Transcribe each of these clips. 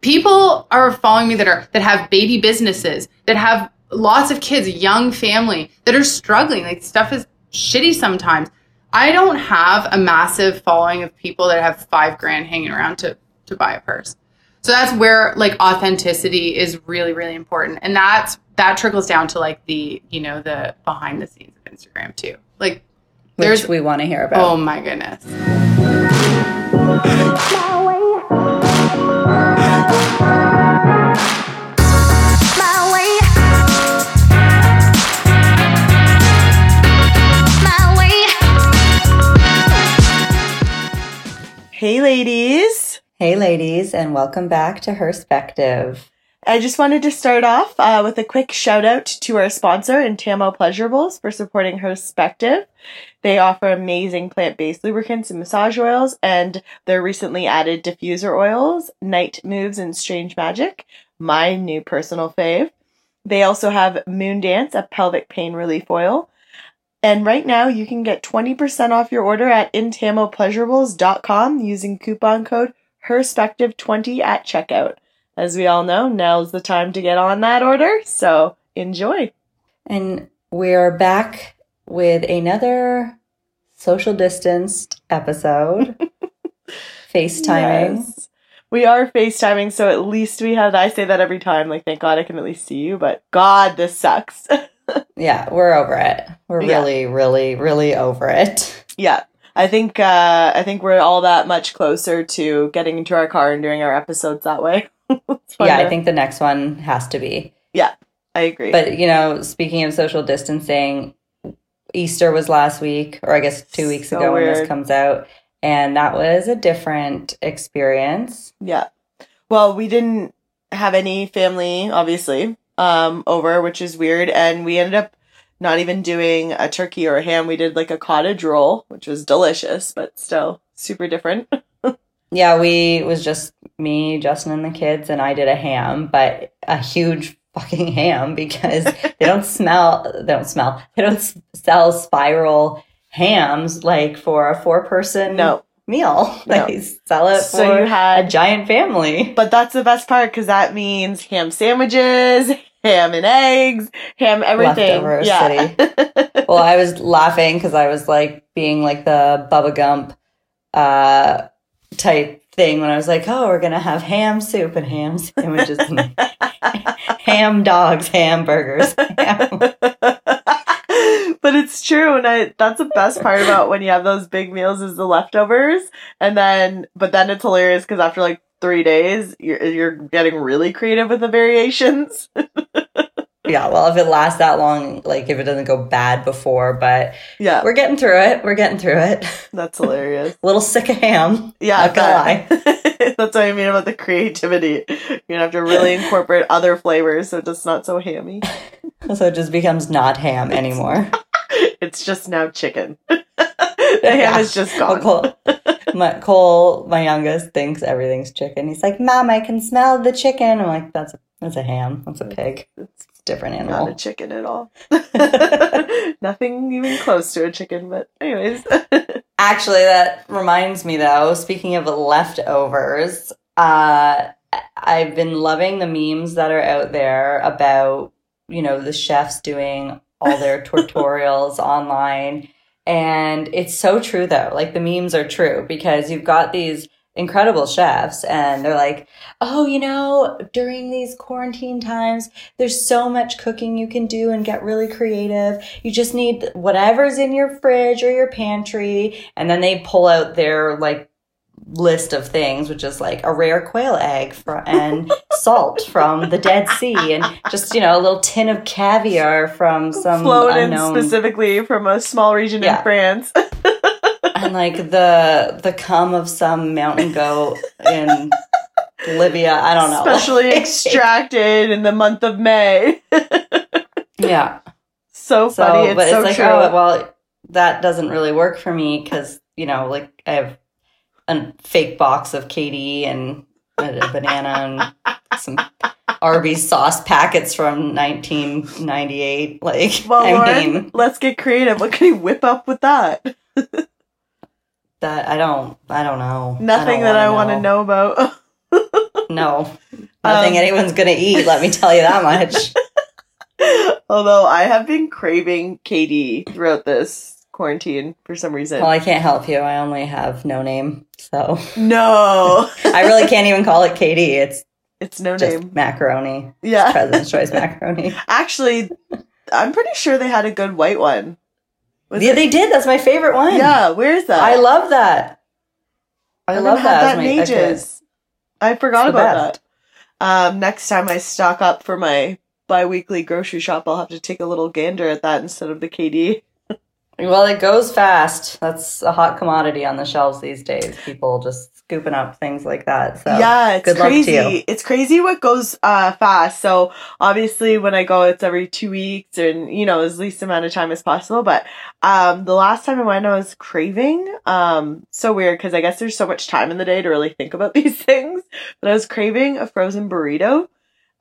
people are following me that are that have baby businesses that have lots of kids young family that are struggling. Like stuff is shitty sometimes. I don't have a massive following of people that have five grand hanging around to to buy a purse. So that's where like authenticity is really really important. And that's that trickles down to like the you know the behind the scenes of instagram too. Like there's Which we want to hear about. oh my goodness Hey, ladies. Hey, ladies, and welcome back to Herspective. I just wanted to start off uh, with a quick shout out to our sponsor, Intamo Pleasurables, for supporting Herspective. They offer amazing plant based lubricants and massage oils, and their recently added diffuser oils, Night Moves and Strange Magic, my new personal fave. They also have Moon Dance, a pelvic pain relief oil. And right now, you can get 20% off your order at intamopleasurables.com using coupon code HERSPECTIVE20 at checkout. As we all know, now's the time to get on that order, so enjoy. And we're back with another social distanced episode. FaceTiming. Yes. We are FaceTiming, so at least we have I say that every time, like thank God I can at least see you, but God, this sucks. Yeah, we're over it. We're Yeah. really, really, really over it. yeah. I think uh I think we're all that much closer to getting into our car and doing our episodes that way. Yeah, to- I think the next one has to be. Yeah, I agree. But, you know, speaking of social distancing, Easter was last week, or I guess two weeks So ago when this comes out. And that was a different experience. Yeah. Well, we didn't have any family, obviously, um, over, which is weird. And we ended up not even doing a turkey or a ham. We did like a cottage roll, which was delicious, but still super different. Yeah, we it was just me, Justin, and the kids, and I did a ham, but a huge fucking ham because they don't smell. They don't smell. They don't sell spiral hams like for a four person No. meal. No. They sell it So for you had- a giant family. But that's the best part because that means ham sandwiches, ham and eggs, ham everything. Leftover yeah. Well, I was laughing because I was like being like the Bubba Gump uh, type thing when I was like, "Oh, we're gonna have ham soup and ham sandwiches, and ham dogs, hamburgers." Ham. but it's true, and I that's the best part about when you have those big meals is the leftovers, and then but then it's hilarious because after like three days, you're you're getting really creative with the variations. Yeah, well, if it lasts that long, like if it doesn't go bad before, but yeah, we're getting through it. We're getting through it. that's hilarious. A little sick of ham. Yeah, Not gonna lie. that- that's what I mean about the creativity. You're gonna have to really incorporate other flavors so it's just not so hammy. So it just becomes not ham anymore. It's just now chicken. the ham is just Well, gone. Cole, my, Cole, my youngest, thinks everything's chicken. He's like, "Mom, I can smell the chicken." I'm like, "That's a, that's a ham. That's a pig. It's a different animal. Not a chicken at all. Nothing even close to a chicken, but anyways. Actually, that reminds me though. Speaking of leftovers, uh, I've been loving the memes that are out there about you know the chefs doing all their tutorials online, and it's so true though. Like the memes are true because you've got these incredible chefs and they're like oh you know during these quarantine times there's so much cooking you can do and get really creative you just need whatever's in your fridge or your pantry and then they pull out their like list of things which is like a rare quail egg for, and salt from the dead sea and just you know a little tin of caviar from some Flown in unknown specifically from a small region Yeah. in France. and like the the cum of some mountain goat in Libya. I don't know. Specially extracted in the month of May. yeah. so So, funny. It's but so it's like, true. oh well, that doesn't really work for me because you know, like I have a fake box of KD and a banana and some Arby's sauce packets from 1998. Like, well, I Lauren, mean, let's get creative. What can you whip up with that? that I don't, I don't know. Nothing don't that I want to know about. No, Nothing Um, anyone's gonna eat. Let me tell you that much. Although I have been craving KD throughout this quarantine for some reason. well, I can't help you. I only have no name, so no, I really can't even call it KD. It's it's no name. macaroni. Yeah, President's Choice macaroni. actually, I'm pretty sure they had a good white one. Was Yeah, it- they did. That's my favorite one. Yeah, where is that? I love that. I, haven't love that. that in ages. I forgot about best. that. Um, next time I stock up for my bi-weekly grocery shop, I'll have to take a little gander at that instead of the KD. Well, it goes fast. That's a hot commodity on the shelves these days. People just scooping up things like that. So yeah, it's good luck to crazy. you. It's crazy what goes uh, fast. So obviously, when I go, it's every two weeks, and you know, as least amount of time as possible. But um, the last time I went, I was craving. Um, so weird because I guess there's so much time in the day to really think about these things. But I was craving a frozen burrito,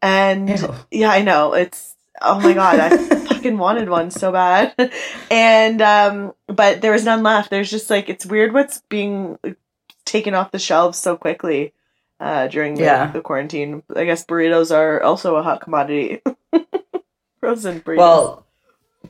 and Ew. yeah, I know it's. Oh my god, I fucking wanted one so bad. And um but there was none left. There's just like it's weird what's being taken off the shelves so quickly uh during the, Yeah. the quarantine. I guess burritos are also a hot commodity. Frozen burritos. Well,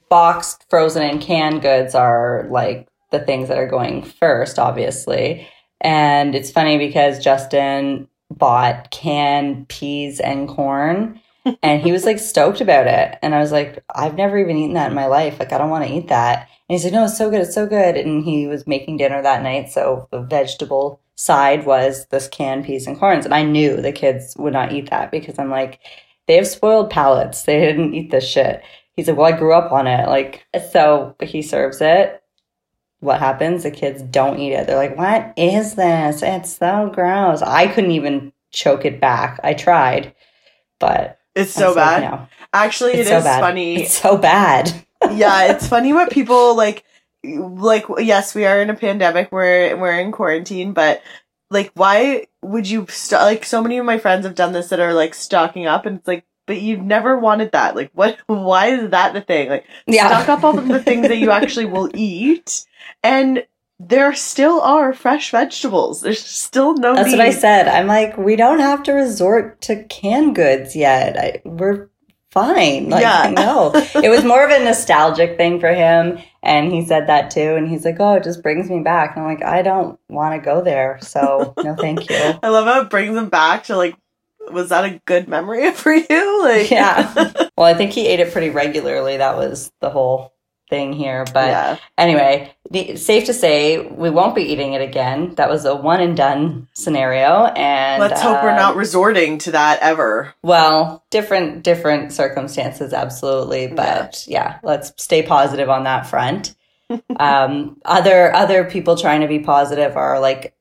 boxed, frozen, and canned goods are like the things that are going first, obviously. And it's funny because Justin bought canned peas and corn and he was like stoked about it. And I was like, I've never even eaten that in my life. Like, I don't want to eat that. And he's like, no, it's so good. It's so good. And he was making dinner that night. So the vegetable side was this canned peas and corns. And I knew the kids would not eat that because I'm like, they have spoiled palates. They didn't eat this shit. He's like, well, I grew up on it. Like, so he serves it. What happens? The kids don't eat it. They're like, what is this? It's so gross. I couldn't even choke it back. I tried, but it's so like, bad. no. Actually, It's it so is bad. funny. It's so bad. yeah, it's funny what people like. Like, yes, we are in a pandemic. We're we're in quarantine, but like, why would you st- like? So many of my friends have done this that are like stocking up, and it's like, but you've never wanted that. Like, what? Why is that the thing? Like, Yeah. stock up on the things that you actually will eat, and there still are fresh vegetables. There's still no. That's what I said. I'm like, we don't have to resort to canned goods yet. I, we're fine. Like, Yeah. no. It was more of a nostalgic thing for him. And he said that too. And he's like, oh, it just brings me back. And I'm like, I don't want to go there. So no, thank you. I love how it brings them back to like. Was that a good memory for you? Like, Yeah. Well, I think he ate it pretty regularly. That was the whole thing here. But yeah. Anyway, the, safe to say we won't be eating it again. That was a one and done scenario, and Let's hope we're uh, not resorting to that ever. Well, different different circumstances, absolutely, but yeah, let's stay positive on that front. um, other other people trying to be positive are like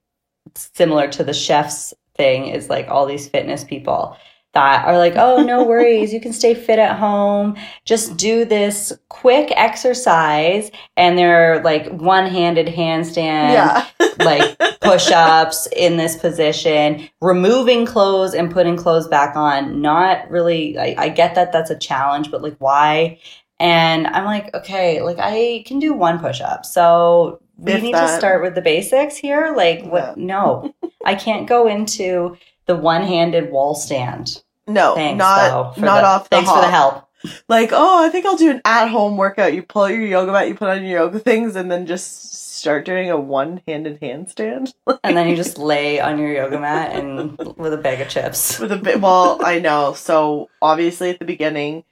similar to the chef's thing is like all these fitness people that are like, oh, no worries, you can stay fit at home. Just do this quick exercise, and they're like one-handed handstand, yeah. like push-ups in this position removing clothes and putting clothes back on not really I, I get that that's a challenge but like why and i'm like okay like i can do one push-up so we If need to start with the basics here like what no i can't go into the one-handed wall stand No, thanks not though, not the- off the thanks for the help Like, oh, I think I'll do an at-home workout. You pull out your yoga mat, you put on your yoga things, and then just start doing a one-handed handstand and then you just lay on your yoga mat and with a bag of chips with a bit. Well, I know. So obviously, at the beginning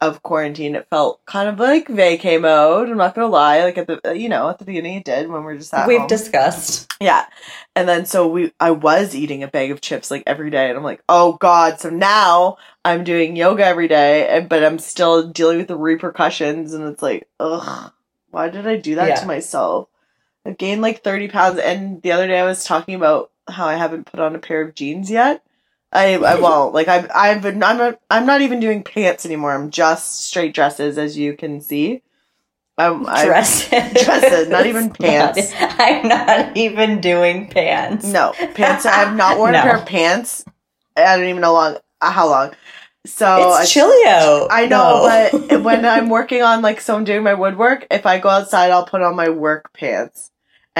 of quarantine, it felt kind of like vacay mode. I'm not gonna lie. Like at the you know at the beginning, it did when we are just at we've home. discussed Yeah. And then so we I was eating a bag of chips like every day and I'm like, "Oh god, so now I'm doing yoga every day and but I'm still dealing with the repercussions and it's like, ugh, why did I do that Yeah. to myself?" I've gained like 30 pounds and the other day I was talking about how I haven't put on a pair of jeans yet. I I won't. Like I've I've been I'm not I'm not even doing pants anymore. I'm just straight dresses as you can see. Um, I, dresses. dresses, not even pants. I'm not even doing pants. No, pants. I have not worn a pair of pants. I don't even know long uh, how long. So it's I- chilly out. I know, No. but when I'm working on like so I'm doing my woodwork, if I go outside, I'll put on my work pants,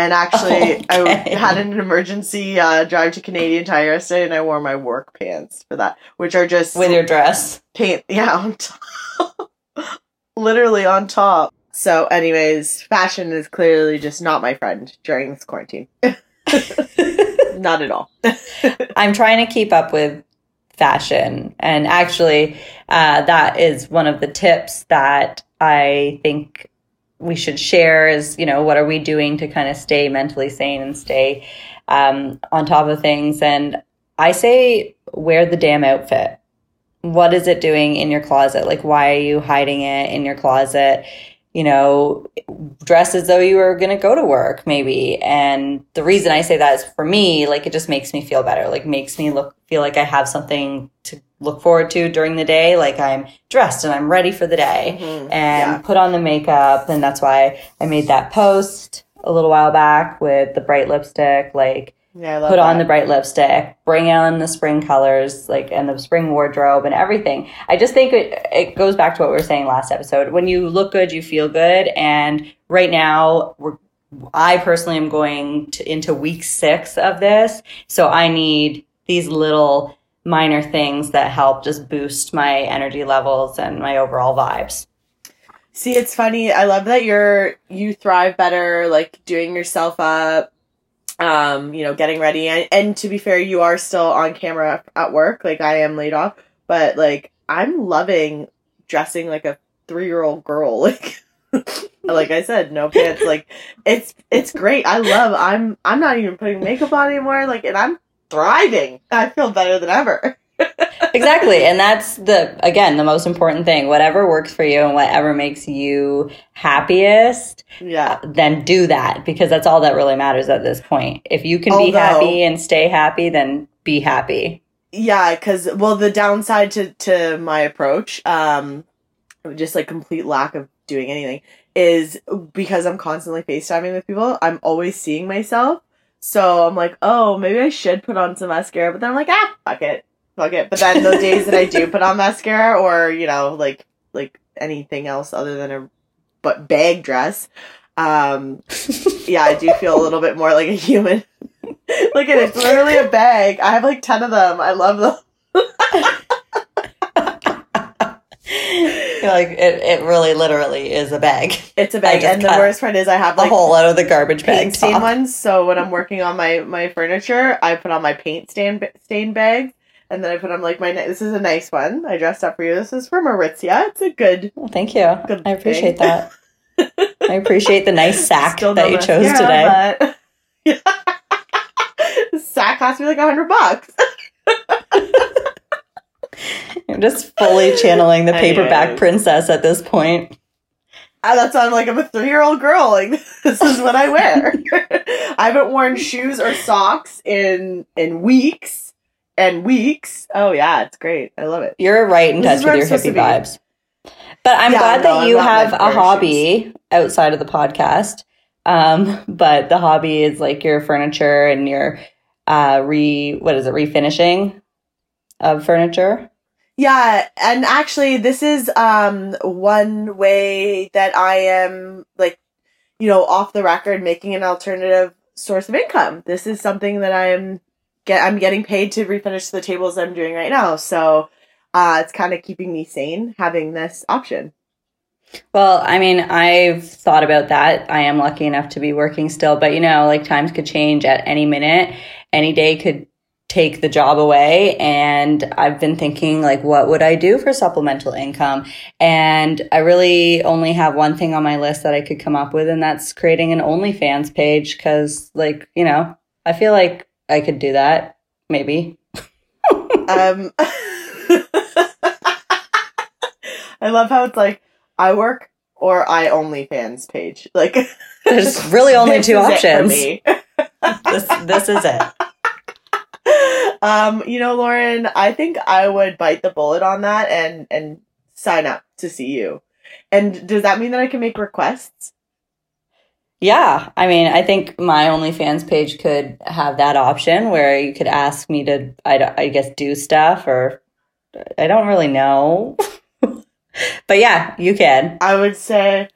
And actually, I had an emergency uh, drive to Canadian Tire yesterday, and I wore my work pants for that, which are just With your dress. paint, yeah, on top, literally on top. So, anyways, fashion is clearly just not my friend during this quarantine. not at all. I'm trying to keep up with fashion. And actually, uh, that is one of the tips that I think we should share is, you know, what are we doing to kind of stay mentally sane and stay um, on top of things? And I say, wear the damn outfit. What is it doing in your closet? Like, why are you hiding it in your closet? You know, dress as though you were going to go to work maybe and the reason i say that is for me like it just makes me feel better like makes me look feel like i have something to look forward to during the day like i'm dressed and i'm ready for the day Mhm. and Yeah. put on the makeup and that's why i made that post a little while back with the bright lipstick like Yeah, I love put on the bright lipstick, bring on the spring colors, like and the spring wardrobe and everything. I just think it, it goes back to what we were saying last episode. When you look good, you feel good. And right now, we're, I personally am going to, into week six of this, so I need these little minor things that help just boost my energy levels and my overall vibes. See, it's funny. I love that you're you thrive better, like doing yourself up, um, you know, getting ready. And, and to be fair, you are still on camera at work. Like I am laid off, but like I'm loving dressing like a three year old girl. Like, like I said, no pants. Like it's it's great. I love. I'm I'm not even putting makeup on anymore. Like, and I'm thriving. I feel better than ever. exactly and that's the again the most important thing whatever works for you and whatever makes you happiest Yeah. then do that because that's all that really matters at this point if you can be happy and stay happy then be happy Yeah, because well, the downside to to my approach, um, just like complete lack of doing anything, is because I'm constantly FaceTiming with people. I'm always seeing myself, so I'm like, oh, maybe I should put on some mascara. But then I'm like, ah, fuck it, fuck it. But then the days that I do put on mascara, or you know, like like anything else other than a but bag dress, um, yeah, I do feel a little bit more like a human. Look at it, it's literally a bag. I have like 10 of them. I love them. Like it, it really literally is a bag It's a bag. And the worst part is I have a like hole out of the garbage bag paint stain top. ones. So when I'm working on my, my furniture, I put on my paint stain, stain bag. And then I put on like my, this is a nice one. I dressed up for you. This is from Aritzia. It's a good, Well, thank you Good i appreciate thing. that i appreciate the nice sack still that you chose today but- sack cost me like a hundred bucks. You're just fully channeling the Paper Bag Princess at this point Ah, that's why I'm like I'm a three year old girl. Like this is what I wear. I haven't worn shoes or socks in in weeks and weeks. Oh yeah, it's great. I love it. You're right in This is touch with your hippie vibes. But I'm Yeah, glad no, that I'm you have a hobby outside of the podcast. Um, but the hobby is like your furniture and your uh re what is it, refinishing of furniture. Yeah, and actually this is um one way that I am like you know off the record making an alternative source of income. This is something that I am get I'm getting paid to refinish the tables I'm doing right now. So uh it's kind of keeping me sane having this option. Well, I mean, I've thought about that. I am lucky enough to be working still, but you know, like times could change at any minute. Any day could take the job away. And I've been thinking, like, what would I do for supplemental income? And I really only have one thing on my list that I could come up with, and that's creating an OnlyFans page. Cause, like, you know, I feel like I could do that. Maybe. um I love how it's like I work or I only fans page. Like There's really only two is it for options. This, this is it. Um, you know, Lauren, I think I would bite the bullet on that and and sign up to see you. And does that mean that I can make requests? Yeah, I mean, I think my OnlyFans page could have that option where you could ask me to, I, I guess, do stuff, or I don't really know. but yeah, you can. I would say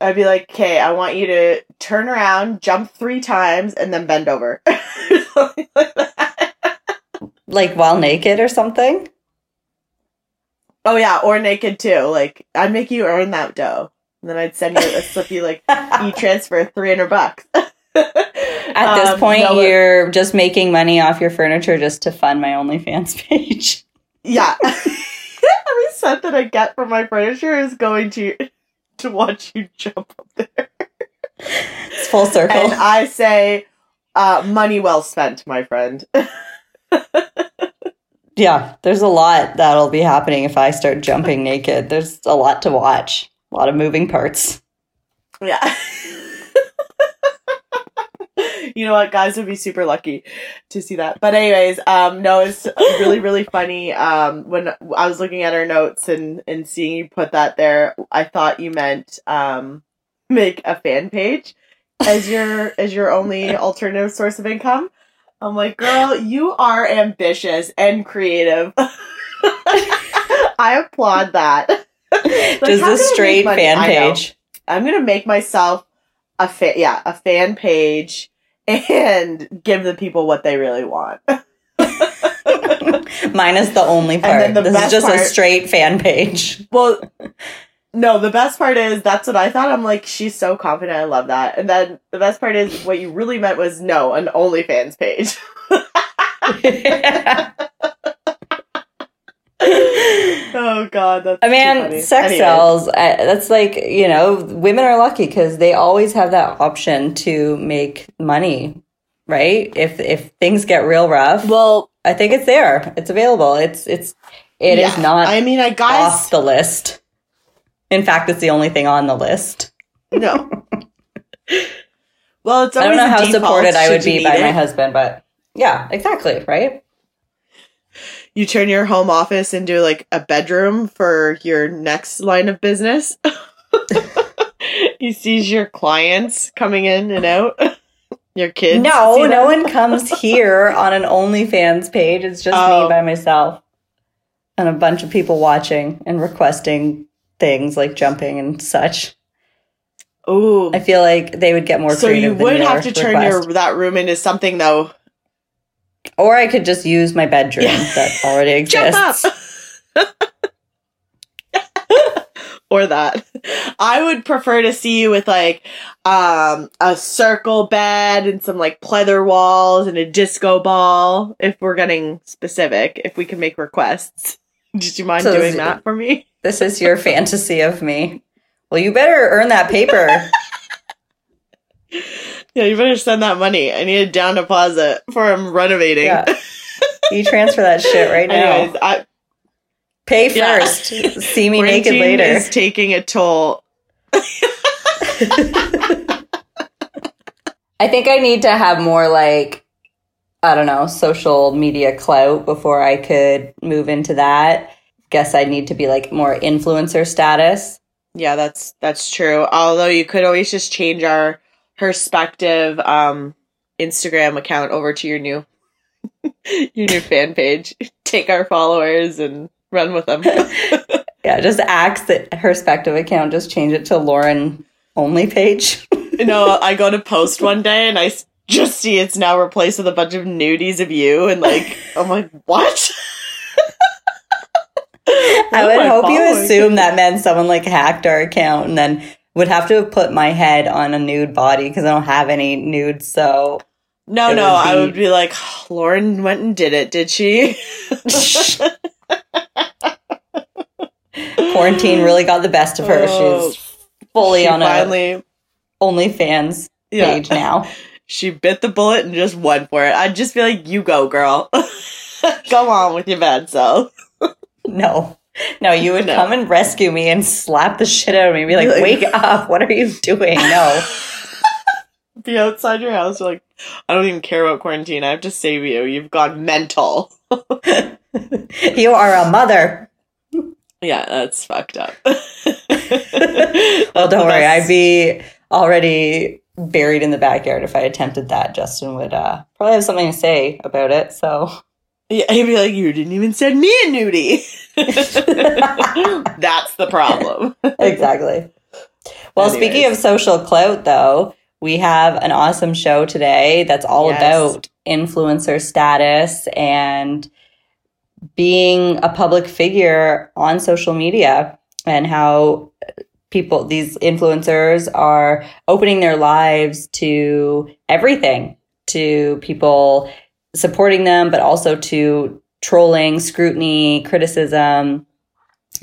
I'd be like, okay, I want you to turn around, jump three times, and then bend over. Something like that. Like while naked or something? Oh yeah, or naked too. Like I'd make you earn that dough, and then I'd send you a slip you like e transfer three hundred bucks. At this point, you're just making money off your furniture just to fund my OnlyFans page. yeah. Every cent that I get from my furniture is going to to watch you jump up there. It's full circle. And I say, uh, money well spent, my friend. yeah, there's a lot that'll be happening if I start jumping naked. There's a lot to watch, a lot of moving parts. Yeah. you know what, guys would be super lucky to see that. But anyways, um, no, it's really, really funny. Um, when I was looking at our notes and and seeing you put that there, I thought you meant um, make a fan page as your as your only alternative source of income. I'm like, girl, you are ambitious and creative. I applaud that. Like, Just how a can I make straight fan I know. page. I'm gonna make myself a fa- yeah a fan page and give the people what they really want. Mine is the only part. the this is just a straight fan page. Well, no, the best part is that's what I thought. I'm like, she's so confident. I love that. And then the best part is what you really meant was no, an OnlyFans page. oh God, that's I mean, sex Anyways. sells. uh, That's like you know, women are lucky because they always have that option to make money, right? If if things get real rough, Well, I think it's there. It's available. It's it's it is yeah. not I mean, I off the list. In fact, it's the only thing on the list. no. Well, it's I don't know how default supported I would be by my husband, but yeah, exactly, right? you turn your home office into like a bedroom for your next line of business. he sees your clients coming in and out. Your kids. No, no one comes here on an OnlyFans page. It's just Oh. me by myself and a bunch of people watching and requesting things like jumping and such. Oh, I feel like they would get more. So you would have to turn request. your that room into something though. or I could just use my bedroom Yeah. that already Jump exists. up. or that. I would prefer to see you with like um a circle bed and some like pleather walls and a disco ball if we're getting specific, if we can make requests. Did you mind So doing that for me? This is your fantasy of me. Well, you better earn that paper. Yeah, you better send that money. I need a down deposit for him renovating. yeah. You transfer that shit right now. Anyways, I, Pay Yeah. first. See me naked later. is taking a toll. I think I need to have more like I don't know, social media clout before I could move into that. Guess I'd need to be like more influencer status. Yeah, that's that's true. Although you could always just change our perspective um Instagram account over to your new your new fan page. Take our followers and run with them. Yeah, just axe the perspective account, just change it to Lauren only page. you know, I go to post one day and I just see it's now replaced with a bunch of nudies of you and like I'm like, what? I oh would hope you assume that meant someone like hacked our account and then would have to have put my head on a nude body because I don't have any nudes. So No, no, would I would be like, Lauren went and did it, did she? quarantine really got the best of her. Oh, She's fully she on a finally, OnlyFans yeah, page now. she bit the bullet and just went for it. I'd just be like, you go, girl. go on with your bad self. No. No, you would No. come and rescue me and slap the shit out of me and be like, wake up. What are you doing? No. Be outside your house, you're like, I don't even care about quarantine. I have to save you. You've gone mental. you are a mother. Yeah, that's fucked up. Well, don't worry. I'd be already buried in the backyard if I attempted that. Justin would uh, probably have something to say about it. So Yeah, he'd be like, you didn't even send me a nudie. That's the problem. exactly. Well, speaking of social clout, though, we have an awesome show today that's all Yes. about influencer status and being a public figure on social media and how people, these influencers, are opening their lives to everything, to people supporting them, but also to trolling, scrutiny, criticism.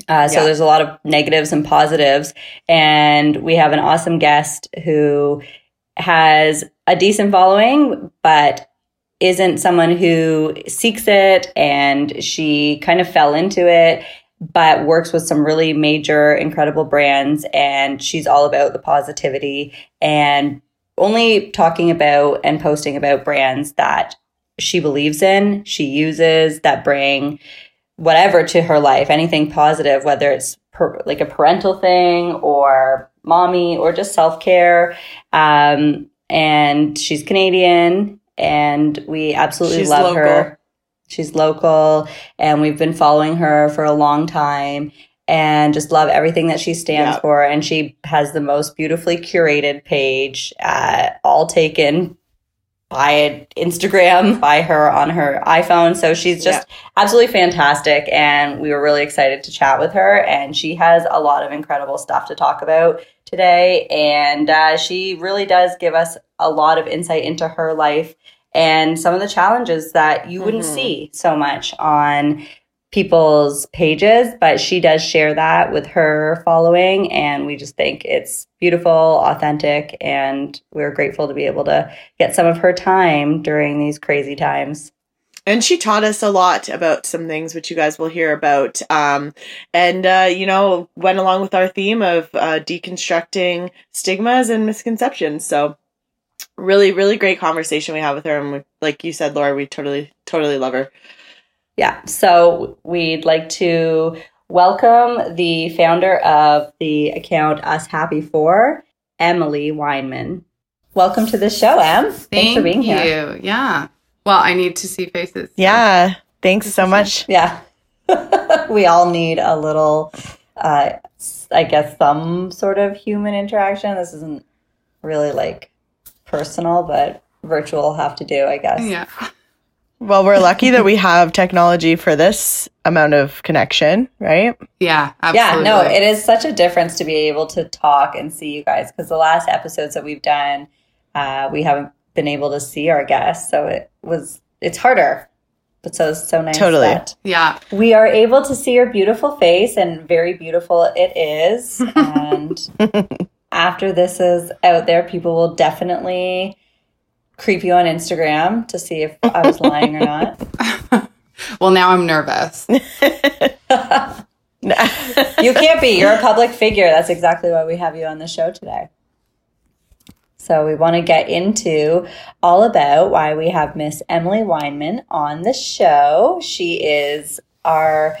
Uh, so Yeah. there's a lot of negatives and positives. And we have an awesome guest who has a decent following, but isn't someone who seeks it. And she kind of fell into it, but works with some really major, incredible brands. And she's all about the positivity and only talking about and posting about brands that she believes in, she uses, that bring whatever to her life, anything positive, whether it's per, like a parental thing or mommy or just self care. Um, and she's Canadian, and we absolutely She's love local. her. She's local, and we've been following her for a long time. And just love everything that she stands Yeah. for. And she has the most beautifully curated page, uh, all taken by Instagram, by her on her iPhone. So she's just absolutely fantastic and we were really excited to chat with her and she has a lot of incredible stuff to talk about today and uh, she really does give us a lot of insight into her life and some of the challenges that you wouldn't Mhm. see so much on people's pages but she does share that with her following and we just think it's beautiful authentic and we're grateful to be able to get some of her time during these crazy times. And she taught us a lot about some things which you guys will hear about. Um, and uh, you know went along with our theme of uh, deconstructing stigmas and misconceptions. So really really great conversation we have with her and we, like you said laura we totally totally love her Yeah, so we'd like to welcome the founder of the account Us Happy For, Emily Weinman. Welcome to the show, Em. Thanks for being you. here. Yeah. Well, I need to see faces. yeah thanks so much Yeah, we all need a little, uh, s- I guess, some sort of human interaction. This isn't really like personal, but virtual have to do, I guess. Yeah. Well we're lucky that we have technology for this amount of connection right Yeah. Yeah, no, it is such a difference to be able to talk and see you guys because the last episodes that we've done, uh, we haven't been able to see our guests, so it was it's harder. But so it's so nice Totally. that Yeah. we are able to see your beautiful face, and very beautiful it is. And after this is out there, people will definitely creep you on Instagram to see if I was lying or not. Well, now I'm nervous. You can't be. You're a public figure. That's exactly why we have you on the show today. So we want to get into all about why we have Miss Emily Weinman on the show. She is our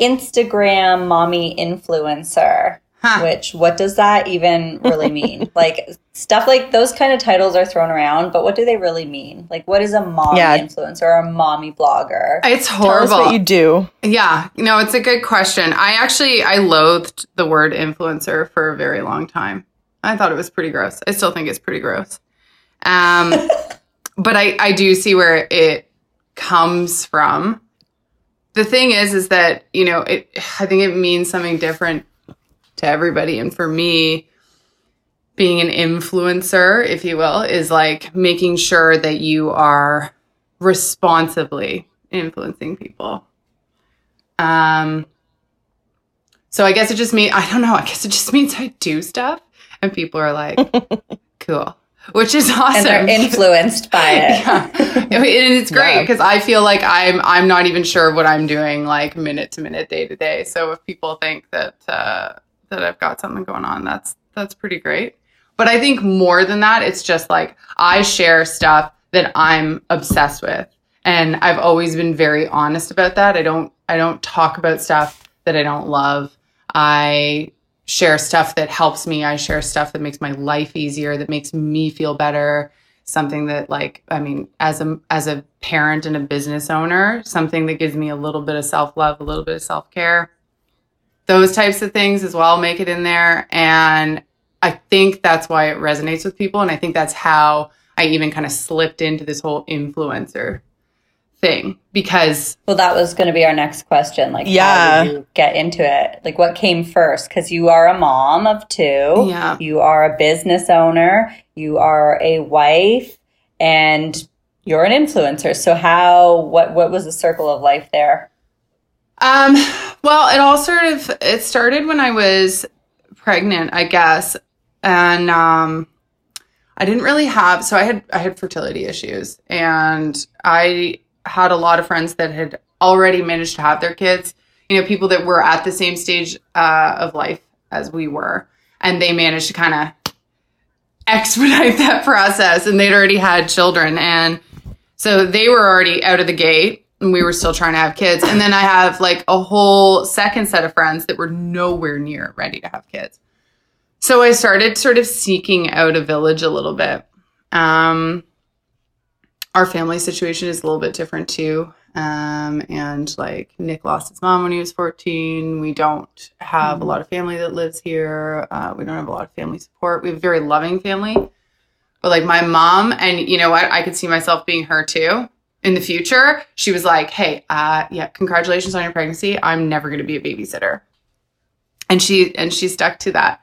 Instagram mommy influencer. Huh. Which what does that even really mean? like stuff like those kind of titles are thrown around, but what do they really mean? Like what is a mommy Yeah. influencer or a mommy blogger? It's tell us horrible. what you do Yeah, no, it's a good question. I actually I loathed the word influencer for a very long time. I thought it was pretty gross. I still think it's pretty gross. Um, but I I do see where it comes from. The thing is, is that you know, it. I think it means something different to everybody, and for me, being an influencer, if you will, is like making sure that you are responsibly influencing people. Um, so I guess it just means I don't know. I guess it just means I do stuff, and people are like, "Cool," which is awesome. and they're influenced by it. yeah. and it's great Yeah. because I feel like I'm I'm not even sure what I'm doing like minute to minute, day to day. So if people think that uh, that I've got something going on, that's that's pretty great. But I think more than that, it's just like I share stuff that I'm obsessed with, and I've always been very honest about that. I don't I don't talk about stuff that I don't love. I share stuff that helps me. I share stuff that makes my life easier, that makes me feel better. Something that like I mean, as a as a parent and a business owner, something that gives me a little bit of self-love, a little bit of self-care. Those types of things as well make it in there. And I think that's why it resonates with people. And I think that's how I even kind of slipped into this whole influencer thing because Well, that was going to be our next question. Like, Yeah. how did you get into it? Like, what came first? Because you are a mom of two. Yeah. You are a business owner. You are a wife, and you're an influencer. So, how? What? What was the circle of life there? Um, well, it all sort of it started when I was pregnant, I guess, and um, I didn't really have so I had I had fertility issues, and I had a lot of friends that had already managed to have their kids. You know, people that were at the same stage uh, of life as we were, and they managed to kind of expedite that process, and they'd already had children, and so they were already out of the gate we were still trying to have kids. And then I have like a whole second set of friends that were nowhere near ready to have kids. So I started sort of seeking out a village a little bit. Um, our family situation is a little bit different too. Um, and like Nick lost his mom when he was 14. We don't have a lot of family that lives here. Uh, we don't have a lot of family support. We have a very loving family. But like my mom, and you know what, I could see myself being her too in the future. She was like, "Hey, uh, yeah, congratulations on your pregnancy. I'm never going to be a babysitter," and she and she stuck to that.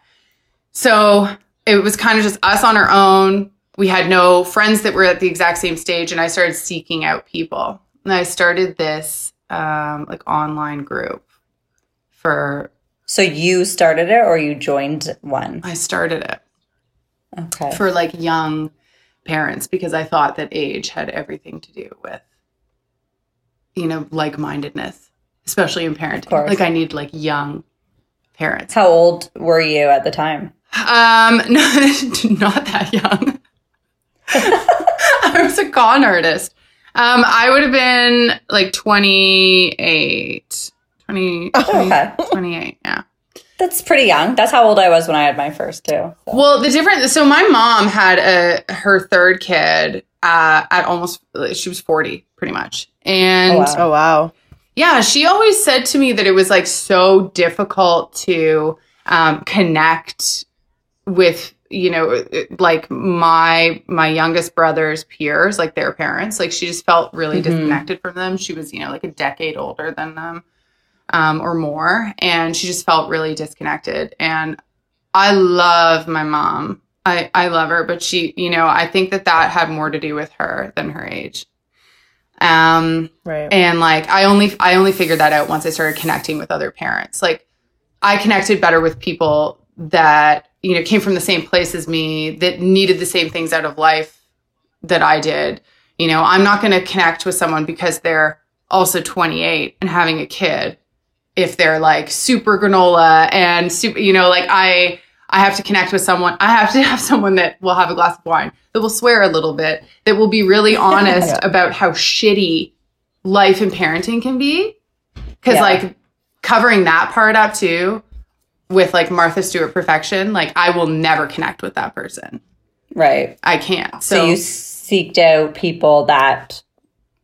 So it was kind of just us on our own. We had no friends that were at the exact same stage, and I started seeking out people. And I started this um, like online group for. So you started it, or you joined one? I started it Okay. for like young parents because I thought that age had everything to do with, you know, like mindedness, especially in parenting. course. Like I need like young parents. How old were you at the time? Um, no, not that young. I was a con artist. Um, I would have been like 28, 20, 20 Okay. 28, yeah. That's pretty young. That's how old I was when I had my first two. So. Well, the difference. So my mom had a her third kid uh, at almost. She was forty, pretty much, and Oh, wow. Oh wow. yeah, she always said to me that it was like so difficult to um, connect with you know like my my youngest brother's peers like their parents like she just felt really Mhm. disconnected from them she was you know like a decade older than them um, or more and she just felt really disconnected. And i love my mom. I i love her but she you know i think that that had more to do with her than her age. Um Right. and like i only i only figured that out once i started connecting with other parents. Like i connected better with people that you know came from the same place as me that needed the same things out of life that i did. You know i'm not going to connect with someone because they're also 28 and having a kid if they're like super granola and super you know like i i have to connect with someone i have to have someone that will have a glass of wine that will swear a little bit that will be really honest Yeah. about how shitty life and parenting can be because Yeah. like covering that part up too with like martha stewart perfection like i will never connect with that person Right. i can't So, so, you seeked out people that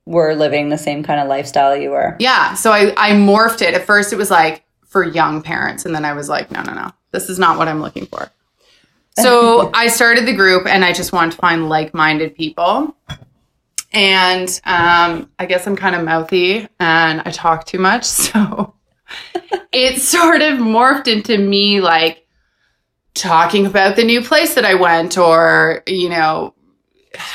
were living the same kind of lifestyle you were. yeah so I, I morphed it. At first it was like for young parents and then i was like no no no this is not what i'm looking for. So i started the group and i just wanted to find like-minded people. And um, i guess i'm kind of mouthy and i talk too much so it sort of morphed into me like talking about the new place that i went or you know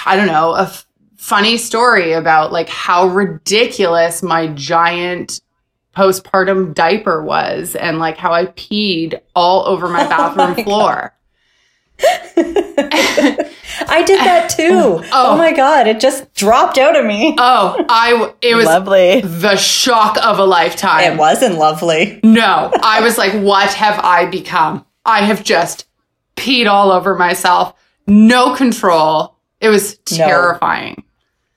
i don't know a f- funny story about like how ridiculous my giant postpartum diaper was and like how i peed all over my oh bathroom my floor I did that too. Oh. oh. my god, it just dropped out of me. oh I it was Lovely. the shock of a lifetime it wasn't lovely. No, I was like, what have I become? I have just peed all over myself. No control. It was No.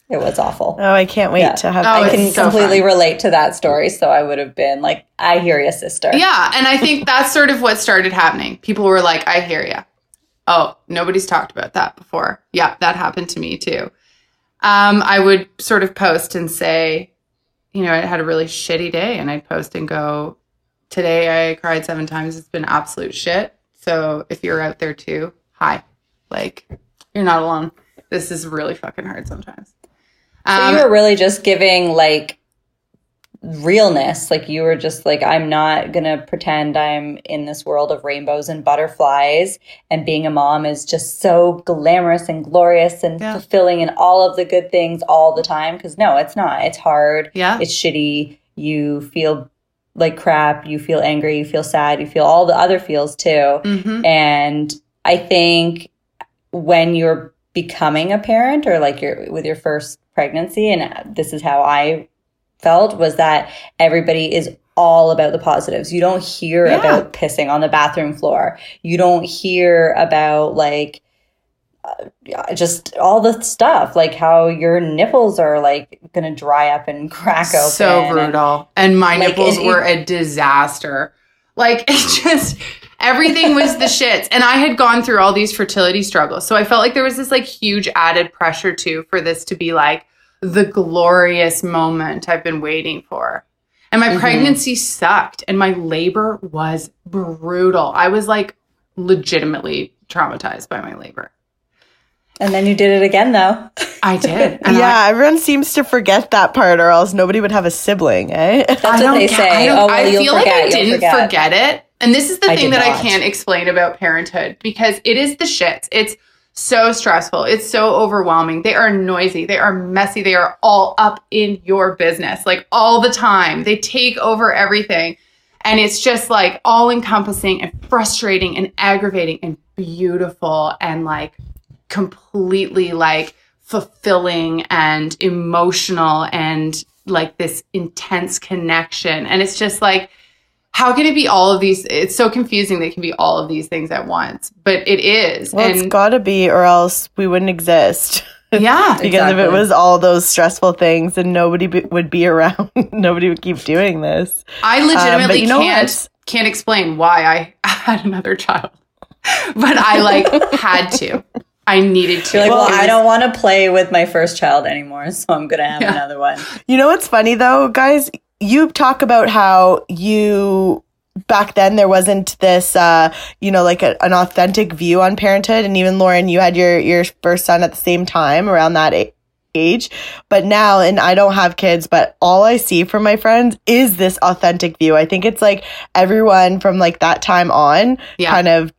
Terrifying. It was awful. Oh, I can't wait Yeah. to have. Oh, I can so completely fun. relate to that story, so I would have been like, I hear you, sister. Yeah. And I think that's sort of what started happening. People were like, I hear you. Oh, nobody's talked about that before. Yeah, that happened to me too. Um, I would sort of post and say, you know, I had a really shitty day, and I'd post and go, Today I cried seven times. It's been absolute shit. So if you're out there too, hi. Like, you're not alone. This is really fucking hard sometimes. So Um, you were really just giving like realness. Like you were just like, I'm not gonna pretend I'm in this world of rainbows and butterflies. And being a mom is just so glamorous and glorious and Yeah. fulfilling and all of the good things all the time. Because no, it's not. It's hard. yeah. It's shitty. You feel like crap. You feel angry. You feel sad. You feel all the other feels too. hmm And I think when you're becoming a parent or like you're with your first pregnancy, and this is how I felt, was that everybody is all about the positives. You don't hear Yeah. about pissing on the bathroom floor. You don't hear about like uh, just all the stuff, like how your nipples are like gonna dry up and crack open. So and- brutal. And my Like, nipples it- were a disaster. Like it just everything was the shits. And I had gone through all these fertility struggles. So I felt like there was this like huge added pressure too for this to be like the glorious moment I've been waiting for. And my Mhm. pregnancy sucked and my labor was brutal. I was like legitimately traumatized by my labor. And then you did it again though. I did. Yeah, I- everyone seems to forget that part, or else nobody would have a sibling, eh? That's I what don't they get- say. I, don't- oh, well, I feel forget. like I didn't forget. forget. it. And this is the I thing that I can't explain about parenthood because it is the shits. It's so stressful. It's so overwhelming. They are noisy. They are messy. They are all up in your business, like all the time. They take over everything. And it's just like all encompassing and frustrating and aggravating and beautiful and like completely like fulfilling and emotional and like this intense connection. And it's just like, how can it be all of these? It's so confusing that it can be all of these things at once, but it is. Well, it's gotta be, or else we wouldn't exist. yeah, because if it was all those stressful things, and nobody be- would be around, nobody would keep doing this. I Um, legitimately but you know can't what? can't explain why I had another child, but I like had to. I needed to. You're like, well, It I don't want to play with my first child anymore, so I'm gonna have Yeah. another one. You know what's funny though, guys? You talk about how you back then there wasn't this uh you know like a, an authentic view on parenthood and even Lauren you had your your first son at the same time around that age but now and I don't have kids but all I see from my friends is this authentic view I think it's like everyone from like that time on Yeah. kind of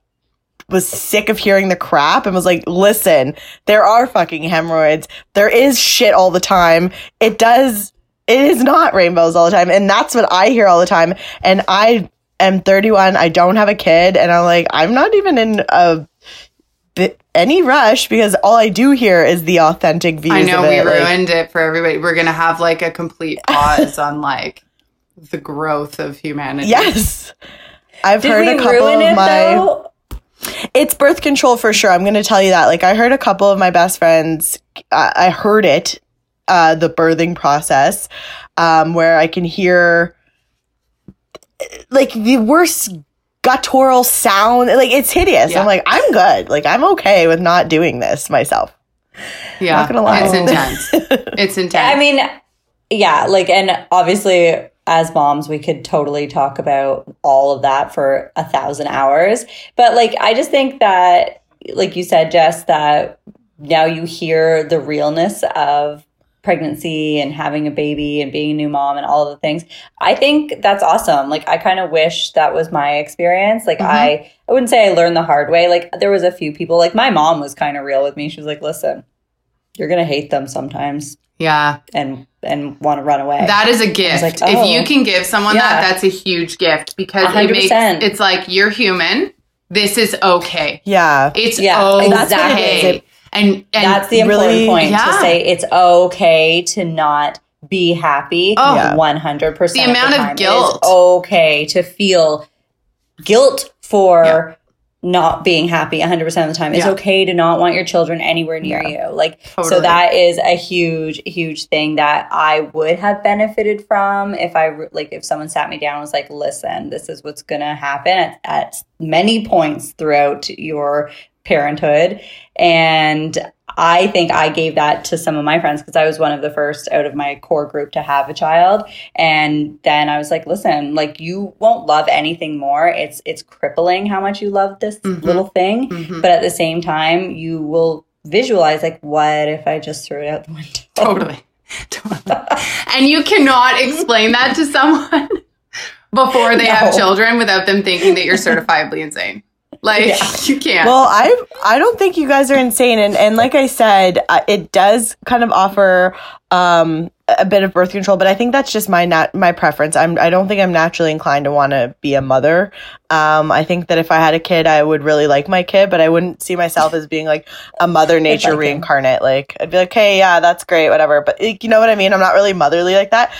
was sick of hearing the crap and was like, listen, there are fucking hemorrhoids. There is shit all the time. It does, it is not rainbows all the time. And that's what I hear all the time. And I am 31. I don't have a kid. And I'm like, I'm not even in a bit, any rush because all I do hear is the authentic views I know of we it. like- ruined it for everybody. We're gonna have like a complete pause on like the growth of humanity. yes. I've Did heard we a couple ruin of it my. though? It's birth control for sure. I'm going to tell you that. Like, I heard a couple of my best friends, uh, I heard it, uh, the birthing process, um, where I can hear like the worst guttural sound. Like, it's hideous. Yeah. I'm like, I'm good. Like, I'm okay with not doing this myself. yeah. Not gonna lie. It's intense. It's intense. I mean, yeah, like, and obviously, as moms, we could totally talk about all of that for a thousand hours. But like, I just think that, like you said, Jess, that now you hear the realness of pregnancy and having a baby and being a new mom and all of the things. I think that's awesome. Like, I kind of wish that was my experience. Like, Mhm. I, I wouldn't say I learned the hard way. Like, there was a few people, like, my mom was kind of real with me. She was like, listen, you're going to hate them sometimes yeah. and and want to run away. That is a gift. like, If oh. you can give someone Yeah. that, that's a huge gift because 100%. makes it's like you're human. This is okay. Yeah. It's Yeah, okay. that's what it is. It- and and That's the important really- point Yeah. to say it's okay to not be happy Oh. One hundred percent. The amount of guilt. okay to feel guilt for not being happy one hundred percent of the time. It's Yeah. okay to not want your children anywhere near you. Like so that is a huge huge thing that I would have benefited from if I like if someone sat me down and was like, "Listen, this is what's going to happen at, at many points throughout your parenthood." And I think I gave that to some of my friends because I was one of the first out of my core group to have a child. And then I was like, listen, like you won't love anything more. It's it's crippling how much you love this Mhm. little thing. Mhm. But at the same time, you will visualize like, what if I just threw it out the window? Totally. totally. And you cannot explain that to someone before they have children without them thinking that you're certifiably insane. Like Yeah. you can't. Well, I I don't think you guys are insane, and and like I said, uh, it does kind of offer um a bit of birth control, but I think that's just my not my preference. I'm I don't think I'm naturally inclined to want to be a mother. Um, I think that if I had a kid, I would really like my kid, but I wouldn't see myself as being like a mother nature reincarnate. Like I'd be like, hey, yeah, that's great, whatever. But like, you know what I mean? I'm not really motherly like that.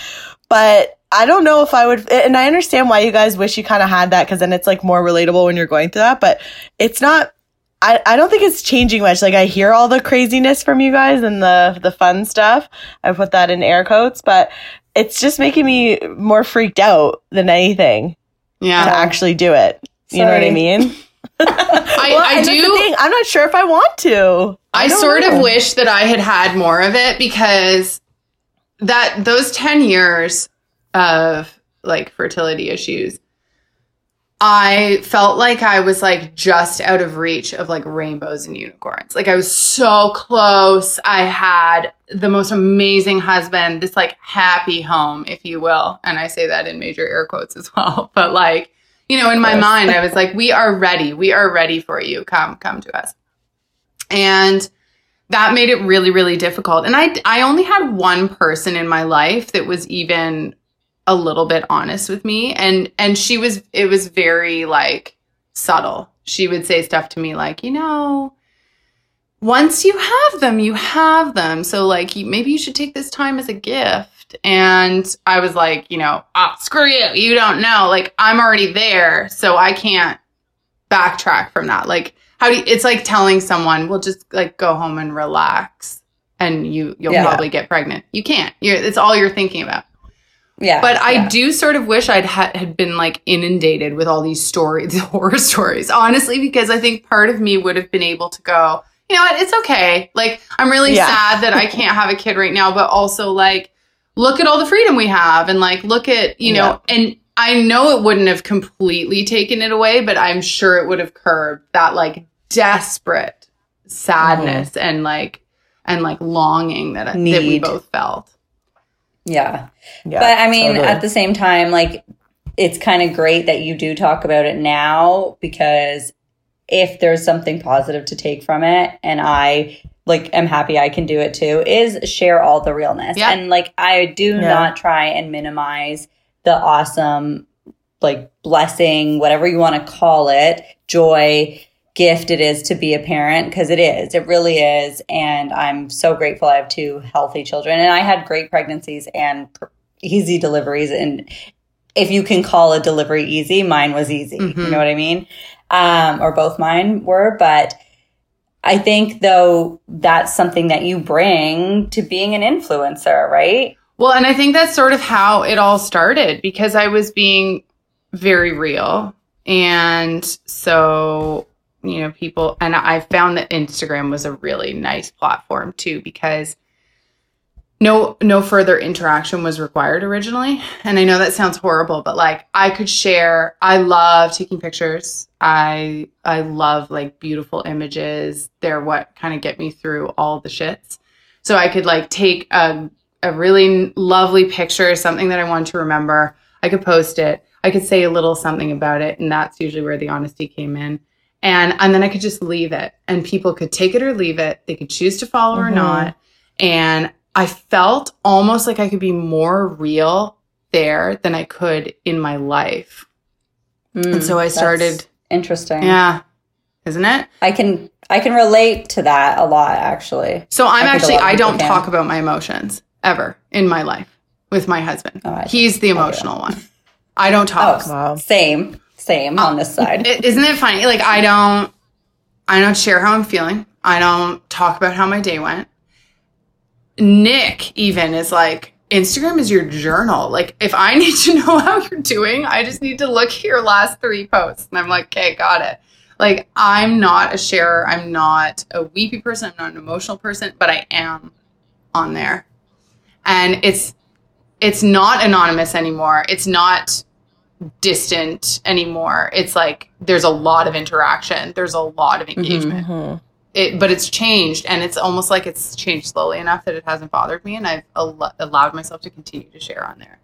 But I don't know if I would, and I understand why you guys wish you kind of had that because then it's like more relatable when you're going through that. But it's not. I, I don't think it's changing much. Like I hear all the craziness from you guys and the the fun stuff. I put that in air quotes, but it's just making me more freaked out than anything Yeah, to actually do it. You know what I mean? I, Well, I and that's the do thing, I'm not sure if I want to. I, don't sort know. of wish that I had had more of it because that those 10 years of like fertility issues I felt like I was like just out of reach of like rainbows and unicorns. Like I was so close. I had the most amazing husband, this like happy home, if you will. And I say that in major air quotes as well. But like, you know, in my mind, I was like, we are ready. We are ready for you. Come, come to us. And that made it really, really difficult. And I, I only had one person in my life that was even a little bit honest with me. And and she was it was very like subtle. She would say stuff to me like you know once you have them you have them. So like maybe you should take this time as a gift. And i was like you know oh, screw you. You don't know. Like i'm already there. So i can't backtrack from that. Like how do you, it's like telling someone we'll just like go home and relax and you you'll Yeah. probably get pregnant. You can't. You're it's all you're thinking about Yeah. but I yeah. do sort of wish I'd ha- had been like inundated with all these stories, horror stories, honestly, because I think part of me would have been able to go, you know what, it's okay. Like, I'm really Yeah. sad that I can't have a kid right now, but also like, look at all the freedom we have and like, look at, you know, and I know it wouldn't have completely taken it away, but I'm sure it would have curbed that like desperate sadness mm-hmm. and like, and like longing that, that we both felt. Yeah. Yeah, but I mean, totally. at the same time, like it's kind of great that you do talk about it now because if there's something positive to take from it, and I like am happy I can do it too, is share all the realness. Yeah. And like I do Yeah. not try and minimize the awesome, like blessing, whatever you want to call it, joy gift it is to be a parent because it is it really is and i'm so grateful i have two healthy children and i had great pregnancies and pr- easy deliveries and if you can call a delivery easy mine was easy you Mhm. know what i mean um, or both mine were but i think though that's something that you bring to being an influencer right Well, and I think that's sort of how it all started because I was being very real. And so, you know, people, and I found that Instagram was a really nice platform too because no no further interaction was required originally. And i know that sounds horrible but like i could share i love taking pictures. I i love like beautiful images. They're what kind of get me through all the shits. So i could like take a, a really lovely picture something that i want to remember. I could post it. I could say a little something about it and that's usually where the honesty came in and and then i could just leave it and people could take it or leave it they could choose to follow or Mhm. not and I felt almost like I could be more real there than I could in my life. And so I Mm, started, interesting yeah, isn't it? i can i can relate to that a lot actually So I'm I actually, I don't talk about my emotions ever in my life with my husband. Oh, He's the emotional one. I don't talk. Oh, Wow. Same, same on this oh, side. Isn't it funny? Like I don't, I don't share how I'm feeling. I don't talk about how my day went. Nick even is like, Instagram is your journal. Like if I need to know how you're doing, I just need to look at your last three posts. And I'm like, okay, got it. Like I'm not a sharer. I'm not a weepy person. I'm not an emotional person, but I am on there. And it's it's not anonymous anymore. It's not distant anymore. It's like there's a lot of interaction. There's a lot of engagement. Mhm. It, but it's changed, and it's almost like it's changed slowly enough that it hasn't bothered me, and I've al- allowed myself to continue to share on there.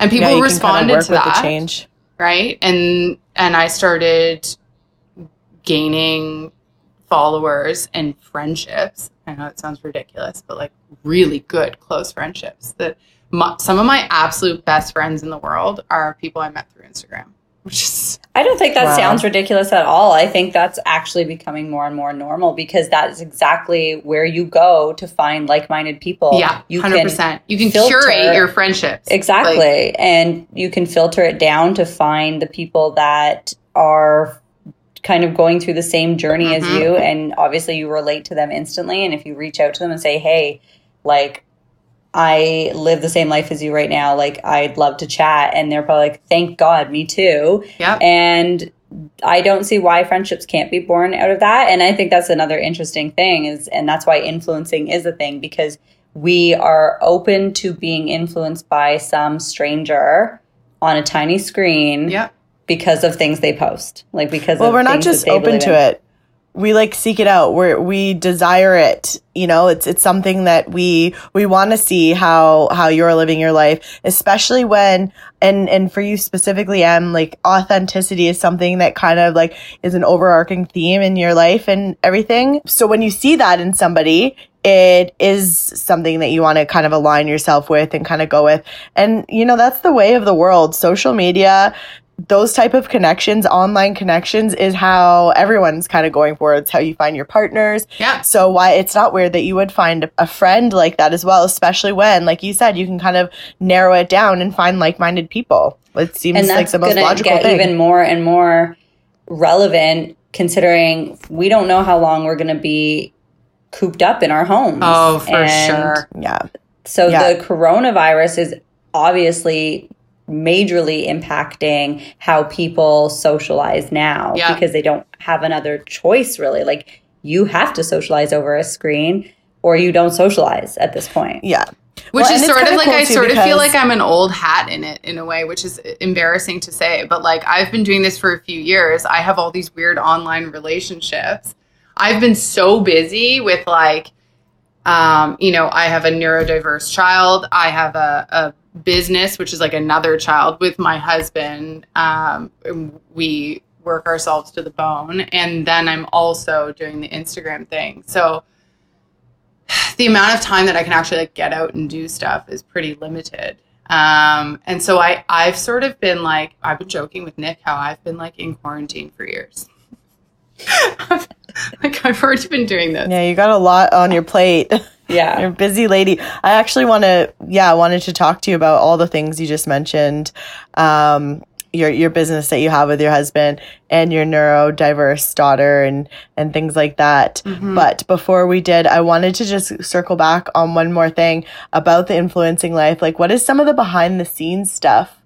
And people Yeah, responded to that change. right and and i started gaining followers and friendships i know it sounds ridiculous but like really good close friendships that my, some of my absolute best friends in the world are people i met through instagram which is I don't think that Wow. sounds ridiculous at all. I think that's actually becoming more and more normal because that is exactly where you go to find like-minded people. yeah you 100% can you can filter- curate your friendships exactly, Like, and you can filter it down to find the people that are kind of going through the same journey as Mhm. you, and obviously you relate to them instantly. And if you reach out to them and say, "Hey, like." I live the same life as you right now. Like, I'd love to chat. And they're probably like, thank God, me too. yeah and i don't see why friendships can't be born out of that and i think that's another interesting thing is and that's why influencing is a thing because we are open to being influenced by some stranger on a tiny screen yeah because of things they post like because Well, of we're not just open to in. it. We like seek it out. We we desire it. You know, it's it's something that we we want to see how how you're living your life, especially when and and for you specifically, Em, like authenticity is something that kind of like is an overarching theme in your life and everything. So when you see that in somebody, it is something that you want to kind of align yourself with and kind of go with. And you know, that's the way of the world. Social media, those type of connections, online connections is how everyone's kind of going for. It's how you find your partners. yeah So why it's not weird that you would find a friend like that as well, especially when, like you said, you can kind of narrow it down and find like-minded people. It seems and like the most going to logical get thing. even more and more relevant considering we don't know how long we're going to be cooped up in our homes oh for And sure yeah. So Yeah. the coronavirus is obviously majorly impacting how people socialize now Yeah. because they don't have another choice really. Like you have to socialize over a screen or you don't socialize at this point. Yeah. Which Well, is sort of like cool I sort of feel like I'm an old hat in it in a way, which is embarrassing to say. But like I've been doing this for a few years. I have all these weird online relationships. I've been so busy with like, um, you know, I have a neurodiverse child. I have a, a business, which is like another child with my husband. Um, we work ourselves to the bone, and then I'm also doing the Instagram thing. So the amount of time that I can actually like get out and do stuff is pretty limited. Um, and so I, I've sort of been like, I've been joking with Nick how I've been like in quarantine for years. like I've already been doing this. Yeah, you got a lot on your plate. Yeah. You're a busy lady. I actually want to, yeah, I wanted to talk to you about all the things you just mentioned. Um, your your business that you have with your husband and your neurodiverse daughter and and things like that. Mhm. But before we did, I wanted to just circle back on one more thing about the influencing life. Like, what is some of the behind the scenes stuff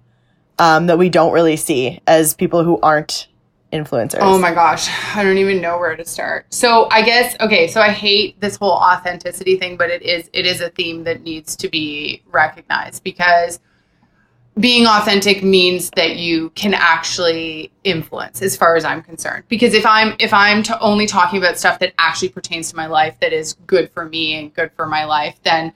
um, that we don't really see as people who aren't influencers? Oh my gosh, I don't even know where to start. So I guess okay, so I hate this whole authenticity thing, but it is it is a theme that needs to be recognized because being authentic means that you can actually influence as far as I'm concerned. Because if I'm if I'm only talking about stuff that actually pertains to my life that is good for me and good for my life, then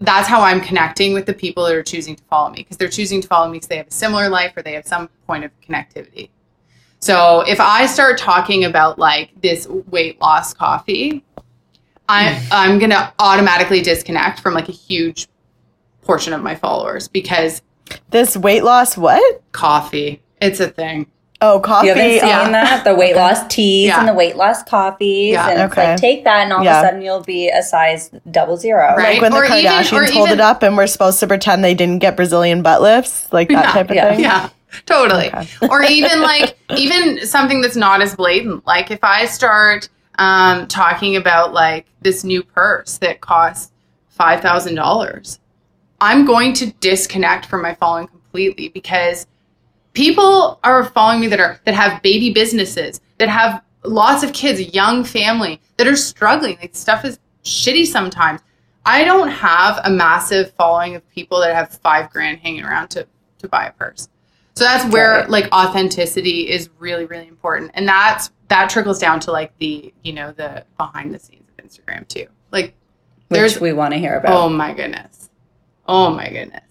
that's how I'm connecting with the people that are choosing to follow me because they're choosing to follow me because they have a similar life or they have some point of connectivity. So if I start talking about like this weight loss coffee, I mm. I'm gonna automatically disconnect from like a huge portion of my followers because This weight loss, what? coffee, it's a thing. Oh, coffee. You haven't seen yeah. that? The weight loss teas Yeah. and the weight loss coffees. Yeah. And it's Okay. like take that and all Yeah. of a sudden you'll be a size double zero. Right. like when the Or even- Kardashians or hold even- it up and we're supposed to pretend they didn't get Brazilian butt lifts, like that Yeah, type of yeah, thing. Yeah, totally. Okay. or even like even something that's not as blatant. Like if I start um, talking about like this new purse that costs five thousand dollars, I'm going to disconnect from my following completely because people are following me that are that have baby businesses that have lots of kids young family that are struggling like stuff is shitty sometimes i don't have a massive following of people that have five grand hanging around to to buy a purse so that's where Right. like authenticity is really really important and that's that trickles down to like the you know the behind the scenes of instagram too like which there's we want to hear about. Oh my goodness. Oh my goodness.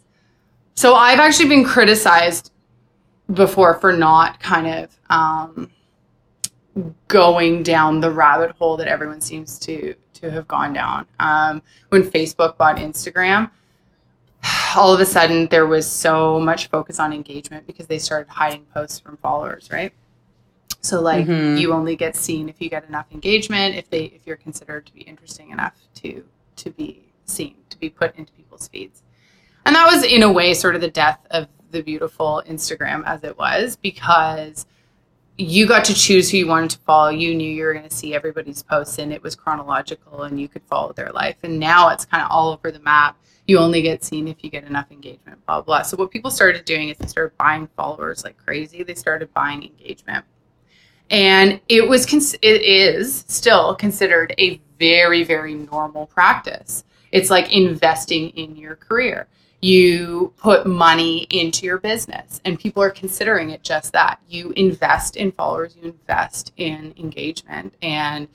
So I've actually been criticized before for not kind of um, going down the rabbit hole that everyone seems to to have gone down. Um, when Facebook bought Instagram, all of a sudden there was so much focus on engagement because they started hiding posts from followers, right? So like Mhm. you only get seen if you get enough engagement, if they if you're considered to be interesting enough to to be seen, to be put into people's feeds. And that was in a way sort of the death of the beautiful Instagram as it was because you got to choose who you wanted to follow. You knew you were going to see everybody's posts and it was chronological and you could follow their life. And now it's kind of all over the map. You only get seen if you get enough engagement, blah, blah. So what people started doing is they started buying followers like crazy. They started buying engagement. And it was, cons- it is still considered a very, very normal practice. It's like investing in your career you put money into your business and people are considering it just that you invest in followers you invest in engagement and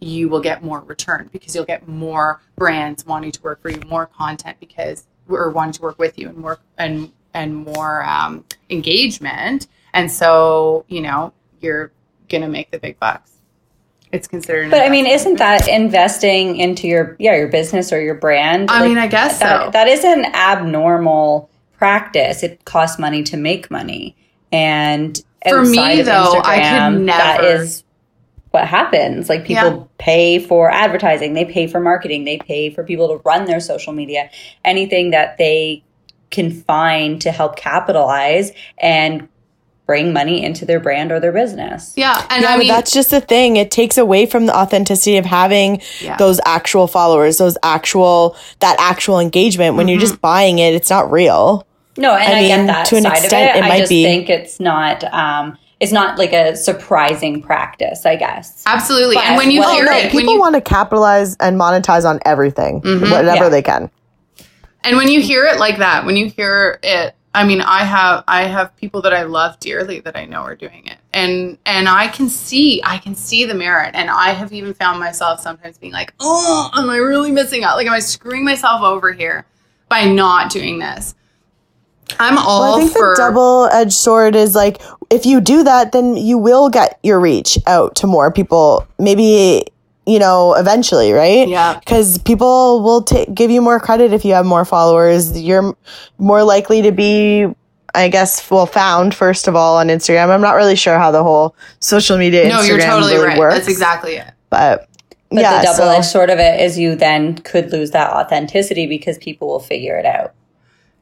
you will get more return because you'll get more brands wanting to work for you more content because or wanting to work with you and work and and more um, engagement. And so you know you're gonna make the big bucks. It's considered But I mean, isn't that investing into your yeah your business or your brand? i Like, mean i guess that, so. that is an abnormal practice. It costs money to make money, and For me, though, I could Instagram, never- is what happens. Like people Yeah. pay for advertising, they pay for marketing, they pay for people to run their social media. Anything that they can find to help capitalize and bring money into their brand or their business. yeah and yeah, i mean that's just the thing. It takes away from the authenticity of having Yeah. those actual followers, those actual that actual engagement. When you're Mm-hmm. just buying it, it's not real. No, and I I, mean, get that to an side extent, of it. it I might just be- think it's not um it's not like a surprising practice, I guess. Absolutely. But and when you well, hear no, it, People you, want to capitalize and monetize on everything, mm-hmm. whatever Yeah. they can. and when you hear it like that, when you hear it, I mean, I have I have people that I love dearly that I know are doing it, and and I can see I can see the merit, and I have even found myself sometimes being like, oh, am I really missing out? Like, am I screwing myself over here by not doing this? I'm all Well, I think for the double edged sword is like if you do that, then you will get your reach out to more people. Maybe you know eventually, right? Yeah. Because people will ta give you more credit if you have more followers. You're m- more likely to be, I guess, well found first of all on Instagram. I'm not really sure how the whole social media. no, you're totally really right. Works, That's exactly it. But, But yeah, the double so- edged sword of it is you then could lose that authenticity because people will figure it out.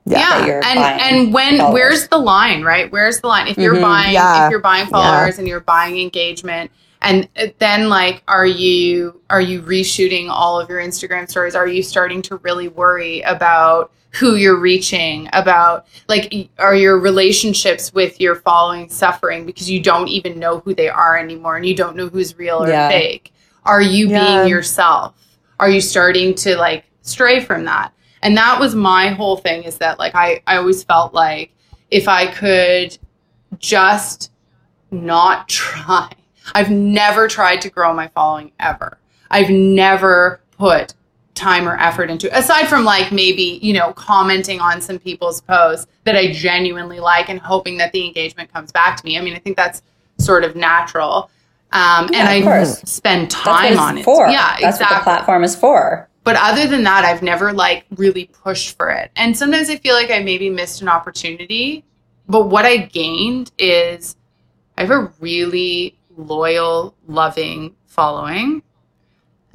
Yeah, you're and and when followers. where's the line right where's the line if you're Mhm. buying Yeah. if you're buying followers and you're buying engagement and then like are you are you reshooting all of your instagram stories are you starting to really worry about who you're reaching about like are your relationships with your following suffering because you don't even know who they are anymore and you don't know who's real or Yeah. fake are you Yeah. being yourself are you starting to like stray from that and that was my whole thing is that like i i always felt like if i could just not try i've never tried to grow my following ever i've never put time or effort into aside from like maybe you know commenting on some people's posts that i genuinely like and hoping that the engagement comes back to me i mean i think that's sort of natural um, Yeah, and of i course. spend That's time on it for. yeah That's exactly what the platform is for. But other than that i've never like really pushed for it. And sometimes i feel like i maybe missed an opportunity but what i gained is i have a really loyal loving following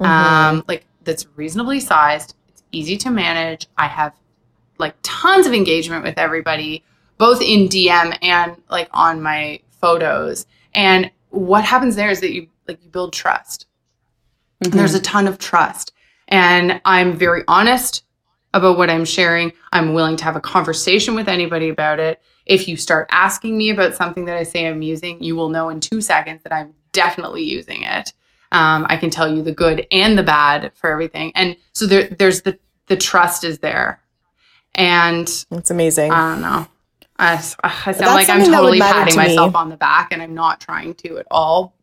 um like that's reasonably sized. It's easy to manage. I have like tons of engagement with everybody both in dm and like on my photos. And what happens there is that you like you build trust. Mhm. there's a ton of trust and i'm very honest about what i'm sharing i'm willing to have a conversation with anybody about it if you start asking me about something that I say I'm using, you will know in two seconds that I'm definitely using it. Um, I can tell you the good and the bad for everything, and so there, there's the the trust is there, and It's amazing. I don't know. I sound That's like I'm something that would totally patting to me. myself on the back, and I'm not trying to at all.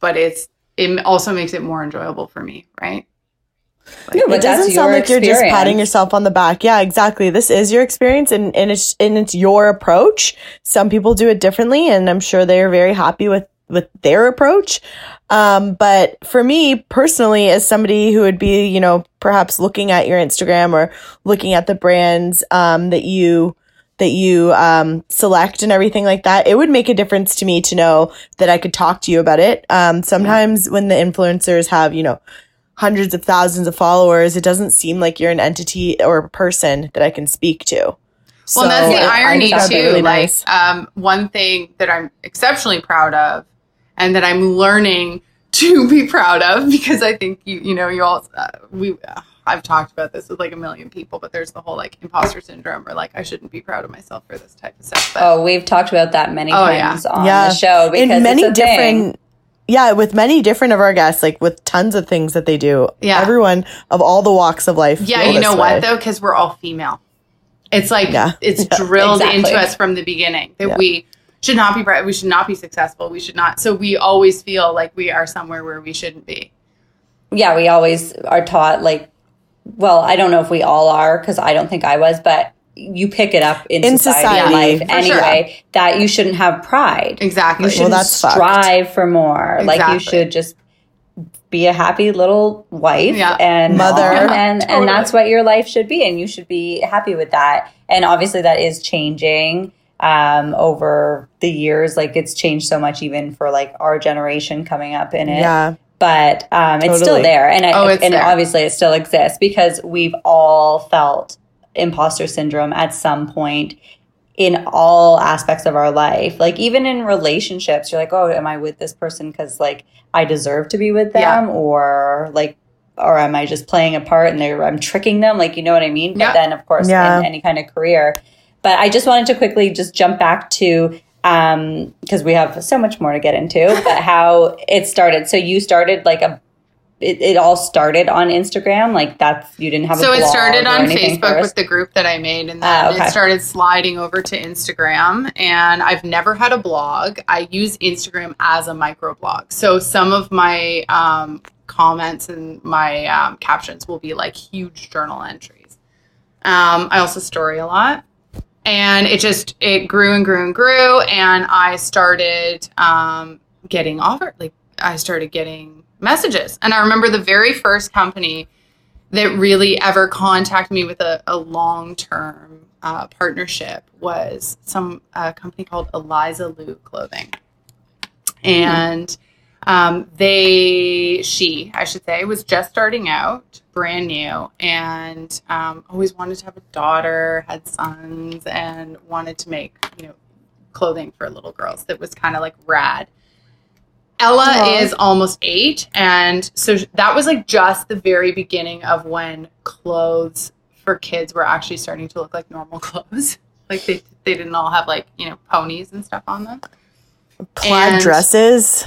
But it's it also makes it more enjoyable for me, right? No, but it doesn't sound like you're just patting yourself on the back. Yeah, exactly. This is your experience and, and it's and it's your approach. Some people do it differently and I'm sure they're very happy with with their approach. Um, but for me personally, as somebody who would be, you know, perhaps looking at your Instagram or looking at the brands um, that you that you um, select and everything like that, it would make a difference to me to know that I could talk to you about it. Um, sometimes when the influencers have, you know, hundreds of thousands of followers, it doesn't seem like you're an entity or a person that I can speak to. Well, and that's the Yeah, irony too. really like, nice. um, one thing that I'm exceptionally proud of, and that I'm learning to be proud of, because I think you, you know, you all, uh, we, uh, I've talked about this with like a million people, but there's the whole like imposter syndrome, or like I shouldn't be proud of myself for this type of stuff. But Oh, we've talked about that many Oh, yeah. times on Yeah. the show because in many it's a thing. Different yeah with many different of our guests like with tons of things that they do Yeah. everyone of all the walks of life yeah, you know what way. though, because we're all female. It's like Yeah. it's Yeah. drilled Exactly. into us from the beginning that Yeah. we should not be proud. We should not be successful. We should not. So we always feel like we are somewhere where we shouldn't be. yeah, we always are taught like, well, I don't know if we all are because I don't think I was, but you pick it up in, In society, society, life for sure. anyway that you shouldn't have pride. Exactly. You shouldn't that's fucked. strive for more. Like you should just be a happy little wife Yeah. and Mother. mom, Yeah, and totally. and that's what your life should be, and you should be happy with that. And obviously, that is changing um, over the years. Like it's changed so much, even for like our generation coming up in it yeah but um, it's still there, and I, Oh, and there. obviously it still exists because we've all felt imposter syndrome at some point in all aspects of our life. Like even in relationships, you're like, oh, am I with this person because like I deserve to be with them, Yeah. or like, or am I just playing a part and they're I'm tricking them? Like you know what I mean? But Yeah. then of course Yeah. in any kind of career. But I just wanted to quickly just jump back to um because we have so much more to get into but how it started so you started like a it, it all started on instagram like that's you didn't have a so it started on Facebook with the group that I made, and then Ah, okay. it started sliding over to Instagram. And I've never had a blog. I use Instagram as a microblog. So some of my um, comments and my um, captions will be like huge journal entries. Um, I also story a lot. And it just it grew and grew and grew, and I started um, getting offered. Like I started getting messages, and I remember the very first company that really ever contacted me with a, a long term uh, partnership was some uh, company called Eliza Lou Clothing. And um, they, she, I should say, was just starting out, brand new, and um, always wanted to have a daughter, had sons, and wanted to make, you know, clothing for little girls that was kind of like rad. Ella Aw. is almost eight, and so that was like just the very beginning of when clothes for kids were actually starting to look like normal clothes. Like they they didn't all have like you know ponies and stuff on them. plaid And- dresses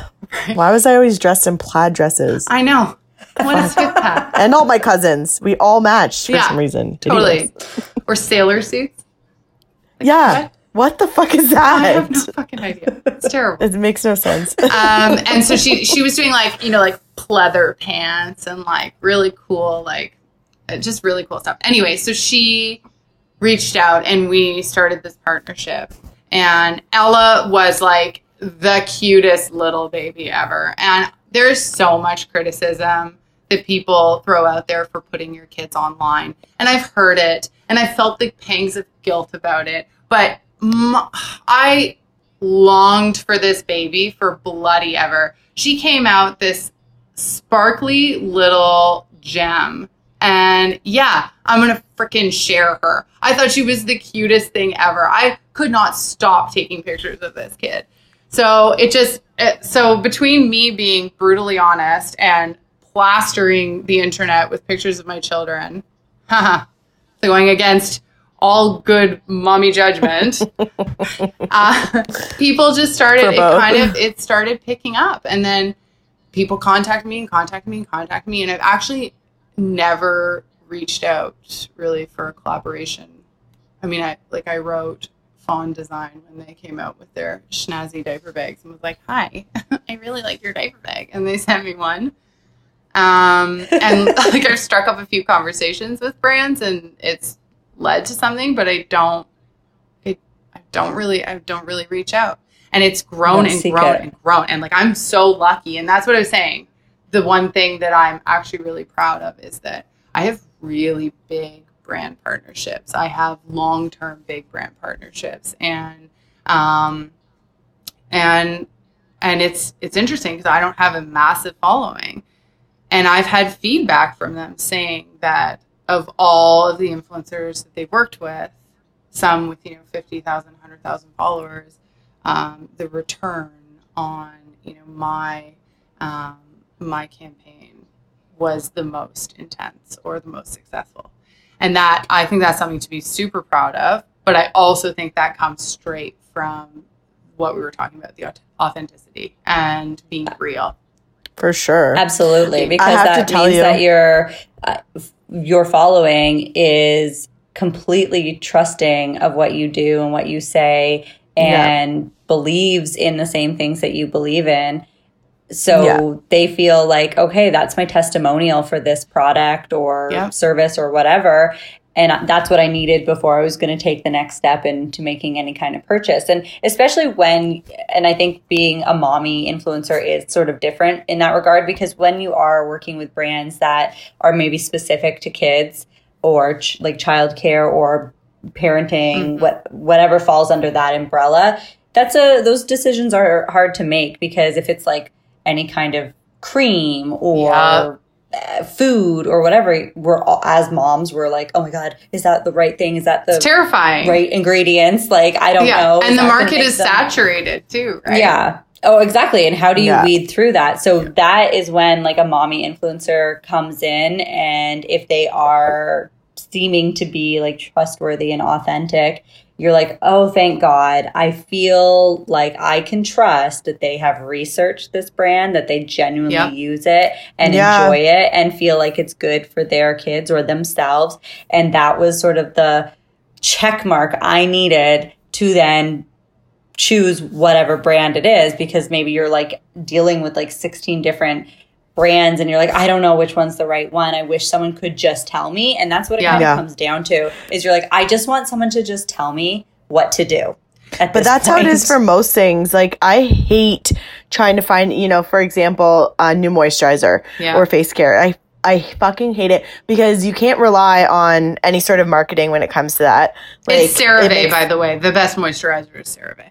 why was i always dressed in plaid dresses I know. What is with that? and all my cousins we all matched for Yeah, some reason Totally. Or sailor suits. yeah what? What the fuck is that? I have no fucking idea. It's terrible. it makes no sense um, and so she she was doing like you know like pleather pants and like really cool like uh, just really cool stuff. Anyway, so she reached out and we started this partnership. And Ella was like the cutest little baby ever. And there's so much criticism that people throw out there for putting your kids online. And I've heard it and I felt the pangs of guilt about it. But I longed for this baby for bloody ever. She came out this sparkly little gem. And yeah, I'm going to freaking share her. I thought she was the cutest thing ever. I could not stop taking pictures of this kid. So it just, it, so between me being brutally honest and plastering the internet with pictures of my children, haha, going against all good mommy judgment, uh, people just started. It kind of it started picking up, and then people contact me and contact me and contact me, and I've actually never reached out really for a collaboration. I mean, I like I wrote Fawn Design when they came out with their schnazzy diaper bags and was like, "Hi, I really like your diaper bag," and they sent me one. Um, and like I've struck up a few conversations with brands, and it's led to something, but I don't, it, I don't really, I don't really reach out, and it's grown and grown it. and grown, and like I'm so lucky, and that's what I was saying. The one thing that I'm actually really proud of is that I have really big brand partnerships. I have long term big brand partnerships, and um, and and it's it's interesting because I don't have a massive following, and I've had feedback from them saying that of all of the influencers that they've worked with, some with you know 50,000, 100,000 followers, um, the return on you know my um, my campaign was the most intense or the most successful, and that I think that's something to be super proud of. But I also think that comes straight from what we were talking about the authenticity and being real. For sure. Absolutely, because have to that tell means you- that your uh, your following is completely trusting of what you do and what you say, and believes in the same things that you believe in. So Yeah. they feel like, okay, that's my testimonial for this product or Yeah. service or whatever. And that's what I needed before I was going to take the next step into making any kind of purchase. And especially when, and I think being a mommy influencer is sort of different in that regard because when you are working with brands that are maybe specific to kids or ch- like childcare or parenting, mm-hmm. what whatever falls under that umbrella, that's a those decisions are hard to make because if it's like any kind of cream or Yeah. Uh, food or whatever, we're all, as moms we're like, oh my god, is that the right thing? Is that the It's terrifying. right ingredients? Like I don't yeah. know. Is And the market make is them- saturated too, right? yeah. Oh, exactly. And how do you Yeah. weed through that? So that is when like a mommy influencer comes in and if they are seeming to be like trustworthy and authentic, you're like, "Oh, thank God. I feel like I can trust that they have researched this brand, that they genuinely Yeah. use it and Yeah. enjoy it and feel like it's good for their kids or themselves." And that was sort of the check mark I needed to then choose whatever brand it is because maybe you're like dealing with like 16 different brands and you're like I don't know which one's the right one. I wish someone could just tell me and that's what it Yeah. kind Yeah. of comes down to is you're like I just want someone to just tell me what to do. But this that's how it is for most things. Like I hate trying to find, you know, for example, a new moisturizer Yeah. or face care. I I fucking hate it because you can't rely on any sort of marketing when it comes to that. it's it CeraVe, makes- by the way. The best moisturizer is CeraVe.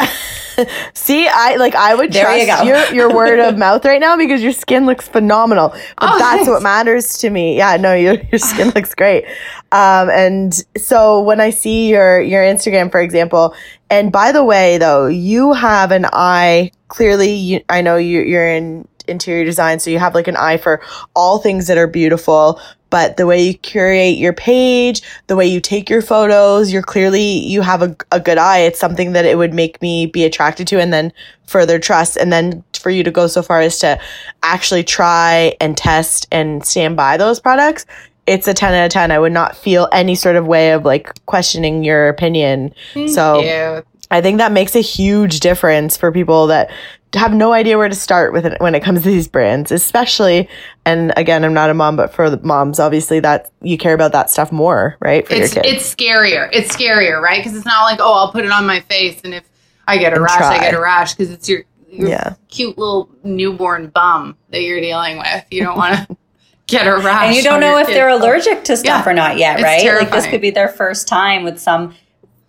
See, I like I would There you trust go. your your word of mouth right now because your skin looks phenomenal. But Oh, that's what matters to me. Yeah, no, your your skin looks great. Um, and so when I see your your Instagram, for example, and by the way, though, you have an eye. Clearly, you, I know you, you're in interior design, so you have like an eye for all things that are beautiful. But the way you curate your page, the way you take your photos, you're clearly you have a, a good eye. It's something that it would make me be attracted to, and then further trust, and then for you to go so far as to actually try and test and stand by those products. It's a 10 out of 10. I would not feel any sort of way of like questioning your opinion. so Cute. I think that makes a huge difference for people that have no idea where to start with it when it comes to these brands, especially. And again, I'm not a mom, but for the moms, obviously that you care about that stuff more, right? For It's your kids. it's scarier. It's scarier, right? Because it's not like oh, I'll put it on my face, and if I get a And rash, I get a rash because it's your, your Yeah. cute little newborn bum that you're dealing with. You don't want to get a rash, And you don't know if kid's they're allergic to stuff Yeah. or not yet, It's right? Like this could be their first time with some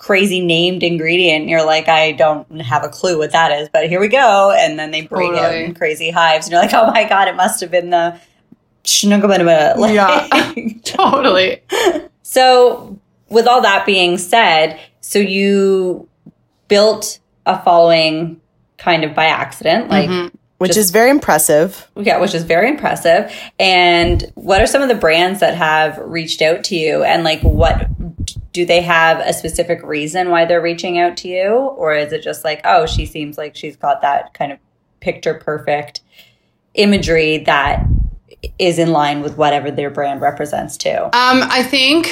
crazy named ingredient. You're like, I don't have a clue what that is, but here we go. And then they bring out Totally. in crazy hives. And you're like, oh my God, it must have been the shnuggabanaba. Like, Yeah. Totally. So, with all that being said, so you built a following kind of by accident, like Mhm. which just- is very impressive. yeah, which is very impressive. And what are some of the brands that have reached out to you, and like what do they have a specific reason why they're reaching out to you? Or is it just like, oh, she seems like she's got that kind of picture perfect imagery that is in line with whatever their brand represents too? Um, I think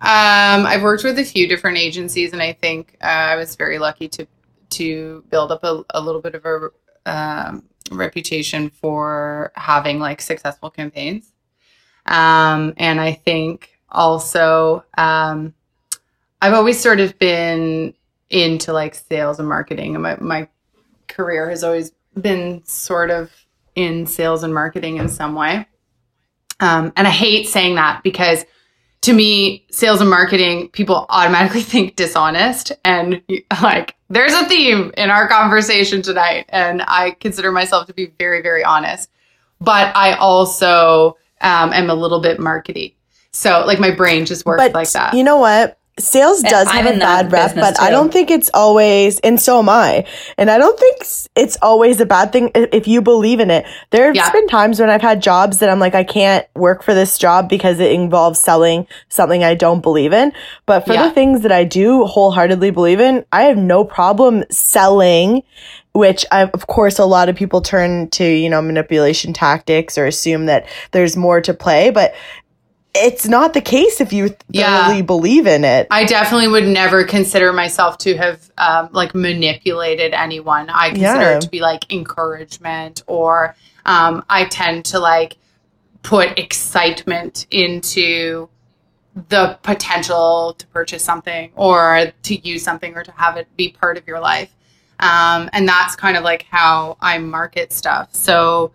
um, I've worked with a few different agencies, and I think uh, I was very lucky to to build up a, a little bit of a um, reputation for having like successful campaigns. Um, and I think also um, I've always sort of been into like sales and marketing, and my my career has always been sort of in sales and marketing in some way. Um, and I hate saying that because to me, sales and marketing, people automatically think dishonest. And like, there's a theme in our conversation tonight. And I consider myself to be very, very honest. But I also um, am a little bit markety. So, like, my brain just works But like that. you know what? Sales does I'm have a bad rep, but I don't think it's always, and so am I. And I don't think it's always a bad thing if you believe in it. There's Yeah. been times when I've had jobs that I'm like, I can't work for this job because it involves selling something I don't believe in. But for Yeah. the things that I do wholeheartedly believe in, I have no problem selling which I, of course a lot of people turn to you know manipulation tactics or assume that there's more to play but it's not the case if you Yeah. believe in it I definitely would never consider myself to have um, like manipulated anyone. I consider Yeah. it to be like encouragement, or um, I tend to like put excitement into the potential to purchase something or to use something or to have it be part of your life. Um, and that's kind of like how I market stuff. So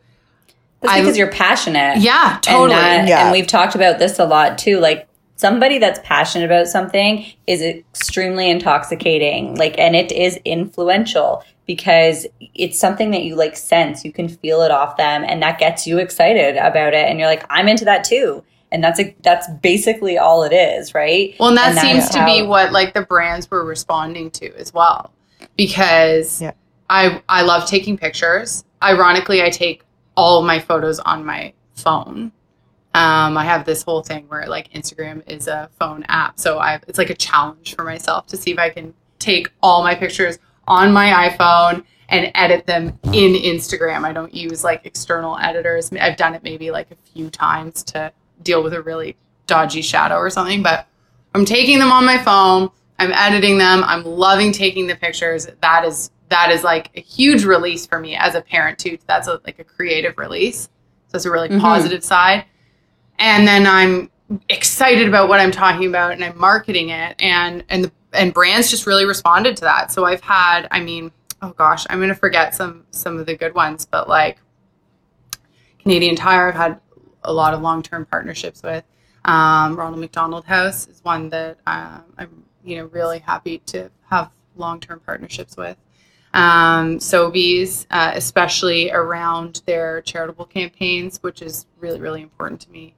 That's I'm- because you're passionate. yeah, totally. And, that, Yeah. and we've talked about this a lot too. Like somebody that's passionate about something is extremely intoxicating. Like, and it is influential because it's something that you like sense. You can feel it off them, and that gets you excited about it. And you're like, I'm into that too. And that's a that's basically all it is, right? Well, and that And seems that's to be what like the brands were responding to as well, because Yeah. I I love taking pictures. Ironically, I take all my photos on my phone. Um, I have this whole thing where like Instagram is a phone app, so I it's like a challenge for myself to see if I can take all my pictures on my iPhone and edit them in Instagram. I don't use like external editors. I've done it maybe like a few times to deal with a really dodgy shadow or something, but I'm taking them on my phone. I'm editing them. I'm loving taking the pictures. That is that is like a huge release for me as a parent too. That's a, like a creative release. So it's a really Mhm. positive side. And then I'm excited about what I'm talking about and I'm marketing it and and the, and brands just really responded to that. So I've had, I mean, oh gosh, I'm going to forget some some of the good ones, but like Canadian Tire, I've had a lot of long term partnerships with. Um, Ronald McDonald House is one that um, I'm you know really happy to have long term partnerships with. Um, Sobeys, uh, especially around their charitable campaigns, which is really really important to me.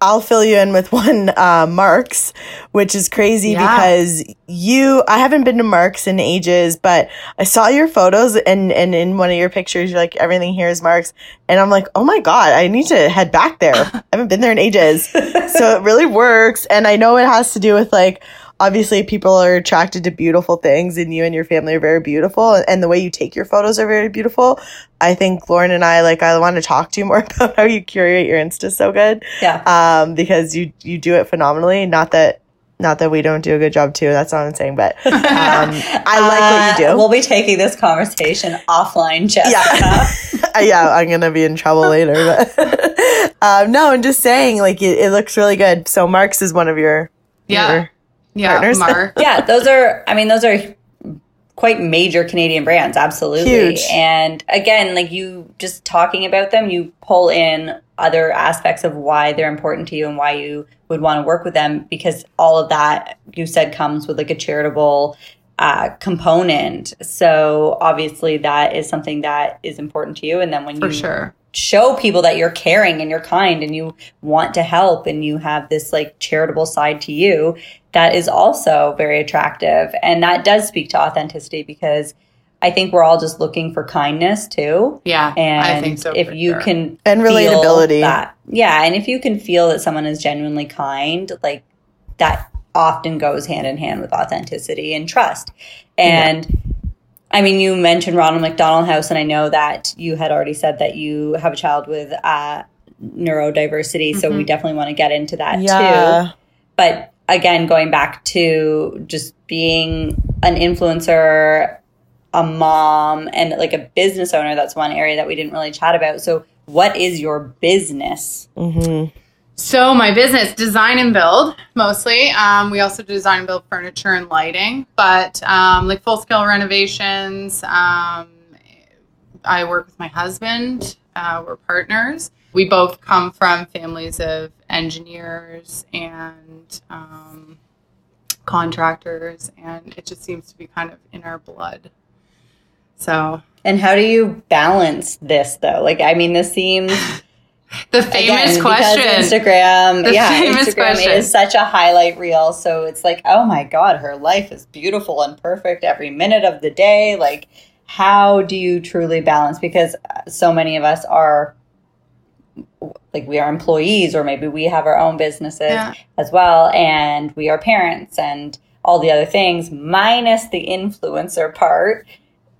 I'll fill you in with one uh, Mark's, which is crazy Yeah. because you. I haven't been to Mark's in ages, but I saw your photos and and in one of your pictures, you're like everything here is Mark's, and I'm like, oh my god, I need to head back there. I haven't been there in ages, so it really works, and I know it has to do with like. Obviously, people are attracted to beautiful things, and you and your family are very beautiful, and the way you take your photos are very beautiful. I think Lauren and I like. I want to talk to you more about how you curate your Insta so good Yeah. um, because you you do it phenomenally. Not that not that we don't do a good job too. That's not what I'm saying, but um, I like what you Uh, do. We'll be taking this conversation offline, Jessica. Uh, yeah, I'm gonna be in trouble later, but um, no, I'm just saying like it, it looks really good. So Mark's is one of your Yeah, your- yeah, partners. Mark. yeah, those are. I mean, those are quite major Canadian brands, absolutely. Huge. And again, like you just talking about them, you pull in other aspects of why they're important to you and why you would want to work with them because all of that you said comes with like a charitable uh, component. So obviously that is something that is important to you. And then when for you sure. Show people that you're caring and you're kind and you want to help and you have this like charitable side to you that is also very attractive and that does speak to authenticity because i think we're all just looking for kindness too Yeah, and I think so. if you sure. can And feel relatability. that, yeah and if you can feel that someone is genuinely kind like that often goes hand in hand with authenticity and trust. And I mean, you mentioned Ronald McDonald House, and I know that you had already said that you have a child with uh, neurodiversity, so we definitely want to get into that too. But again going back to just being an influencer a mom and like a business owner that's one area that we didn't really chat about. So what is your business? Mm-hmm. So my business, design and build mostly. Um, we also design and build furniture and lighting, but um, like full scale renovations. Um, I work with my husband. Uh, we're partners. We both come from families of engineers and um, contractors, and it just seems to be kind of in our blood. So and how do you balance this though like i mean this seems the famous again, question. instagram The yeah instagram question. is such a highlight reel so it's like oh my god her life is beautiful and perfect every minute of the day like how do you truly balance because uh, so many of us are like we are employees or maybe we have our own businesses Yeah. as well and we are parents and all the other things minus the influencer part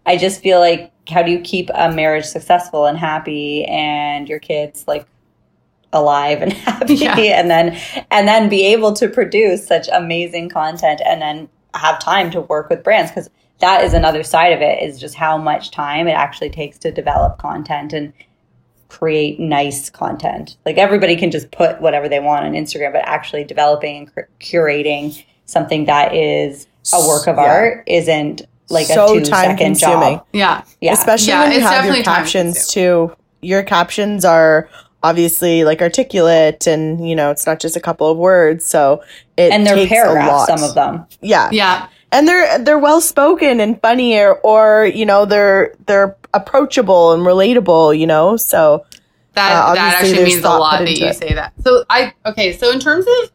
i just feel like how do you keep a marriage successful and happy and your kids like alive and happy Yeah. and then and then be able to produce such amazing content and then have time to work with brands because that is another side of it is just how much time it actually takes to develop content and create nice content. Like everybody can just put whatever they want on Instagram, but actually developing and cur- curating something that is a work of Yeah. art isn't like So a two second time-consuming. job. yeah. Yeah. Especially Yeah, when you it's have your definitely time captions too. Your captions are obviously like articulate and you know it's not just a couple of words so it and they're takes a paragraphs, lot. some of them. yeah Yeah. and they're they're well spoken and funny or, or you know they're they're approachable and relatable you know so That Uh, that actually means a lot that you it. say that. So I okay, so in terms of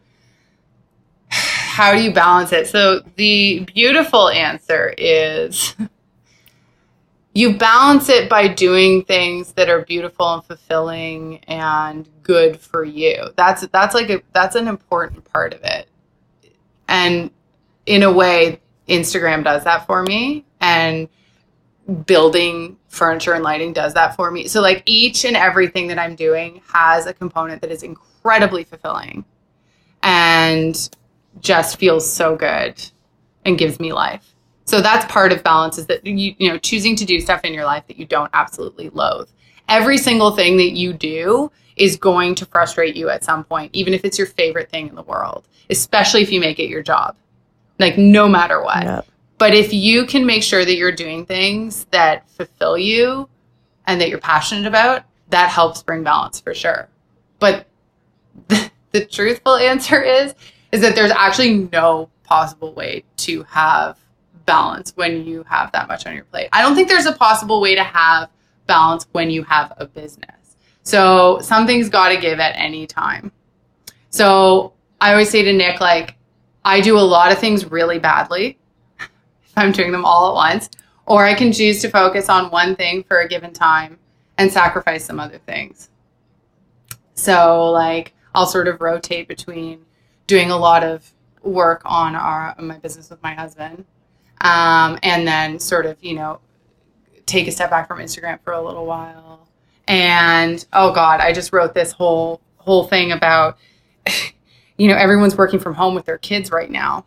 how do you balance it? So the beautiful answer is you balance it by doing things that are beautiful and fulfilling and good for you. That's that's like a that's an important part of it. And in a way Instagram does that for me and building furniture and lighting does that for me. So like each and everything that I'm doing has a component that is incredibly fulfilling and just feels so good and gives me life. So that's part of balance is that you you know choosing to do stuff in your life that you don't absolutely loathe. Every single thing that you do is going to frustrate you at some point, even if it's your favorite thing in the world, especially if you make it your job. Like no matter what. yeah. But if you can make sure that you're doing things that fulfill you and that you're passionate about, that helps bring balance for sure. But the, the truthful answer is is that there's actually no possible way to have balance when you have that much on your plate. I don't think there's a possible way to have balance when you have a business. So something's got to give at any time. So I always say to Nick, like, I do a lot of things really badly if I'm doing them all at once, or I can choose to focus on one thing for a given time and sacrifice some other things. So, like, I'll sort of rotate between doing a lot of work on our on my business with my husband, um, and then sort of, you know, take a step back from Instagram for a little while. And oh God, I just wrote this whole whole thing about, you know, everyone's working from home with their kids right now,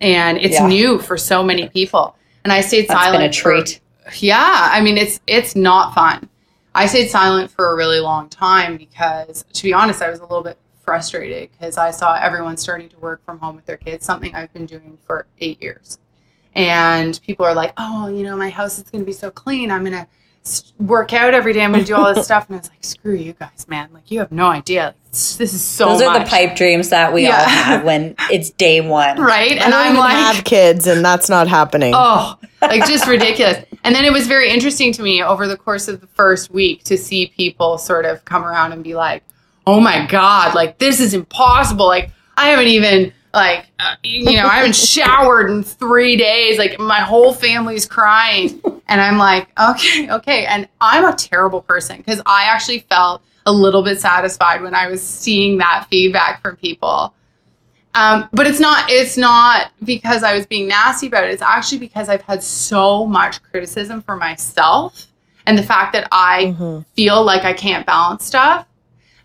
and it's Yeah. new for so many people. And I stayed That's silent. been a for- treat. yeah, I mean it's it's not fun. I stayed silent for a really long time because to be honest, I was a little bit frustrated because I saw everyone starting to work from home with their kids, something I've been doing for 8 years. And people are like, "Oh, you know, my house is going to be so clean. I'm going to work out every day. I'm going to do all this stuff." And I was like, "Screw you guys, man. Like you have no idea. This this is so Those are the pipe dreams that we Yeah. all have when it's day one. right? I And don't I'm even like have kids and that's not happening Oh, like just ridiculous. And then it was very interesting to me over the course of the first week to see people sort of come around and be like, "Oh my god, like this is impossible. Like I haven't even like uh, you know, I haven't showered in 3 days. Like my whole family's crying." And I'm like, "Okay, okay." And I'm a terrible person cuz I actually felt a little bit satisfied when I was seeing that feedback from people. Um, but it's not it's not because I was being nasty about it. It's actually because I've had so much criticism for myself and the fact that I Mhm. feel like I can't balance stuff.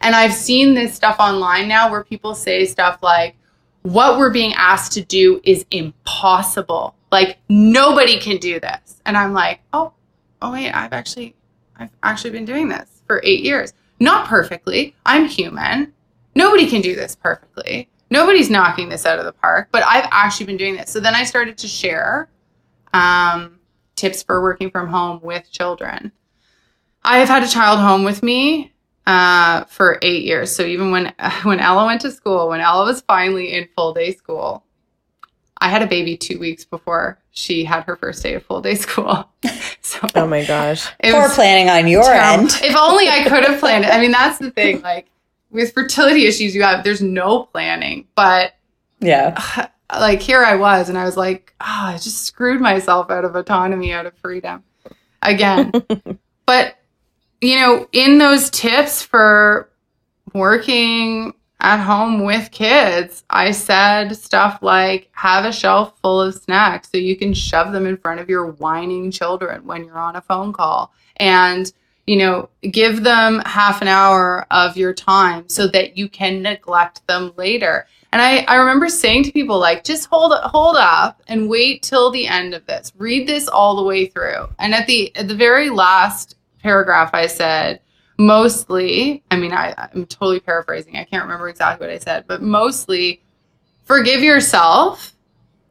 And I've seen this stuff online now where people say stuff like, what we're being asked to do is impossible. Like nobody can do this. And I'm like, oh, oh wait, I've actually I've actually been doing this for eight years. Not perfectly. I'm human. Nobody can do this perfectly. Nobody's knocking this out of the park, but I've actually been doing this. So then I started to share um, tips for working from home with children. I have had a child home with me uh, for eight years. So even when when Ella went to school, when Ella was finally in full day school, I had a baby two weeks before she had her first day of full day school. So Oh my gosh. it Poor was planning on your terrible. end. If only I could have planned it. I mean, that's the thing. Like with fertility issues, you have there's no planning, but Yeah. like here I was, and I was like, oh, I just screwed myself out of autonomy, out of freedom again. but you know, in those tips for working at home with kids, I said stuff like have a shelf full of snacks so you can shove them in front of your whining children when you're on a phone call. And you know, give them half an hour of your time so that you can neglect them later. And I, I remember saying to people like, just hold hold up and wait till the end of this. Read this all the way through. And at the at the very last paragraph, I said, mostly. I mean, I, I'm totally paraphrasing. I can't remember exactly what I said, but mostly, forgive yourself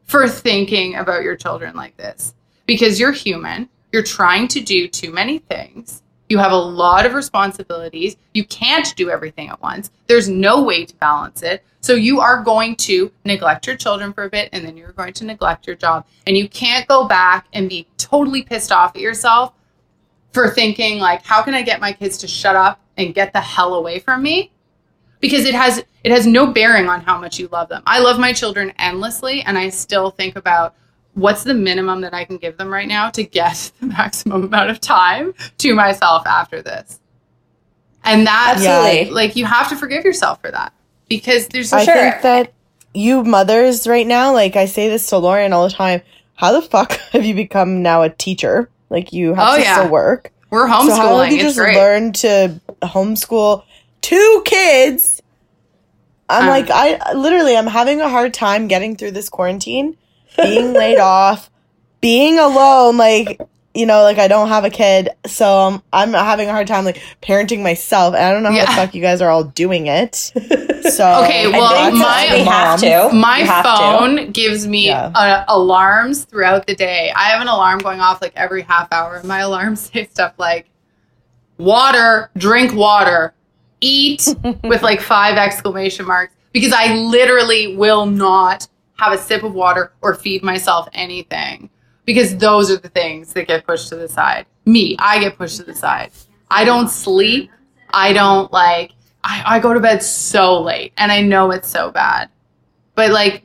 for thinking about your children like this because you're human. You're trying to do too many things. You have a lot of responsibilities. You can't do everything at once. There's no way to balance it. So you are going to neglect your children for a bit and then you're going to neglect your job. And you can't go back and be totally pissed off at yourself for thinking like how can I get my kids to shut up and get the hell away from me? Because it has it has no bearing on how much you love them. I love my children endlessly and I still think about what's the minimum that I can give them right now to get the maximum amount of time to myself after this. And that's Absolutely. like you have to forgive yourself for that because there's I sure. think that you mothers right now, like I say this to Lauren all the time, how the fuck have you become now a teacher? Like you have Oh, to yeah. still work. we're homeschooling. So how have you it's just great. learned to homeschool two kids? I'm Um, like I literally I'm having a hard time getting through this quarantine, being laid off, being alone. Like you know, like I don't have a kid, so um, I'm having a hard time like parenting myself. And I don't know how Yeah. the fuck you guys are all doing it. So Okay, well, my- we have to. My You have to. phone gives me Yeah. uh, alarms throughout the day. I have an alarm going off like every half hour. And my alarms say stuff like water, drink water, eat with like five exclamation marks because I literally will not have a sip of water or feed myself anything because those are the things that get pushed to the side. Me, I get pushed to the side. I don't sleep. I don't like, I, I go to bed so late and I know it's so bad. But like,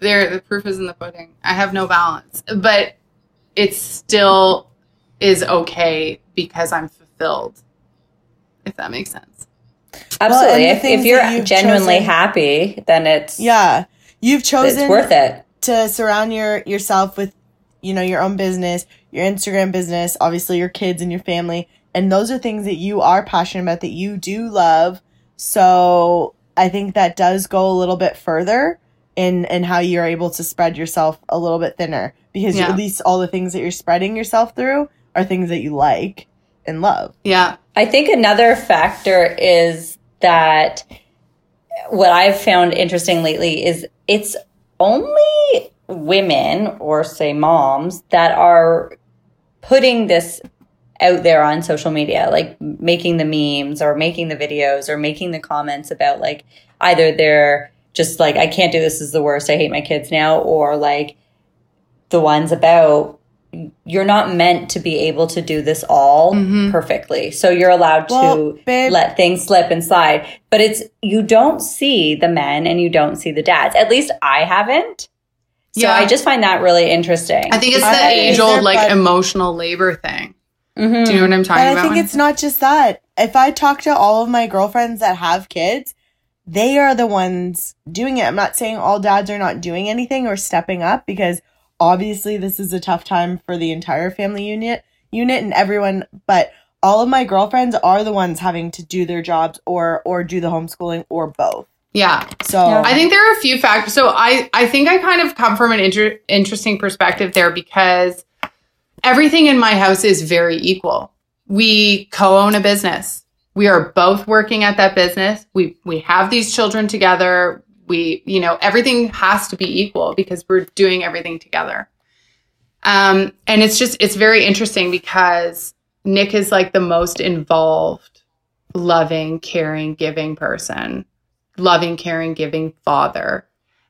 there, the proof is in the pudding. I have no balance, but it still is okay because I'm fulfilled. If that makes sense. Absolutely. the if, if you're genuinely chosen- happy, then it's Yeah. You've it's chosen worth it. to surround your yourself with you know your own business, your Instagram business, obviously your kids and your family, and those are things that you are passionate about that you do love. So, I think that does go a little bit further in in how you're able to spread yourself a little bit thinner because Yeah. at least all the things that you're spreading yourself through are things that you like and love. Yeah. I think another factor is that what I've found interesting lately is it's only women or say moms that are putting this out there on social media, like making the memes or making the videos or making the comments about like either they're just like, I can't do this, this is the worst, I hate my kids now, or like the ones about you're not meant to be able to do this all Mhm. perfectly. So you're allowed Well, to babe- let things slip and slide. But it's you don't see the men and you don't see the dads. At least I haven't. So Yeah. I just find that really interesting. I think it's the agree age old there, like but- emotional labor thing. Mhm. Do you know what I'm talking But I think when- it's not just that. If I talk to all of my girlfriends that have kids, they are the ones doing it. I'm not saying all dads are not doing anything or stepping up because obviously this is a tough time for the entire family unit unit and everyone, but all of my girlfriends are the ones having to do their jobs or or do the homeschooling or both. Yeah. So Yeah. I think there are a few factors. So I, I think I kind of come from an inter- interesting perspective there because everything in my house is very equal. We co-own a business. We are both working at that business. We we have these children together. We, you know, everything has to be equal because we're doing everything together. Um, and it's just it's very interesting because Nick is like the most involved, loving, caring, giving person loving, caring, giving father.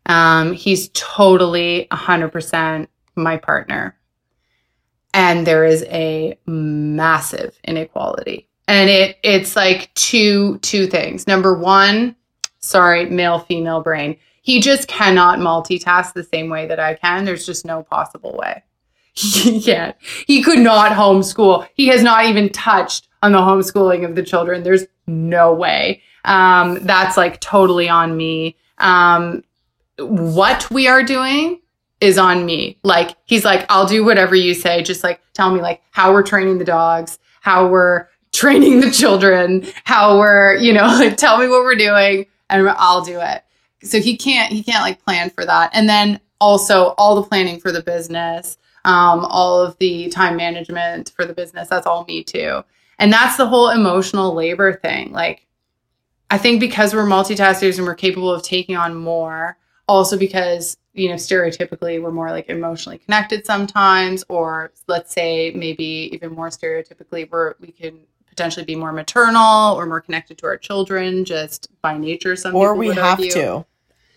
Um, he's totally 100% my partner. And there is a massive inequality. And it it's like two two things. Number one, sorry, male female brain. He just cannot multitask the same way that I can. There's just no possible way. He can't. He could not homeschool. He has not even touched on the homeschooling of the children. There's no way. Um, that's like totally on me. Um, what we are doing is on me. Like he's like, I'll do whatever you say. Just like tell me like how we're training the dogs, how we're training the children, how we're, you know, like tell me what we're doing and I'll do it. So he can't he can't like plan for that. And then also all the planning for the business, um, all of the time management for the business, that's all me too. And that's the whole emotional labor thing. Like I think because we're multitaskers and we're capable of taking on more, also because, you know, stereotypically we're more like emotionally connected sometimes, or let's say maybe even more stereotypically, we're we can potentially be more maternal or more connected to our children just by nature. Some or we have argue to.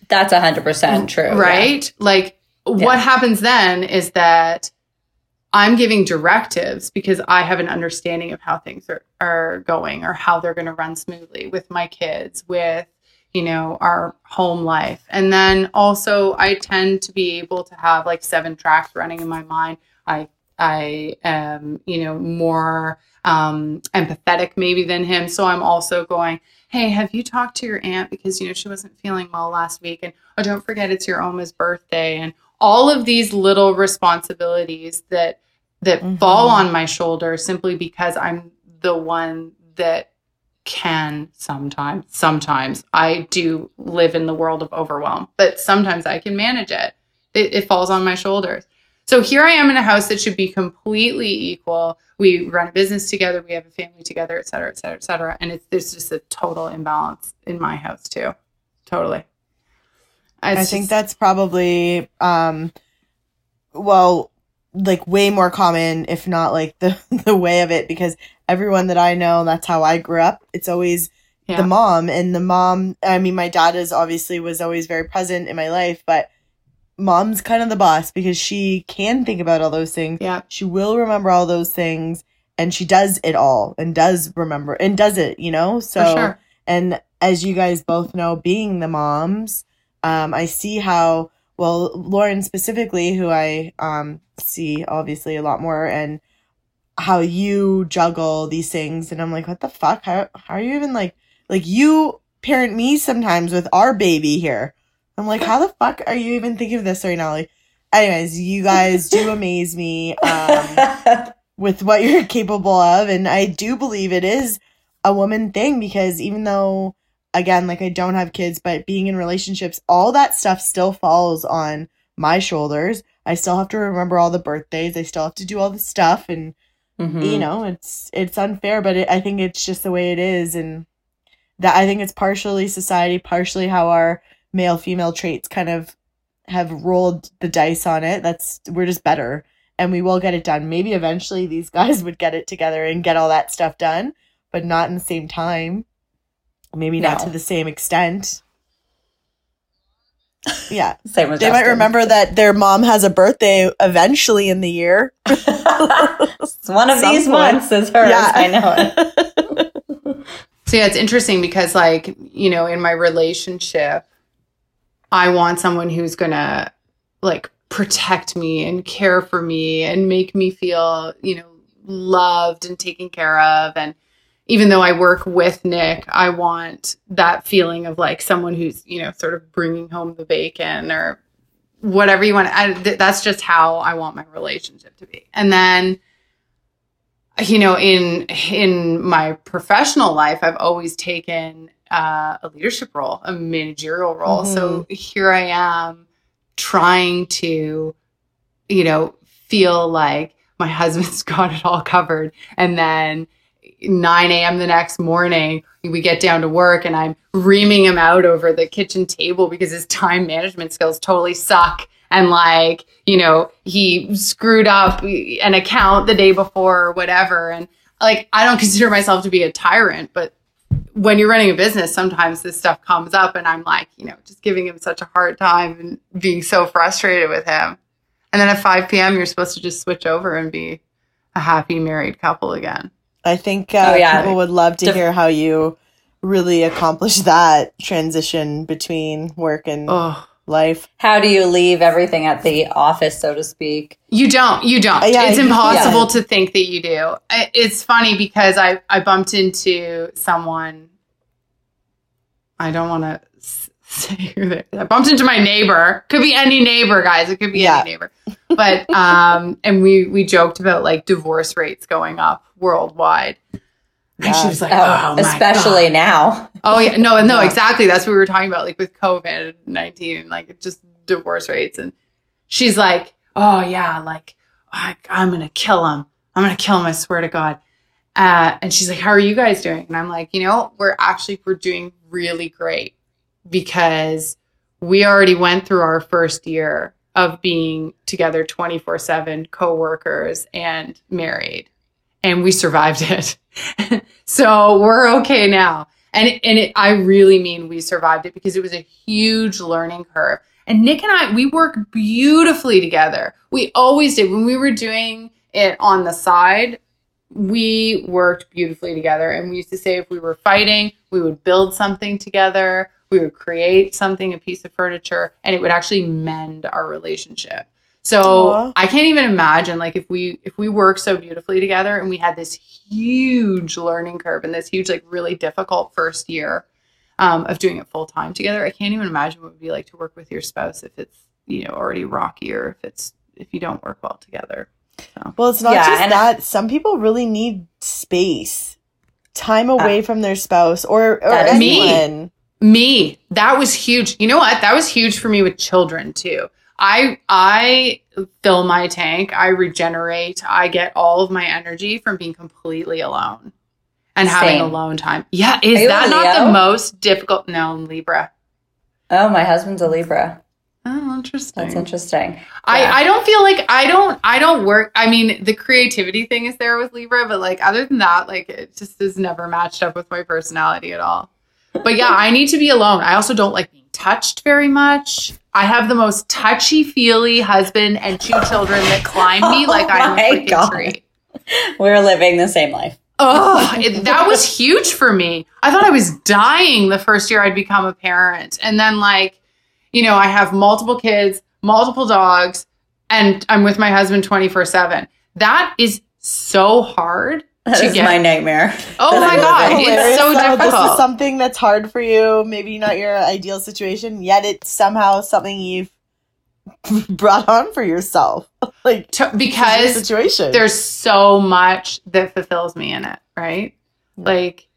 That's 100% true. yeah. right? Like Yeah. what happens then is that I'm giving directives because I have an understanding of how things are, are going or how they're going to run smoothly with my kids, with you know our home life, and then also I tend to be able to have like seven tracks running in my mind. I I am you know more um, empathetic maybe than him, so I'm also going. Hey, have you talked to your aunt because you know she wasn't feeling well last week, and oh, don't forget it's your Oma's birthday, and all of these little responsibilities that that Mhm. fall on my shoulder simply because I'm the one that can sometimes sometimes I do live in the world of overwhelm, but sometimes I can manage it. It, it falls on my shoulders. So here I am in a house that should be completely equal. We run a business together, we have a family together, et cetera, et cetera, et cetera. And it's there's just a total imbalance in my house too. Totally. I It's think just- that's probably um well like way more common if not like the the way of it because everyone that I know that's how I grew up it's always yeah. the mom and the mom I mean my dad is obviously was always very present in my life but mom's kind of the boss because she can think about all those things yeah. she will remember all those things and she does it all and does remember and does it you know so for sure. and as you guys both know, being the moms, um, I see how well Lauren specifically, who I um, see obviously a lot more, and how you juggle these things, and I'm like, what the fuck? How how are you even like like you parent me sometimes with our baby here? I'm like, how the fuck are you even thinking of this right now? Like, anyways, you guys do amaze me. Um, with what you're capable of and i do believe it is a woman thing because even though again like i don't have kids but being in relationships all that stuff still falls on my shoulders. I still have to remember all the birthdays. I still have to do all the stuff and Mhm. you know it's it's unfair but it, i think it's just the way it is. And that i think it's partially society partially how our male female traits kind of have rolled the dice on it. That's we're just better and we will get it done. Maybe eventually these guys would get it together and get all that stuff done but not in the same time maybe not to the same extent yeah Same with they might remember that their mom has a birthday eventually in the year One of Some these point. months is hers. Yeah. I know it. So yeah, it's interesting because like, you know, in my relationship, I want someone who's gonna like protect me and care for me and make me feel, you know, loved and taken care of. And, even though I work with Nick, I want that feeling of like someone who's, you know, sort of bringing home the bacon or whatever you want. I, th- that's just how I want my relationship to be. And then, you know, in in my professional life, I've always taken uh, a leadership role, a managerial role. So here I am trying to, you know, feel like my husband's got it all covered, and then 9 a.m. the next morning, we get down to work and I'm reaming him out over the kitchen table because his time management skills totally suck. And like, you know, he screwed up an account the day before or whatever. And like, I don't consider myself to be a tyrant, but when you're running a business, sometimes this stuff comes up and I'm like, you know, just giving him such a hard time and being so frustrated with him. And then at 5 p.m., you're supposed to just switch over and be a happy married couple again. I think uh, Oh, yeah. people would love to Def- hear how you really accomplish that transition between work and Oh, life. How do you leave everything at the office, so to speak? You don't. You don't. Uh, yeah, it's impossible yeah. to think that you do. It's funny because I I bumped into someone. I don't want to say who they. I bumped into my neighbor. Could be any neighbor, guys. It could be Yeah. any neighbor. But um, and we we joked about like divorce rates going up worldwide. And she was like, Oh, "Oh, my especially God." now. Oh yeah, no, no, Yeah. exactly. That's what we were talking about, like with COVID nineteen, like just divorce rates. And she's like, "Oh yeah, like I, I'm gonna kill him. I'm gonna kill him. I swear to God." Uh, and she's like, "How are you guys doing?" And I'm like, "You know, we're actually we're doing really great because we already went through our first year of being together 24 7 co-workers and married and we survived it so we're okay now and and it, I really mean we survived it because it was a huge learning curve. And Nick and I, we work beautifully together. We always did. When we were doing it on the side, we worked beautifully together. And we used to say if we were fighting, we would build something together. We would create something, a piece of furniture, and it would actually mend our relationship. So Aw. I can't even imagine like if we if we work so beautifully together and we had this huge learning curve and this huge like really difficult first year um, of doing it full time together. I can't even imagine what it would be like to work with your spouse if it's you know already rocky or if it's if you don't work well together. Well, it's not Yeah, just and- that. Some people really need space, time away from their spouse or, or That is me. anyone. Me, that was huge. You know what? That was huge for me with children too. I I fill my tank, I regenerate, I get all of my energy from being completely alone and having alone time. Yeah, is that not Leo? the most difficult? No, Libra. Oh, my husband's a Libra. Oh, interesting. That's interesting. I, Yeah. I don't feel like I don't I don't work I mean the creativity thing is there with Libra but like other than that like it just is never matched up with my personality at all. But yeah, I need to be alone. I also don't like being touched very much. I have the most touchy feely husband and two children that climb me oh like Oh I'm a freaking God. tree. We're living the same life. Oh, it, that was huge for me. I thought I was dying the first year I'd become a parent. And then, like, you know, I have multiple kids, multiple dogs, and I'm with my husband 24 7. That is so hard That to is get. my nightmare. oh my God. It's Hilarious so how This is something that's hard for you, maybe not your ideal situation, yet it's somehow something you've brought on for yourself. like To- this is your because situation. there's so much that fulfills me in it, right? Like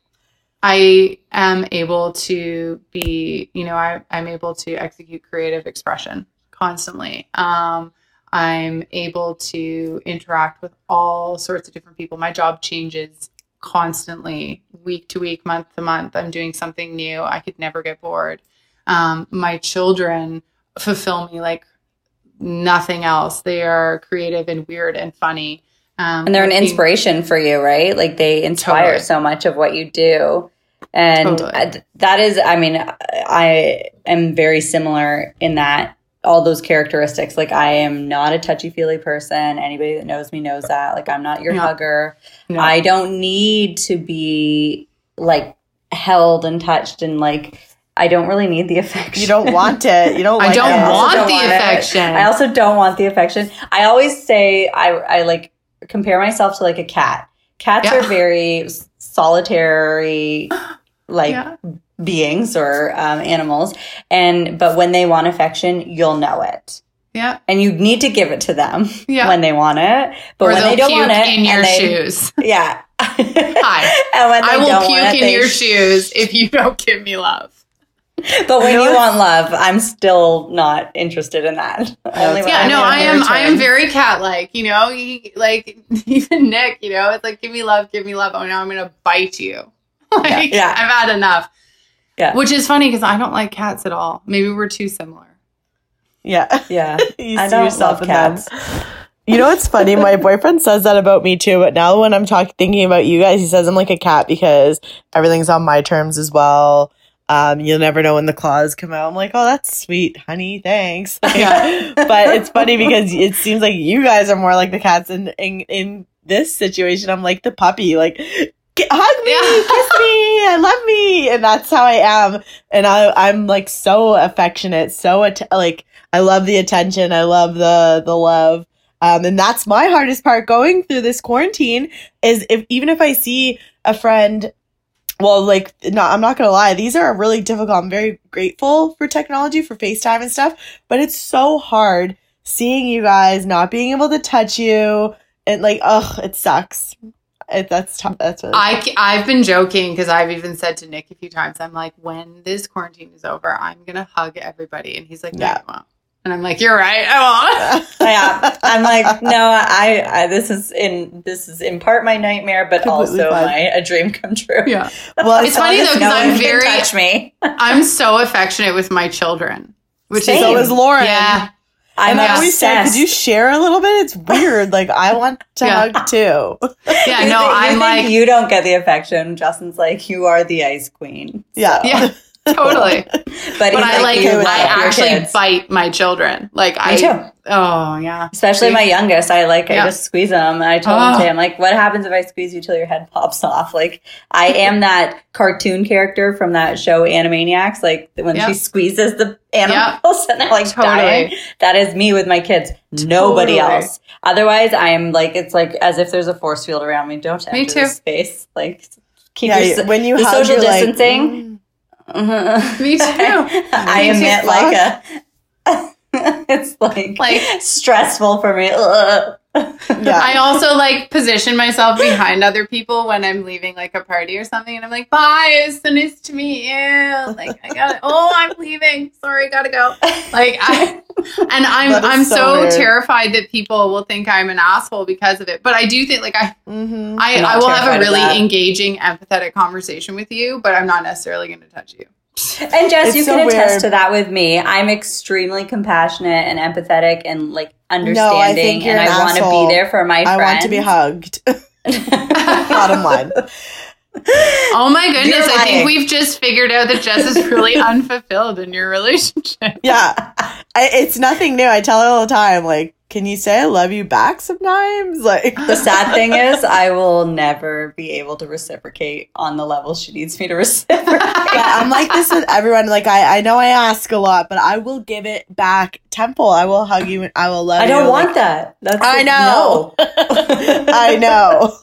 I am able to be, you know, I, I'm able to execute creative expression constantly. Um, I'm able to interact with all sorts of different people. My job changes constantly, week to week, month to month. I'm doing something new. I could never get bored. Um, my children fulfill me like nothing else. They are creative and weird and funny. Um, And they're an inspiration for you, right? Like they inspire Totally. so much of what you do. And Totally. That is, I mean, I am very similar in that all those characteristics. Like I am not a touchy feely person. Anybody that knows me knows that. Like I'm not your Yeah. hugger. No. I don't need to be like held and touched and like I don't really need the affection. you don't want it. You don't I don't it. I want don't the want it. affection. I also don't want the affection. I always say I I like compare myself to like a cat Cats Yeah. are very solitary, like Yeah. Beings or um, animals, and but when they want affection, you'll know it, Yeah. and you need to give it to them Yeah. when they want it. But or when they'll don't puke want it, in your they, shoes. yeah. Hi. and when they I will puke it, in they your sh- shoes if you don't give me love. But when You know you what's- want love, I'm still not interested in that. Only Yeah, no, I am. I am very cat like. You know, he, like even Nick. You know, it's like give me love, give me love. Oh, now I'm gonna bite you. Like, Yeah. I've had enough. Yeah. Which is funny because I don't like cats at all. Maybe we're too similar. Yeah. Yeah. you I see don't yourself love in them. cats. You know what's funny? My boyfriend says that about me too, but now when I'm talking thinking about you guys, he says I'm like a cat because everything's on my terms as well. Um, you'll never know when the claws come out. I'm like, oh, that's sweet, honey. Thanks. Yeah. but it's funny because it seems like you guys are more like the cats in in, in this situation. I'm like the puppy, like "Get- hug me, Yeah. kiss me, I love me, and that's how I am. And I I'm like so affectionate, so att- like I love the attention, I love the the love. Um, and that's my hardest part going through this quarantine is if even if I see a friend well like no i'm not gonna lie these are really difficult i'm very grateful for technology for facetime and stuff but it's so hard seeing you guys not being able to touch you and like ugh it sucks it, that's tough that's really I I've been joking because I've even said to Nick a few times. I'm like, when this quarantine is over, I'm gonna hug everybody, and he's like, no, Yeah. you won't. And I'm like, you're right, I won't. yeah, I'm like, no, I, I, this is in, this is in part my nightmare, but Completely also fine. my a dream come true. yeah, well It's funny, though, 'cause no I'm very- touch me. I'm so affectionate with my children, which Same. is always is lauren yeah. I'm and I always say, could you share a little bit? It's weird. Like I want to Yeah. hug too. Yeah, no, think- I'm think like, you don't get the affection. Justin's like, you are the ice queen. Yeah. yeah, totally. But, But I like, you okay with love I actually kids. bite my children. Like, I, too. oh, yeah. Especially my youngest, I like I just squeeze them. And I told Oh. him today, I'm like, what happens if I squeeze you till your head pops off? Like I am that cartoon character from that show Animaniacs, like when Yeah. she squeezes the animals and they're like Totally. dying. That is me with my kids. Nobody else. Otherwise, I am like it's like as if there's a force field around me. Don't touch Me too. space. Like keep Yeah, your when you the hug, social you're like, distancing. Mm. Mm. Me too. I Me too, emit like a. it's like Like- stressful for me. Ugh. yeah. I also like position myself behind other people when I'm leaving like a party or something, and I'm like, "Bye, it's so nice to meet you." Like, I got to Oh, I'm leaving. Sorry, gotta go. Like, I and I'm I'm so so, terrified that people will think I'm an asshole because of it. But I do think like I Mhm. I, I'm not I will have a really engaging, empathetic conversation with you, but I'm not necessarily going to touch you. And Jess, It's you so can attest weird. to that with me. I'm extremely compassionate and empathetic and like understanding, think you're and an I want to be there for my Friends. I want to be hugged. Bottom line. Oh my goodness! I think we've just figured out that Jess is really unfulfilled in your relationship. Yeah. I, it's nothing new. I tell her all the time, like, can you say I love you back sometimes? Like, The sad thing is, I will never be able to reciprocate on the level she needs me to reciprocate. yeah, I'm like this with everyone. Like, I, I know I ask a lot, but I will give it back temple. I will hug you and I will love you. I don't like- want that. That's I know. No. I know.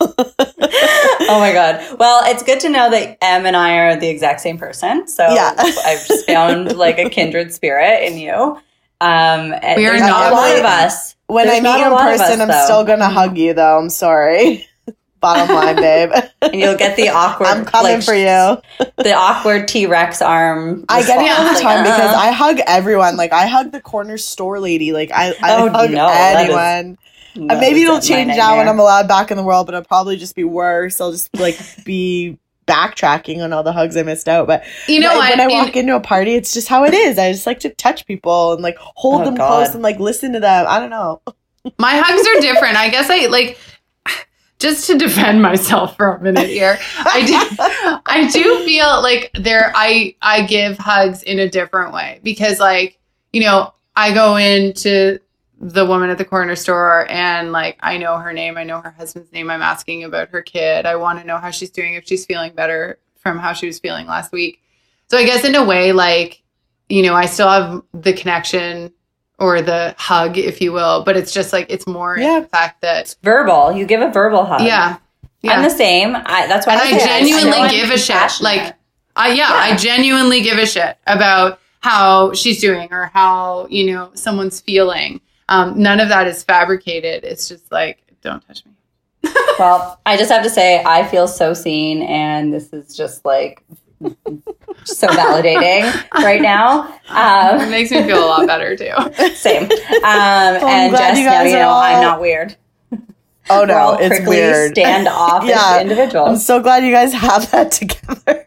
oh my god. Well, it's good to know that Em and I are the exact same person. So Yeah. I've just found like a kindred spirit in you. Um, We are not a lot of us. when There's I not meet a you in lot of us, person, I'm though. still gonna hug you, though. I'm sorry. Bottom line, babe. and you'll get the awkward. I'm coming like, for you. The awkward T Rex arm. I get it all the response, time like, because uh-uh. I hug everyone. Like I hug the corner store lady. Like I, I Oh, hug no, anyone. No, and maybe it'll change now when. I'm allowed back in the world, but it'll probably just be worse. I'll just like be backtracking on all the hugs I missed out. But You know when what? I In- walk into a party, it's just how it is. I just like to touch people and like hold Oh, them God. close and like listen to them. I don't know. My hugs are different. I guess I like just to defend myself for a minute here. I do I do feel like there I I give hugs in a different way because like, you know, I go into the woman at the corner store and like I know her name, I know her husband's name, I'm asking about her kid. I want to know how she's doing if she's feeling better from how she was feeling last week. So I guess in a way like, you know, I still have the connection or the hug, if you will, but it's just like it's more in Yeah. the fact that it's verbal. You give a verbal hug. yeah, Yeah. I'm the same. I, that's why I, I genuinely I'm give a shit. Like, I yeah, I genuinely give a shit about how she's doing or how you know someone's feeling. Um, none of that is fabricated. It's just like, don't touch me. Well, I just have to say, I feel so seen, and this is just like so validating right now. It Um, makes me feel a lot better too. same. Um, and just you now, you know, all- I'm not weird. Oh We're all no, it's prickly, weird. standoffish Yeah. I'm so glad you guys have that together.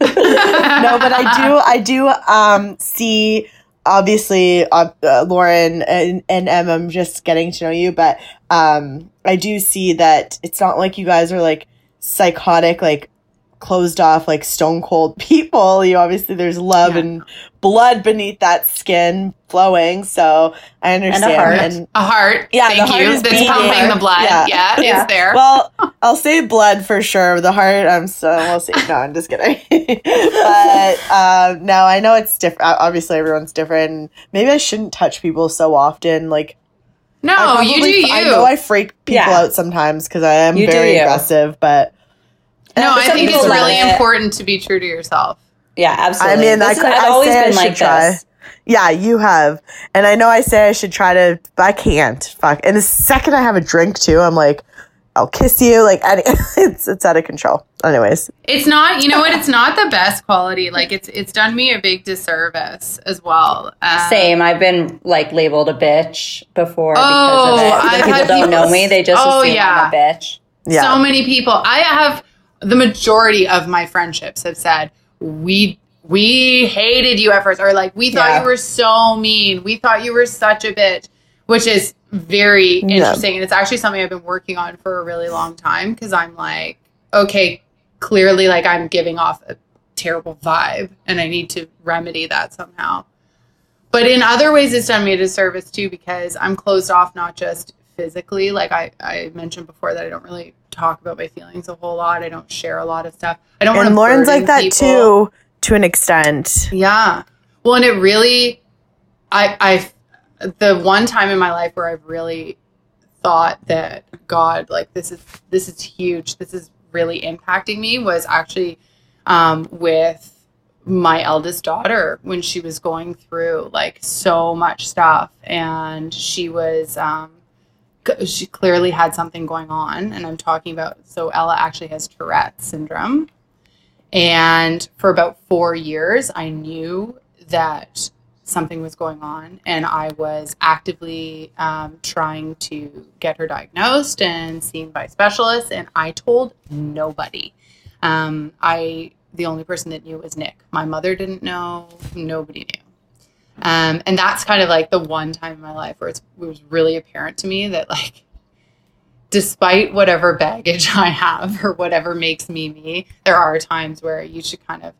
no, but I do, I do um, see. Obviously, uh, uh, Lauren and, and Em, I'm just getting to know you, but um, I do see that it's not like you guys are like psychotic, like closed off, like stone cold people. You obviously there's love Yeah. and blood beneath that skin flowing. So I understand. heart. and A heart. Yeah, the thank heart you. is That's beating. pumping the blood. Yeah. Yeah, Yeah. it's there. Well, I'll say blood for sure. The heart, I'm so we'll see. No, I'm just kidding. but um, no, I know it's different. Obviously, everyone's different. Maybe I shouldn't touch people so often. Like, no, probably- you do you. I know I freak people Yeah. out sometimes because I am You very aggressive. But no, I think it's really it. important to be true to yourself. Yeah, absolutely. I mean, I This is- I've I always say I been should like try. this. yeah, you have, and I know I say I should try to, but I can't. Fuck. And the second I have a drink too, I'm like, I'll kiss you. Like, any, it's it's out of control. Anyways, It's not, you know what? It's not the best quality. Like it's it's done me a big disservice as well. Um, Same. I've been like labeled a bitch before Oh, because of it. I've people had don't people- know me, they just Oh, assume yeah. I'm a bitch. yeah. So many people. I have the majority of my friendships have said we we hated you at first, or like we thought Yeah. you were so mean. We thought you were such a bitch, which is very Yeah. interesting, and it's actually something I've been working on for a really long time because I'm like, okay, clearly, like I'm giving off a terrible vibe, and I need to remedy that somehow. But in other ways, it's done me a disservice too because I'm closed off not just physically. Like I, I mentioned before that I don't really talk about my feelings a whole lot. I don't share a lot of stuff. I don't want and to. Lauren's like that too, to an extent. Yeah. Well, and it really, I, I, the one time in my life where I've really thought that God, like this is this is huge. This is really impacting me was actually um, with my eldest daughter when she was going through like so much stuff, and she was. Um, she clearly had something going on, and I'm talking about. So Ella actually has Tourette's syndrome, and for about four years, I knew that something was going on, and I was actively um, trying to get her diagnosed and seen by specialists. And I told nobody. Um, I the only person that knew was Nick. My mother didn't know. Nobody knew. Um, and that's kind of like the one time in my life where it was really apparent to me that like despite whatever baggage I have or whatever makes me me, there are times where you should kind of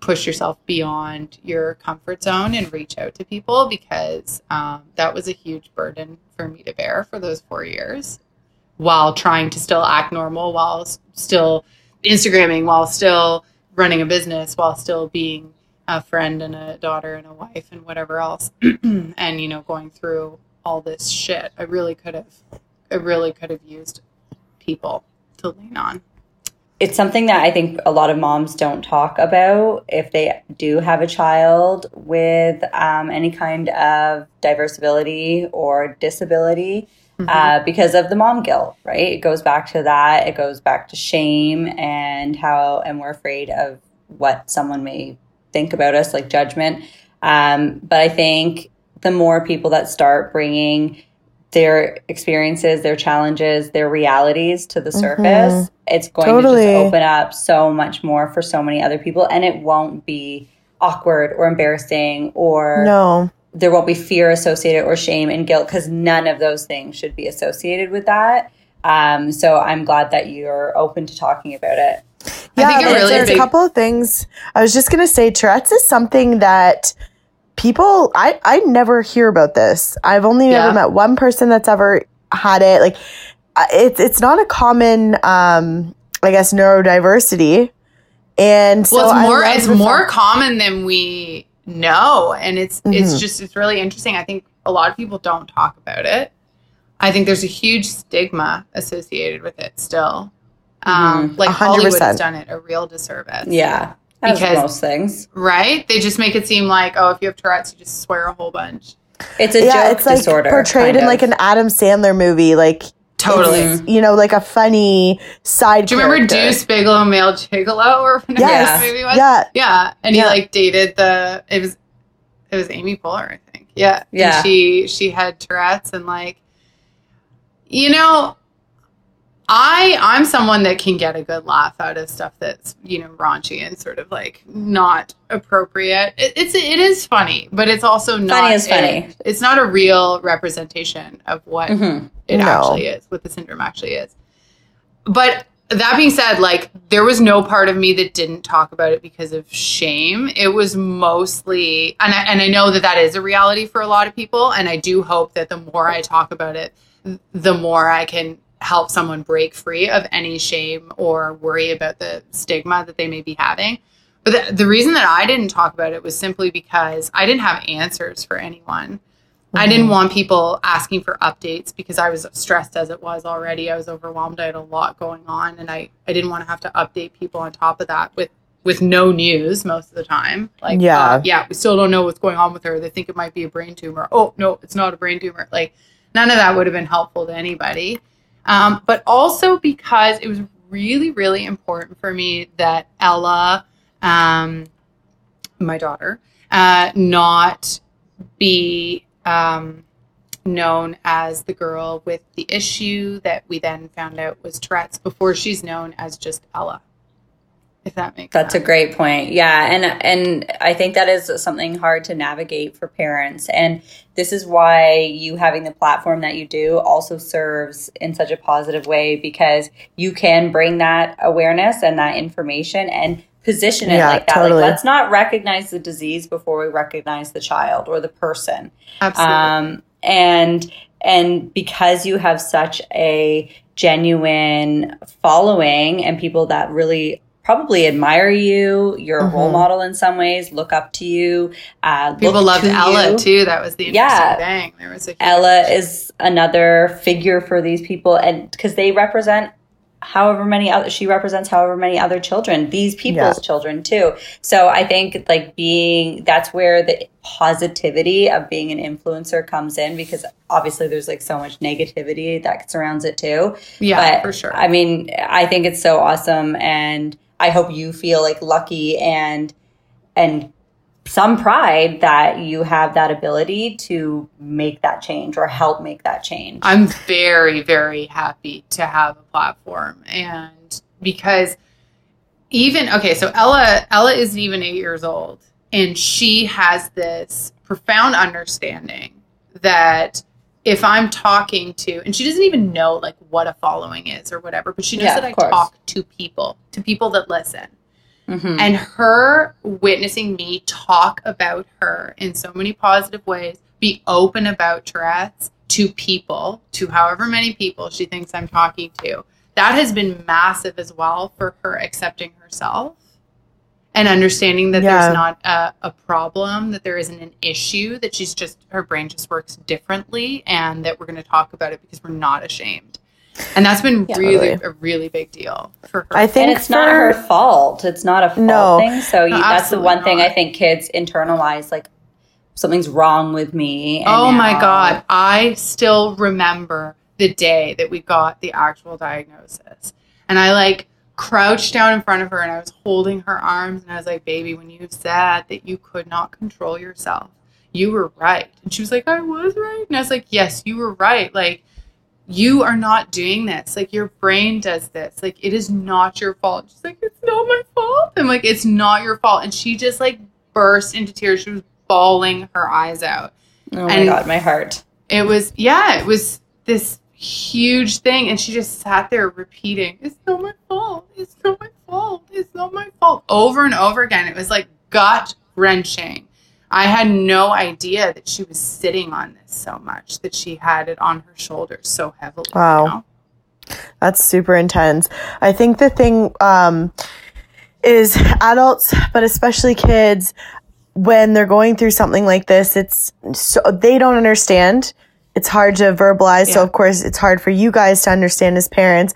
push yourself beyond your comfort zone and reach out to people because um, that was a huge burden for me to bear for those four years while trying to still act normal, while still Instagramming, while still running a business, while still being a friend and a daughter and a wife and whatever else. and, you know, going through all this shit. I really could have, I really could have used people to lean on. It's something that I think a lot of moms don't talk about if they do have a child with um, any kind of diversibility or disability. Uh, because of the mom guilt, right? It goes back to that. It goes back to shame and how, and we're afraid of what someone may think about us, like judgment. Um, but I think the more people that start bringing their experiences, their challenges, their realities to the surface, it's going Totally. to just open up so much more for so many other people. And it won't be awkward or embarrassing or No. there won't be fear associated or shame and guilt because none of those things should be associated with that. Um, so I'm glad that you're open to talking about it. I think it really there's big- a couple of things. I was just gonna say Tourette's is something that people I I never hear about this. I've only Yeah. ever met one person that's ever had it. Like it's it's not a common um I guess neurodiversity. And so well, it's more it's more common than we know, and it's it's Mhm. just it's really interesting. I think a lot of people don't talk about it. I think there's a huge stigma associated with it still, Um, like 100%. Hollywood has done it a real disservice. Yeah. As Because- most things. Right? They just make it seem like, oh, if you have Tourette's, you just swear a whole bunch. It's a yeah, joke it's like disorder. portrayed kind in of. like an Adam Sandler movie, like Totally. it's, you know, like a funny side. Do you remember. Deuce Bigalow, Male Gigolo, or whatever Yes. this movie was? Yeah. Yeah, and Yeah. he like dated the it was it was Amy Poehler, I think. Yeah, And Yeah. she she had Tourette's and like, you know, I I'm someone that can get a good laugh out of stuff that's you know raunchy and sort of like not appropriate. It, it's it is funny, but it's also not Funny is funny. it- it's not a real representation of what Mhm. it No. actually is, what the syndrome actually is. But that being said, like there was no part of me that didn't talk about it because of shame. It was mostly, and I, and I know that that is a reality for a lot of people, and I do hope that the more I talk about it, the more I can help someone break free of any shame or worry about the stigma that they may be having. But the, the reason that I didn't talk about it was simply because I didn't have answers for anyone. I didn't want people asking for updates because I was stressed as it was already. I was overwhelmed. I had a lot going on and I, I didn't want to have to update people on top of that with with no news most of the time. Like Yeah. uh, yeah, we still don't know what's going on with her. They think it might be a brain tumor. Oh, no, it's not a brain tumor. Like none of that would have been helpful to anybody. Um, but also because it was really, really important for me that Ella, um, my daughter, uh, not be um, known as the girl with the issue that we then found out was Tourette's before she's known as just Ella. If that makes That's a great point. Yeah, and and I think that is something hard to navigate for parents. And this is why you having the platform that you do also serves in such a positive way because you can bring that awareness and that information and position it Yeah, like that. totally. Like let's not recognize the disease before we recognize the child or the person. Absolutely. Um, and and because you have such a genuine following and people that really probably admire you, you're a role model in some ways, look up to you. Uh, People loved to Ella you. too. That was the interesting Yeah. thing. There was a Ella is another figure for these people, and because they represent however many other she represents however many other children these people's Yeah. children too so i think like being that's where the positivity of being an influencer comes in because obviously there's like so much negativity that surrounds it too yeah, but for sure. I mean, I think it's so awesome, and I hope you feel like lucky and and some pride that you have that ability to make that change or help make that change. I'm very, very happy to have a platform. And because even okay, so Ella Ella isn't even eight years old. And she has this profound understanding that if I'm talking to and she doesn't even know like what a following is or whatever, but she knows Yeah, that I course. talk to people, to people that listen. Mhm. And her witnessing me talk about her in so many positive ways, be open about Tourette's to people, to however many people she thinks I'm talking to, that has been massive as well for her accepting herself and understanding that Yeah. there's not a, a problem, that there isn't an issue, that she's just, her brain just works differently, and that we're going to talk about it because we're not ashamed. And that's been Yeah, really totally. a really big deal for her. I think and it's not her fault. It's not a fault No. thing. So you, No, that's the one absolutely thing. I think kids internalize like something's wrong with me. and Oh my God. I still remember the day that we got the actual diagnosis. And I like crouched down in front of her and I was holding her arms and I was like, baby, when you said that you could not control yourself, you were right. And she was like, I was right. And I was like, yes, you were right. Like, you are not doing this. Like, your brain does this. Like, it is not your fault. She's like, it's not my fault. I'm like, it's not your fault. And she just like burst into tears. She was bawling her eyes out Oh my And- god, my heart. it was yeah it was this huge thing and she just sat there repeating it's not my fault it's not my fault it's not my fault over and over again it was like gut wrenching i had no idea that she was sitting on this so much that she had it on her shoulders so heavily you Wow. know? That's super intense. I think the thing um, is adults, but especially kids, when they're going through something like this, it's so they don't understand. It's hard to verbalize. So of course, it's hard for you guys to understand as parents.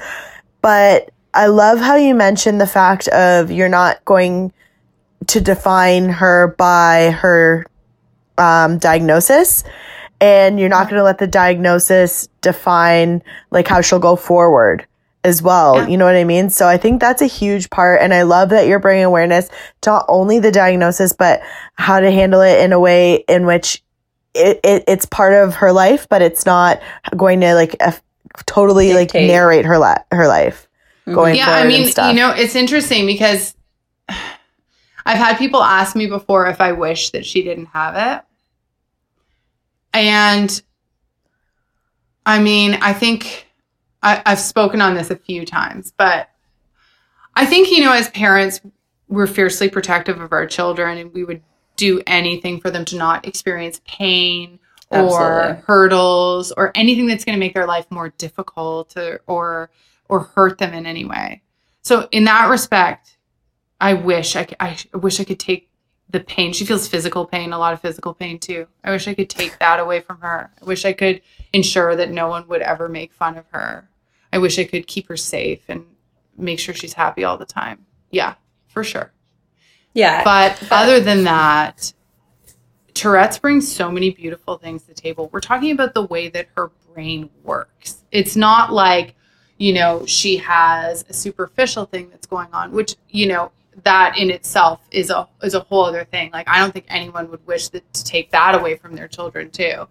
But I love how you mentioned the fact of you're not going to define her by her um, diagnosis and you're not going to let the diagnosis define like how she'll go forward as well. Yeah. You know what I mean? So I think that's a huge part. And I love that you're bringing awareness to not only the diagnosis, but how to handle it in a way in which it, it it's part of her life, but it's not going to like eff- totally like narrate her li- her life mm-hmm. going yeah forward i mean and stuff. you know it's interesting because i've had people ask me before if i wish that she didn't have it. And i mean i think I, i've spoken on this a few times but i think you know as parents we're fiercely protective of our children and we would do anything for them to not experience pain or Absolutely. hurdles or anything that's going to make their life more difficult or, or or hurt them in any way. So in that respect, I wish I, c- I sh- I wish I could take the pain. She feels physical pain, a lot of physical pain too. I wish I could take that away from her. I wish I could ensure that no one would ever make fun of her. I wish I could keep her safe and make sure she's happy all the time. Yeah, for sure. Yeah. But other than that, Tourette's brings so many beautiful things to the table. We're talking about the way that her brain works. It's not like, you know, she has a superficial thing that's going on, which, you know, that in itself is a is a whole other thing. Like I don't think anyone would wish that, to take that away from their children too.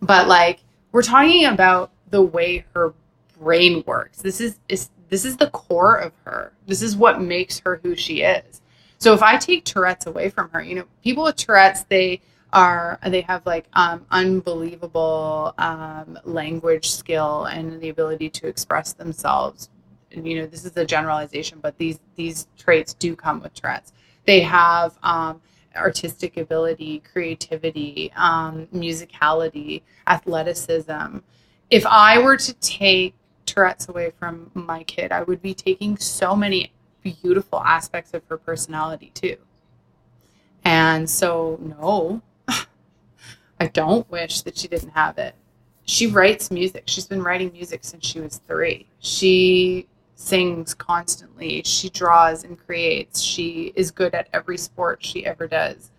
But like we're talking about the way her brain works. This is, is this is the core of her. This is what makes her who she is. So if I take Tourette's away from her, you know, people with Tourette's, they are they have like um, unbelievable um, language skill and the ability to express themselves. And, you know, this is a generalization, but these these traits do come with Tourette's. They have um, artistic ability, creativity, um, musicality, athleticism. If I were to take Tourette's away from my kid, I would be taking so many beautiful aspects of her personality too. And so, no, I don't wish that she didn't have it. She writes music. She's been writing music since she was three. She sings constantly. She draws and creates. She is good at every sport she ever does.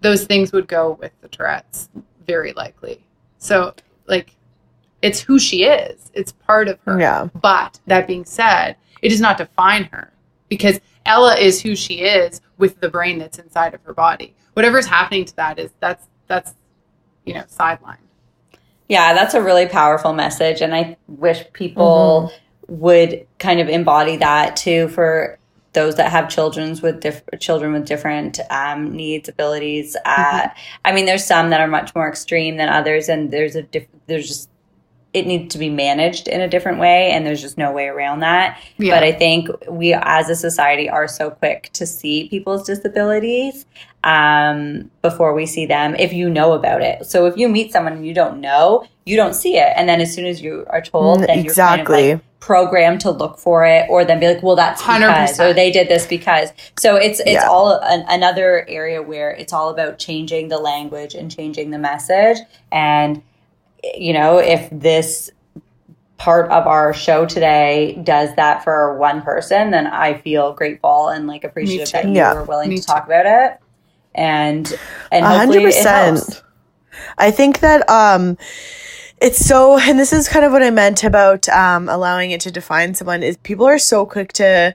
Those things would go with the Tourette's, very likely. So, like, it's who she is, it's part of her. Yeah. But that being said, it does not define her because Ella is who she is with the brain that's inside of her body. Whatever's happening to that is that's that's you know sidelined. Yeah, that's a really powerful message. And I wish people would kind of embody that too for those that have children's with diff- children with different um, needs, abilities. Uh, I mean, there's some that are much more extreme than others, and there's a diff- there's just it needs to be managed in a different way, and there's just no way around that. Yeah. But I think we as a society are so quick to see people's disabilities um, before we see them if you know about it. So if you meet someone and you don't know, you don't see it. And then as soon as you are told, Mm, then you're kind of exactly. like programmed to look for it or then be like, well, that's because, 100%. or they did this because. So it's, it's Yeah. all an, another area where it's all about changing the language and changing the message. And, you know, if this part of our show today does that for one person, then I feel grateful and like appreciative that you Yeah. were willing Me to too. talk about it. And and hundred percent. I think that um it's so and this is kind of what I meant about um allowing it to define someone is people are so quick to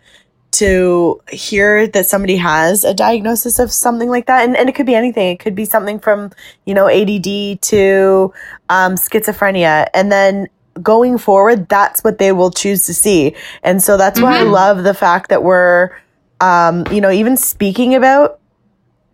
to hear that somebody has a diagnosis of something like that. And, and it could be anything. It could be something from you know add to um, schizophrenia. And then going forward that's what they will choose to see. And so that's why i love the fact that we're um, you know even speaking about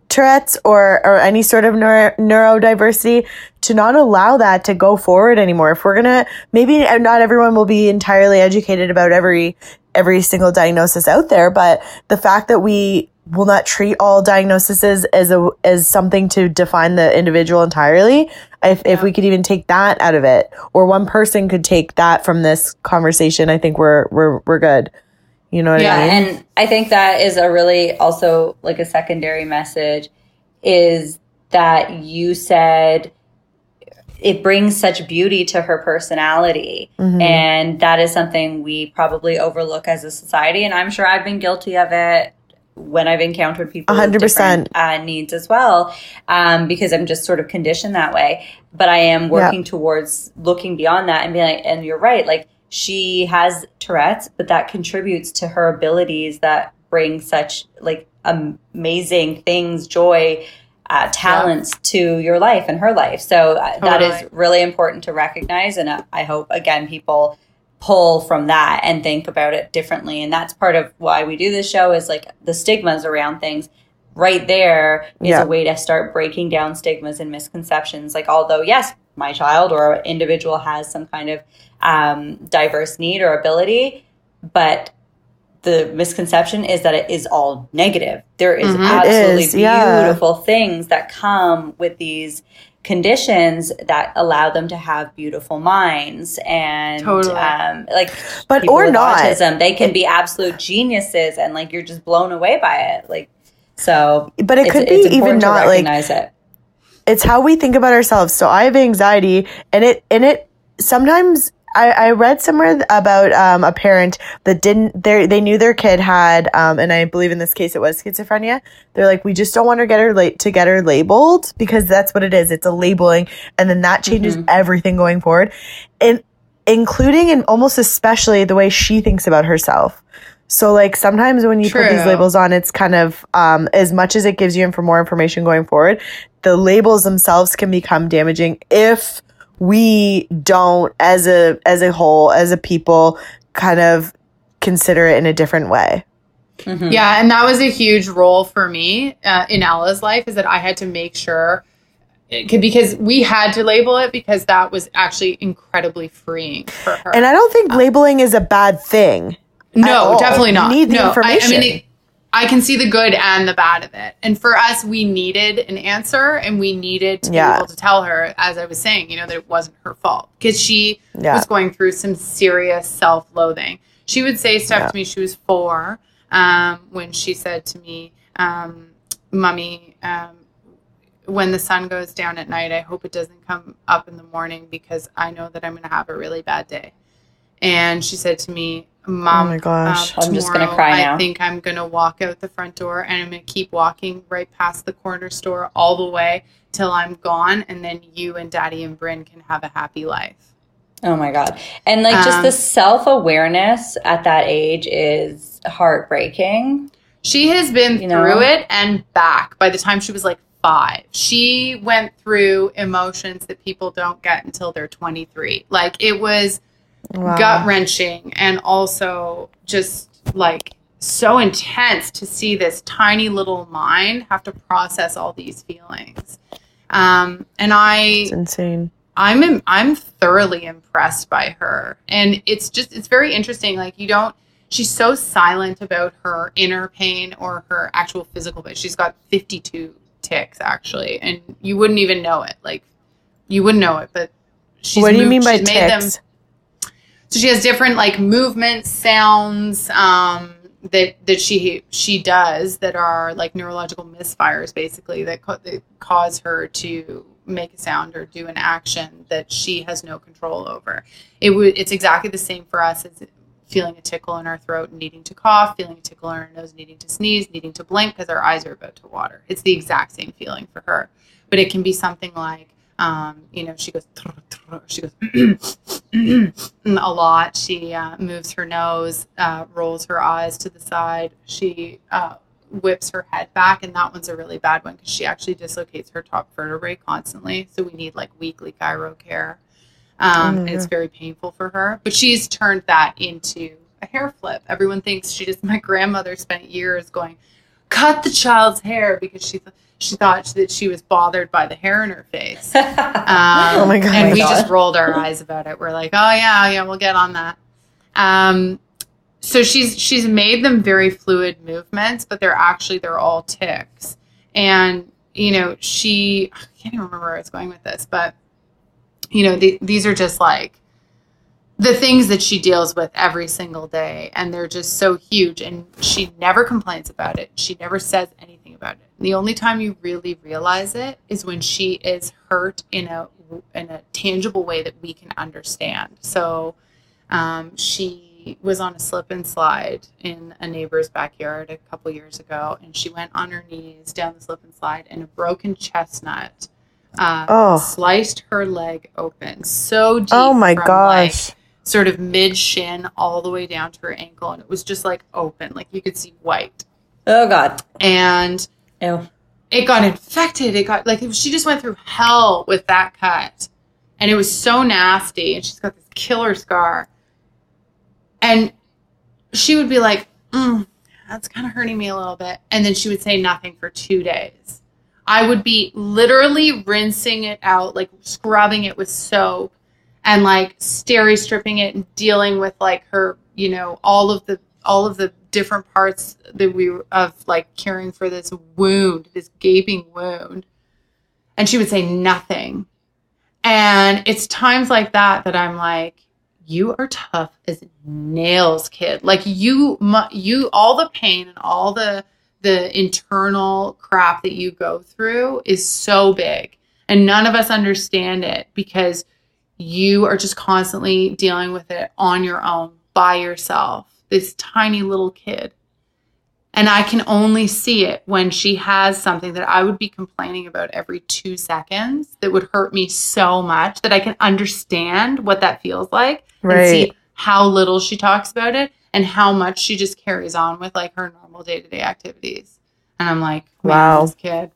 Tourette's or or any sort of neuro, neurodiversity to not allow that to go forward anymore. If we're gonna maybe not everyone will be entirely educated about every every single diagnosis out there, but the fact that we will not treat all diagnoses as a as something to define the individual entirely. If if we could even take that out of it, or one person could take that from this conversation, I think we're we're we're good. You know what Yeah, I mean? Yeah, and I think that is a really also like a secondary message is that you said it brings such beauty to her personality. And that is something we probably overlook as a society. And I'm sure I've been guilty of it when I've encountered people 100%. different uh, needs as well, um, because I'm just sort of conditioned that way. But I am working towards looking beyond that and being like, and you're right, like she has Tourette's, but that contributes to her abilities that bring such like amazing things, joy, uh, talents to your life and her life. So uh, that is really important to recognize. And uh, I hope, again, people pull from that and think about it differently. And that's part of why we do this show is like the stigmas around things. Right there is Yeah. a way to start breaking down stigmas and misconceptions. Like, although, yes, my child or individual has some kind of um, diverse need or ability, but the misconception is that it is all negative. There is Mhm. Absolutely is, yeah. beautiful things that come with these conditions that allow them to have beautiful minds and Totally. um, like But or not. autism they can be absolute geniuses and like you're just blown away by it like so But it could be even not like recognize it it's how we think about ourselves. So I have anxiety, and it and it sometimes I, I read somewhere about um, a parent that didn't they they knew their kid had um, and I believe in this case it was schizophrenia. They're like, we just don't want to get her late to get her labeled because that's what it is. It's a labeling, and then that changes everything going forward, and including and almost especially the way she thinks about herself. So like sometimes when you put these labels on, it's kind of um, as much as it gives you for more information going forward, the labels themselves can become damaging if we don't as a as a whole as a people kind of consider it in a different way. Mhm. Yeah, and that was a huge role for me uh, in Ella's life is that I had to make sure could, because we had to label it because that was actually incredibly freeing for her. And I don't think labeling is a bad thing. no, definitely You not. need the no, I- information. I, mean, it, I can see the good and the bad of it. And for us, we needed an answer, and we needed to Yeah. be able to tell her, as I was saying, you know, that it wasn't her fault because she Yeah. was going through some serious self-loathing. She would say stuff Yeah. to me. She was four um, when she said to me, um, "Mummy." Um, when the sun goes down at night, I hope it doesn't come up in the morning because I know that I'm going to have a really bad day. And she said to me, Mom, Oh my gosh. um, I'm just gonna cry now." I think I'm going to walk out the front door and I'm going to keep walking right past the corner store all the way till I'm gone. And then you and Daddy and Bryn can have a happy life. oh my god and like just Um, the self-awareness at that age is heartbreaking She has been You know? through it and back by the time she was like five. She went through emotions that people don't get until they're 23. Like it was Wow. gut wrenching and also just like so intense to see this tiny little mind have to process all these feelings. Um, and I It's insane. I'm im- thoroughly impressed by her, and it's just it's very interesting. Like you don't, she's so silent about her inner pain or her actual physical pain. She's got 52 tics actually, and you wouldn't even know it. Like you wouldn't know it, but she's what do you mean by she's made them- tics? So she has different like movements, sounds um, that that she she does that are like neurological misfires, basically that, ca- that cause her to make a sound or do an action that she has no control over. It would it's exactly the same for us as feeling a tickle in our throat and needing to cough, feeling a tickle in our nose, needing to sneeze, needing to blink because our eyes are about to water. It's the exact same feeling for her, but it can be something like. Um, you know, she goes, she goes, a lot. She uh, moves her nose, uh, rolls her eyes to the side. She uh, whips her head back, and that one's a really bad one because she actually dislocates her top vertebrae constantly. So we need like weekly chiro care. Um, and it's very painful for her. But she's turned that into a hair flip. Everyone thinks she just. My grandmother spent years going, cut the child's hair because she's she thought that she was bothered by the hair in her face. Um, Oh my God. And Oh my we God. just rolled our eyes about it. We're like, oh yeah, yeah, we'll get on that. Um, so she's she's made them very fluid movements, but they're actually they're all tics. And you know, she I can't even remember where I was going with this, but you know, the, these are just like the things that she deals with every single day and they're just so huge and she never complains about it she never says anything about it the only time you really realize it is when she is hurt in a in a tangible way that we can understand. So um, she was on a slip and slide in a neighbor's backyard a couple years ago, and she went on her knees down the slip and slide, and a broken chestnut uh, Oh. sliced her leg open so deep. Oh my from, gosh. Like, sort of mid shin all the way down to her ankle, and it was just like open, like you could see white. Oh God. And Ew. it got infected. It got like she just went through hell with that cut, and it was so nasty. And she's got this killer scar, and she would be like, mm, "That's kind of hurting me a little bit," and then she would say nothing for two days. I would be literally rinsing it out, like scrubbing it with soap, and like steri stripping it and dealing with like her, you know, all of the all of the different parts that we of like caring for this wound, this gaping wound. And she would say nothing. And it's times like that that I'm like, you are tough as nails, kid. Like you, you, all the pain and all the the internal crap that you go through is so big, and none of us understand it because you are just constantly dealing with it on your own by yourself. This tiny little kid. And I can only see it when she has something that I would be complaining about every two seconds that would hurt me so much that I can understand what that feels like and see how little she talks about it and how much she just carries on with like her normal day to day activities. And I'm like, Wow. this kid.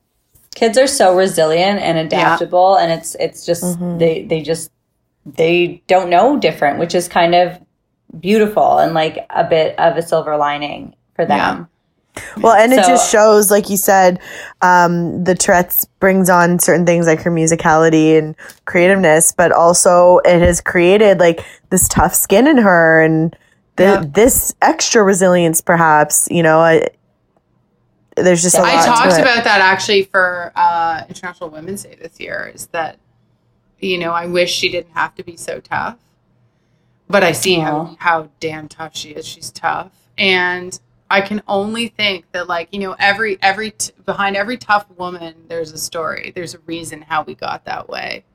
Kids are so resilient and adaptable, and it's it's just Mhm. they they just they don't know different, which is kind of beautiful and like a bit of a silver lining for them. Well, and it So- just shows, like you said, um, the Tourette's brings on certain things like her musicality and creativeness, but also it has created like this tough skin in her and the, Yeah. this extra resilience, perhaps. You know, I, there's just a lot I talked to it. about that actually for uh, International Women's Day this year. Is that you know I wish she didn't have to be so tough, but I see how how damn tough she is. She's tough, and I can only think that like you know every every t- behind every tough woman there's a story. There's a reason how we got that way,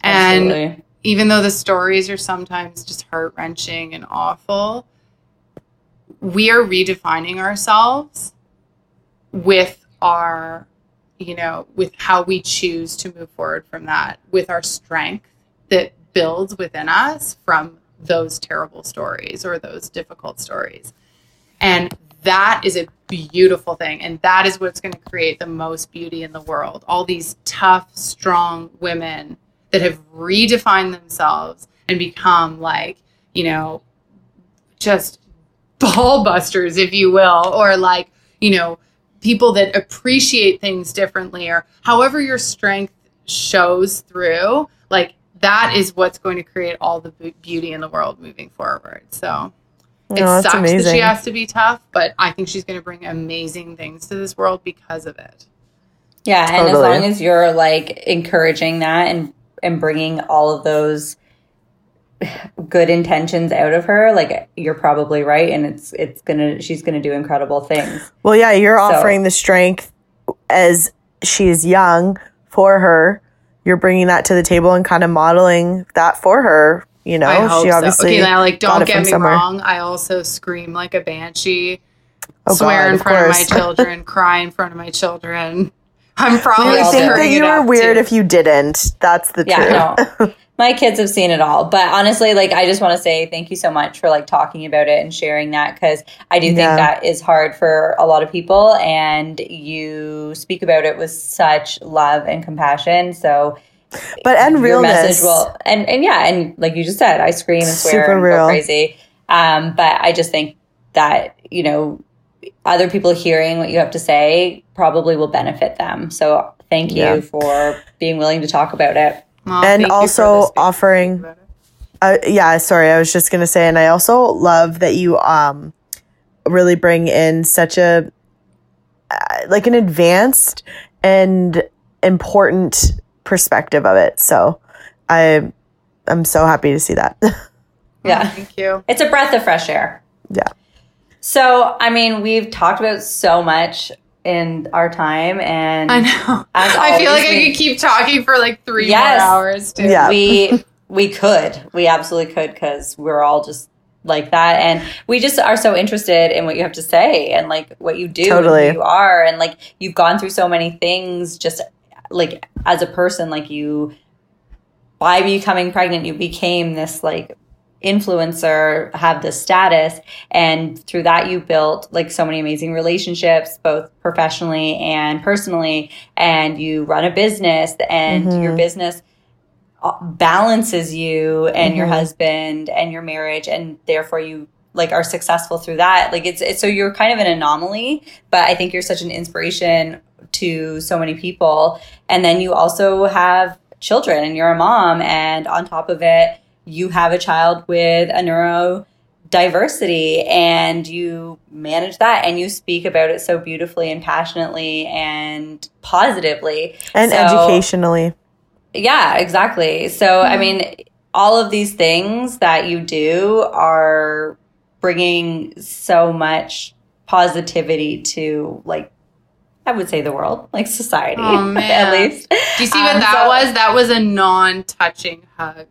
and Absolutely. even though the stories are sometimes just heart wrenching and awful, we are redefining ourselves with our, you know, with how we choose to move forward from that, with our strength that builds within us from those terrible stories or those difficult stories. And that is a beautiful thing. And that is what's going to create the most beauty in the world. All these tough, strong women that have redefined themselves and become like, you know, just ball busters, if you will, or like, you know, people that appreciate things differently, or however your strength shows through, like, that is what's going to create all the beauty in the world moving forward. So it No, that's sucks that she has to be tough, but I think she's going to bring amazing things to this world because of it. Yeah, and as long as you're like encouraging that and and bringing all of those good intentions out of her, like you're probably right, and it's it's gonna she's gonna do incredible things. Well, yeah, you're So- offering the strength as she is young for her. You're bringing that to the table and kind of modeling that for her. You know, I hope she so. obviously Okay, now, like, don't get me somewhere. wrong. I also scream like a banshee, Oh, swear God, in of front of my children, cry in front of my children. I'm We probably would think that you it were weird too. if you didn't. That's the Yeah, truth. no. My kids have seen it all, but honestly, like I just want to say thank you so much for like talking about it and sharing that because I do think Yeah. that is hard for a lot of people, and you speak about it with such love and compassion. So But and your realness. message will and and yeah and like you just said i scream and swear Super and real. go crazy um but i just think that you know other people hearing what you have to say probably will benefit them so thank you Yeah. for being willing to talk about it Well, and thank you for also offering uh, yeah sorry i was just gonna say and i also love that you um really bring in such a uh, like an advanced and important perspective of it. So i i'm so happy to see that. Yeah. Thank you. it's a breath of fresh air. Yeah. So, I mean, we've talked about so much in our time, and I know. As I feel always, like I could keep talking for like three Yes. more hours too. Yeah. we we could we absolutely could because we're all just like that and we just are so interested in what you have to say and like what you do Totally. and who you are and like you've gone through so many things just like as a person like you by becoming pregnant you became this like influencer have this status and through that you built like so many amazing relationships both professionally and personally and you run a business and Mhm. your business uh, balances you and your Mhm. husband and your marriage and therefore you like are successful through that like it's, it's so you're kind of an anomaly but i think you're such an inspiration to so many people and then you also have children and you're a mom and on top of it you have a child with a neurodiversity and you manage that and you speak about it so beautifully and passionately and positively and So- educationally. yeah, exactly. So, I mean, all of these things that you do are bringing so much positivity to, like, I would say the world, like society, Oh, man. at least. Do you see what Um, that so- was? That was a non-touching hug.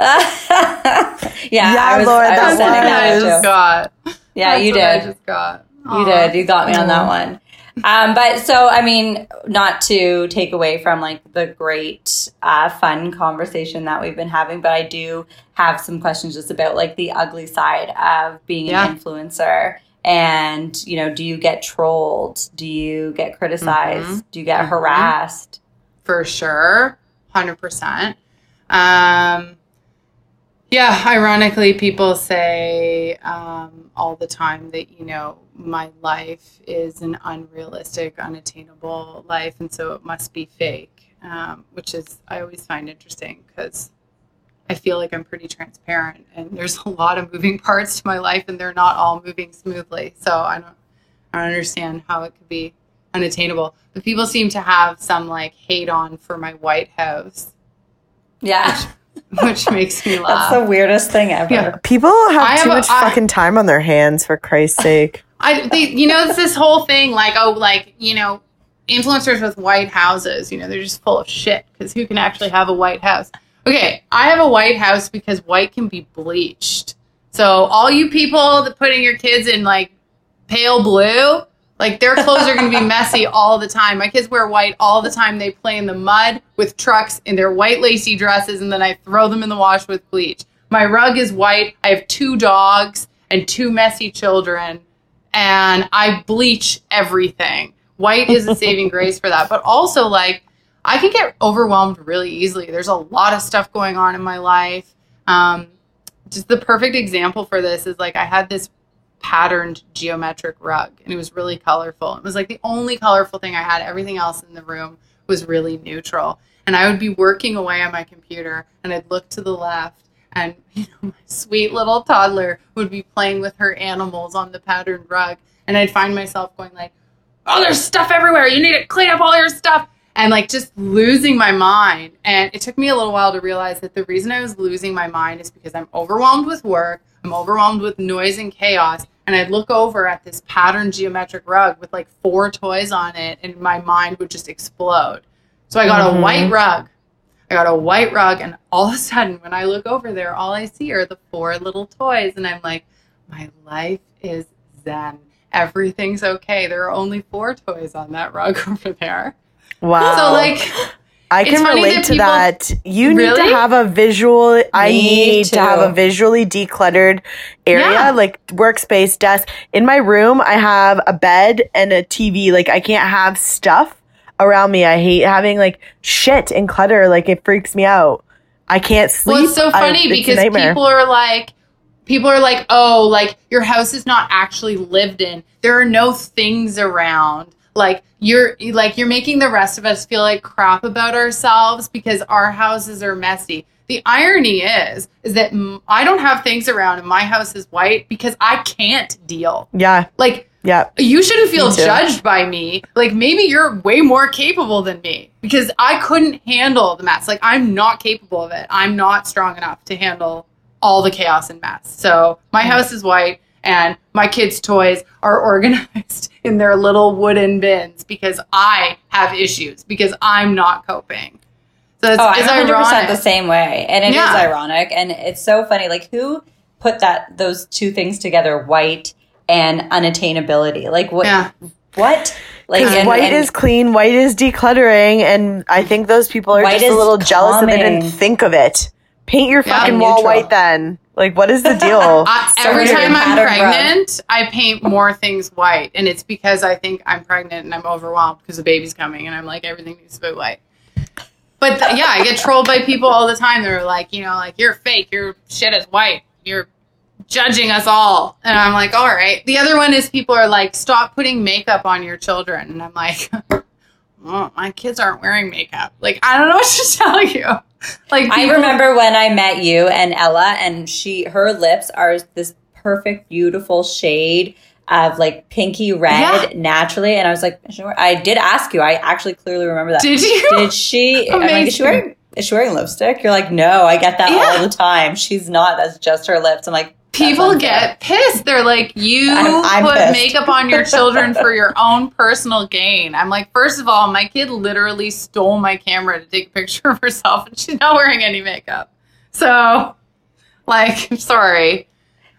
yeah, Yeah, I was, Laura, I that was sending what I that just too. got. Yeah, That's you what I did. just got. You did. You got me on that one. Um, but so, I mean, not to take away from like the great, uh, fun conversation that we've been having, but I do have some questions just about like the ugly side of being Yeah. an influencer. And, you know, do you get trolled? Do you get criticized? Mhm. Do you get Mhm. harassed? for sure 100% um yeah ironically people say um all the time that you know my life is an unrealistic unattainable life and so it must be fake um, which is i always find interesting because i feel like i'm pretty transparent and there's a lot of moving parts to my life and they're not all moving smoothly so i don't i don't understand how it could be unattainable. But people seem to have some like hate on for my White House, Yeah. which makes me laugh. That's the weirdest thing ever. Yeah. People have I too have a- much I- fucking time on their hands, for Christ's sake. I, they, you know, it's this whole thing like, oh, like you know, influencers with white houses. You know, they're just full of shit because who can actually have a white house? Okay, I have a white house because white can be bleached. So all you people that putting your kids in like pale blue, like their clothes are going to be messy all the time. My kids wear white all the time. They play in the mud with trucks in their white lacy dresses, and then I throw them in the wash with bleach. My rug is white. I have two dogs and two messy children, and I bleach everything. White is a saving grace for that. But also, like, I can get overwhelmed really easily. There's a lot of stuff going on in my life. Um, just the perfect example for this is like I had this patterned geometric rug and it was really colorful. It was like the only colorful thing I had. Everything else in the room was really neutral. And I would be working away on my computer and I'd look to the left and you know my sweet little toddler would be playing with her animals on the patterned rug and I'd find myself going like, "Oh, there's stuff everywhere. You need to clean up all your stuff." And like just losing my mind. And it took me a little while to realize that the reason I was losing my mind is because I'm overwhelmed with work, I'm overwhelmed with noise and chaos, and I'd look over at this patterned geometric rug with like four toys on it, and my mind would just explode. So I got Mhm. a white rug. I got a white rug, and all of a sudden, when I look over there, all I see are the four little toys, and I'm like, my life is zen. Everything's okay. There are only four toys on that rug over there. Wow. So, like, I can relate that to that. You need to have a visual. I Me need to have a visually decluttered area, Yeah. like workspace, desk. In my room, I have a bed and a TV. Like I can't have stuff around me. I hate having like shit and clutter. Like it freaks me out. I can't sleep. Well, it's so I- funny it's because people are like, people are like, oh, like your house is not actually lived in. There are no things around. Like you're like you're making the rest of us feel like crap about ourselves because our houses are messy. The irony is, is that mm, I don't have things around and my house is white because I can't deal. yeah, Like yeah. you shouldn't feel judged by me. Like maybe you're way more capable than me because I couldn't handle the mess. Like I'm not capable of it. I'm not strong enough to handle all the chaos and mess. So my house is white and my kids' toys are organized in their little wooden bins because I have issues because I'm not coping. So it's, Oh, it's I'm 100% ironic. the same way. And it is Yeah. ironic. And it's so funny. Like, who put that those two things together, white and unattainability? Like, what? Yeah. What? Like, Because and- white and- is clean, white is decluttering, and I think those people are just a is little jealous that they didn't think of it. Paint your Yeah. fucking wall Neutral. white then. Like, what is the deal? Uh, so every time I'm pregnant, I paint more things white, and it's because I think I'm pregnant and I'm overwhelmed because the baby's coming, and I'm like everything needs to be white. But th- yeah, I get trolled by people all the time. They're like, you know, like you're fake. Your shit is white. You're judging us all, and I'm like, all right. The other one is people are like, stop putting makeup on your children, and I'm like. Well, my kids aren't wearing makeup. Like I don't know what to tell you. Like I remember when I met you and Ella, and she, her lips are this perfect, beautiful shade of like pinky red Yeah. naturally. And I was like, sure. I did ask you. I actually clearly remember that. Did you? Did she? I'm like, is she wearing? Is she wearing lipstick? You're like, no, I get that Yeah. all the time. She's not. That's just her lips. I'm like, people get pissed. They're like, you I'm- I'm put pissed. makeup on your children for your own personal gain. I'm like, first of all, my kid literally stole my camera to take a picture of herself, and she's not wearing any makeup. So, like, I'm sorry.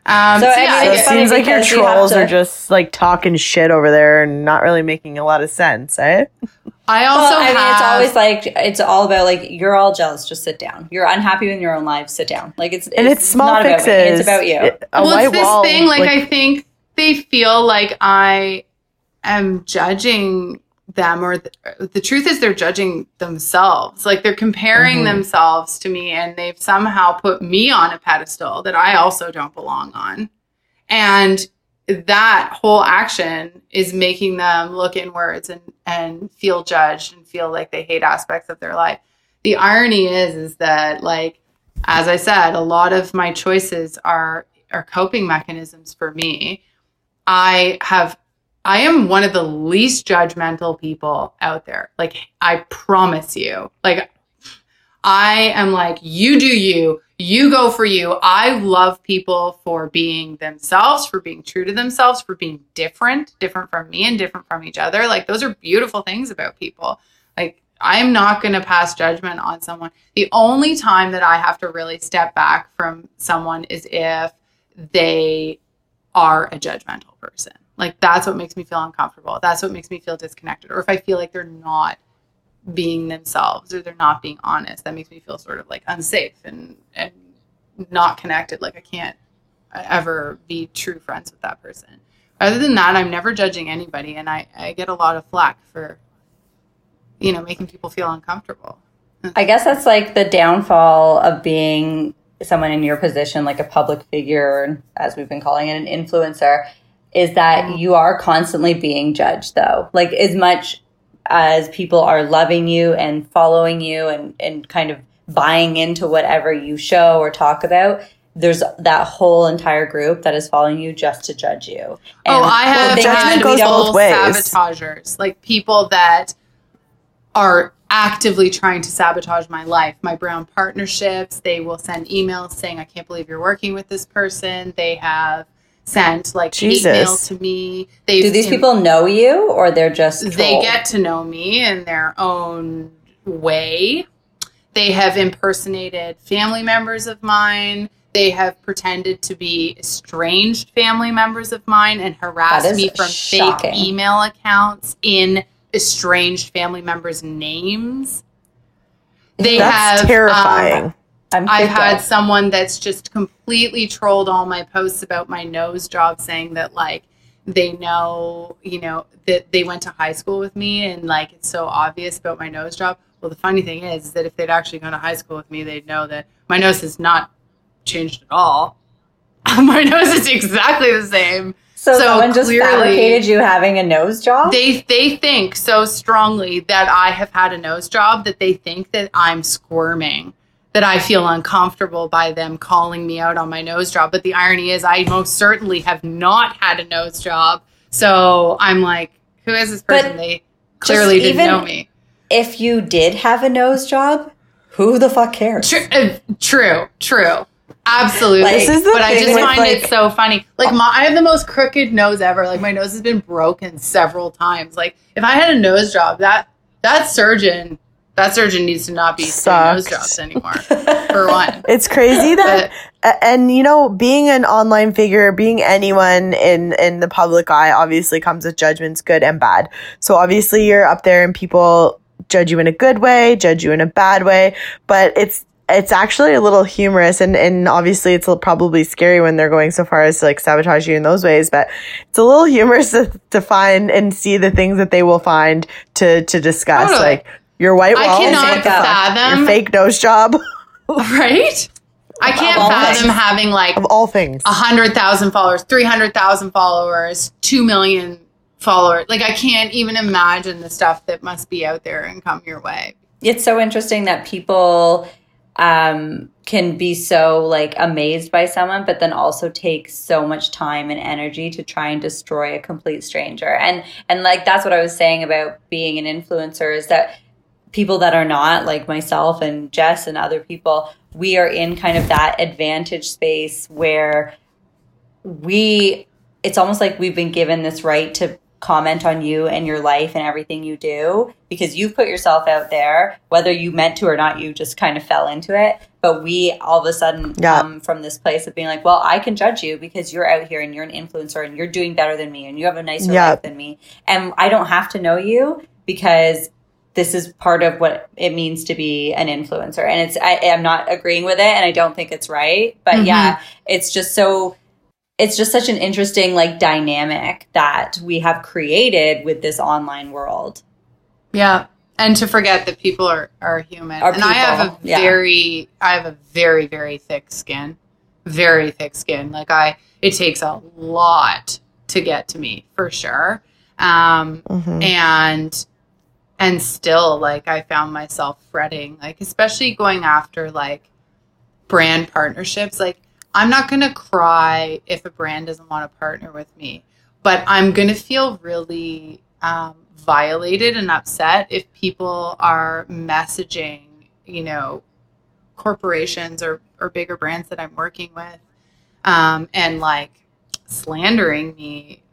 Um, So, so, yeah, I So it it's seems like your because you trolls to- are just like talking shit over there and not really making a lot of sense, eh? I also Well, I mean, have. it's always like it's all about like you're all jealous. Just sit down. You're unhappy in your own life. Sit down. Like it's And it's, small not about fixes. me. It's about you. It- a well, white it's this wall, thing. Like, I think they feel like I am judging them, or th- the truth is they're judging themselves. Like they're comparing Mhm. themselves to me, and they've somehow put me on a pedestal that I also don't belong on. And that whole action is making them look inwards and, and feel judged and feel like they hate aspects of their life. The irony is, is that like, as I said, a lot of my choices are are coping mechanisms for me. I have I am one of the least judgmental people out there. Like I promise you. Like I am like you do you. You go for you. I love people for being themselves, for being true to themselves, for being different, different from me and different from each other. Like those are beautiful things about people. Like I'm not going to pass judgment on someone. The only time that I have to really step back from someone is if they are a judgmental person. Like that's what makes me feel uncomfortable. That's what makes me feel disconnected. Or if I feel like they're not being themselves or they're not being honest, that makes me feel sort of like unsafe and and not connected. Like I can't ever be true friends with that person. Other than that, I'm never judging anybody, and I I get a lot of flack for you know making people feel uncomfortable. I guess that's like the downfall of being someone in your position, like a public figure, as we've been calling it, an influencer, is that Mhm. you are constantly being judged, though. Like, as much as people are loving you and following you and, and kind of buying into whatever you show or talk about, there's that whole entire group that is following you just to judge you. oh, And I have is, judgment goes both ways. sabotagers, like people that are actively trying to sabotage my life, my brown partnerships. They will send emails saying, "I can't believe you're working with this person." They have sent like hate Jesus. mail to me. They Do these people know you or they're just they get to know me in their own way. They have impersonated family members of mine. They have pretended to be estranged family members of mine and That harassed me from shocking. fake email accounts in estranged family members' names. They That's have um, terrifying. I'm I've had someone that's just completely trolled all my posts about my nose job, saying that like they know, you know, that they went to high school with me and like it's so obvious about my nose job. Well, the funny thing is, is that if they'd actually gone to high school with me, they'd know that my nose has not changed at all. my nose is exactly the same. So, So someone just clearly- fabricated you having a nose job? They they think so strongly that I have had a nose job that they think that I'm squirming, that I feel uncomfortable by them calling me out on my nose job. But the irony is, I most certainly have not had a nose job. So I'm like, who is this person? But they clearly didn't know me. if you did have a nose job, who the fuck cares? True, uh, true, true. Absolutely. This is the but I just find like- it so funny. Like my, I have the most crooked nose ever. Like my nose has been broken several times. Like if I had a nose job, that that surgeon that surgeon needs to not be doing nose jobs anymore. for one. It's crazy that But and you know being an online figure being anyone in in the public eye obviously comes with judgments good and bad so obviously you're up there and people judge you in a good way judge you in a bad way but it's it's actually a little humorous and and obviously it's probably scary when they're going so far as to like sabotage you in those ways but it's a little humorous to, to find and see the things that they will find to to discuss Totally. like your white I walls cannot what fathom your fake nose job right? I can't all fathom things. having like of all things a hundred thousand followers, three hundred thousand followers, two million followers. Like I can't even imagine the stuff that must be out there and come your way. it's so interesting that people um, can be so like amazed by someone, but then also take so much time and energy to try and destroy a complete stranger. And and like that's what I was saying about being an influencer is that people that are not like myself and Jess and other people, we are in kind of that advantage space where we it's almost like we've been given this right to comment on you and your life and everything you do because you've put yourself out there whether you meant to or not you just kind of fell into it but we all of a sudden Yeah. come from this place of being like well i can judge you because you're out here and you're an influencer and you're doing better than me and you have a nicer Yeah. life than me and i don't have to know you because this is part of what it means to be an influencer and it's I, i'm not agreeing with it and i don't think it's right but Mhm. yeah it's just so it's just such an interesting like dynamic that we have created with this online world Yeah. And to forget that people are, are human. Are and I have a yeah. very I have a very, very thick skin. Very thick skin. Like I it takes a lot to get to me for sure. Um Mhm. and and still like i found myself fretting like especially going after like brand partnerships. Like i'm not going to cry if a brand doesn't want to partner with me but i'm going to feel really um, violated and upset if people are messaging you know corporations or, or bigger brands that i'm working with um, and like slandering me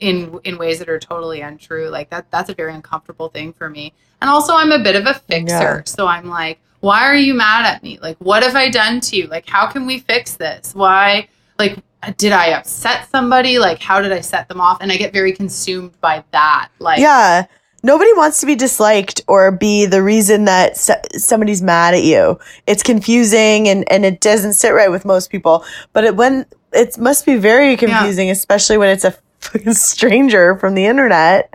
in in ways that are totally untrue like that that's a very uncomfortable thing for me. And also i'm a bit of a fixer. Yeah. so i'm like why are you mad at me? Like what have i done to you? Like how can we fix this? Why like did i upset somebody? Like how did i set them off? And i get very consumed by that like yeah. Nobody wants to be disliked or be the reason that so- somebody's mad at you. It's confusing and and it doesn't sit right with most people. But it, when it must be very confusing especially when it's a fucking stranger from the internet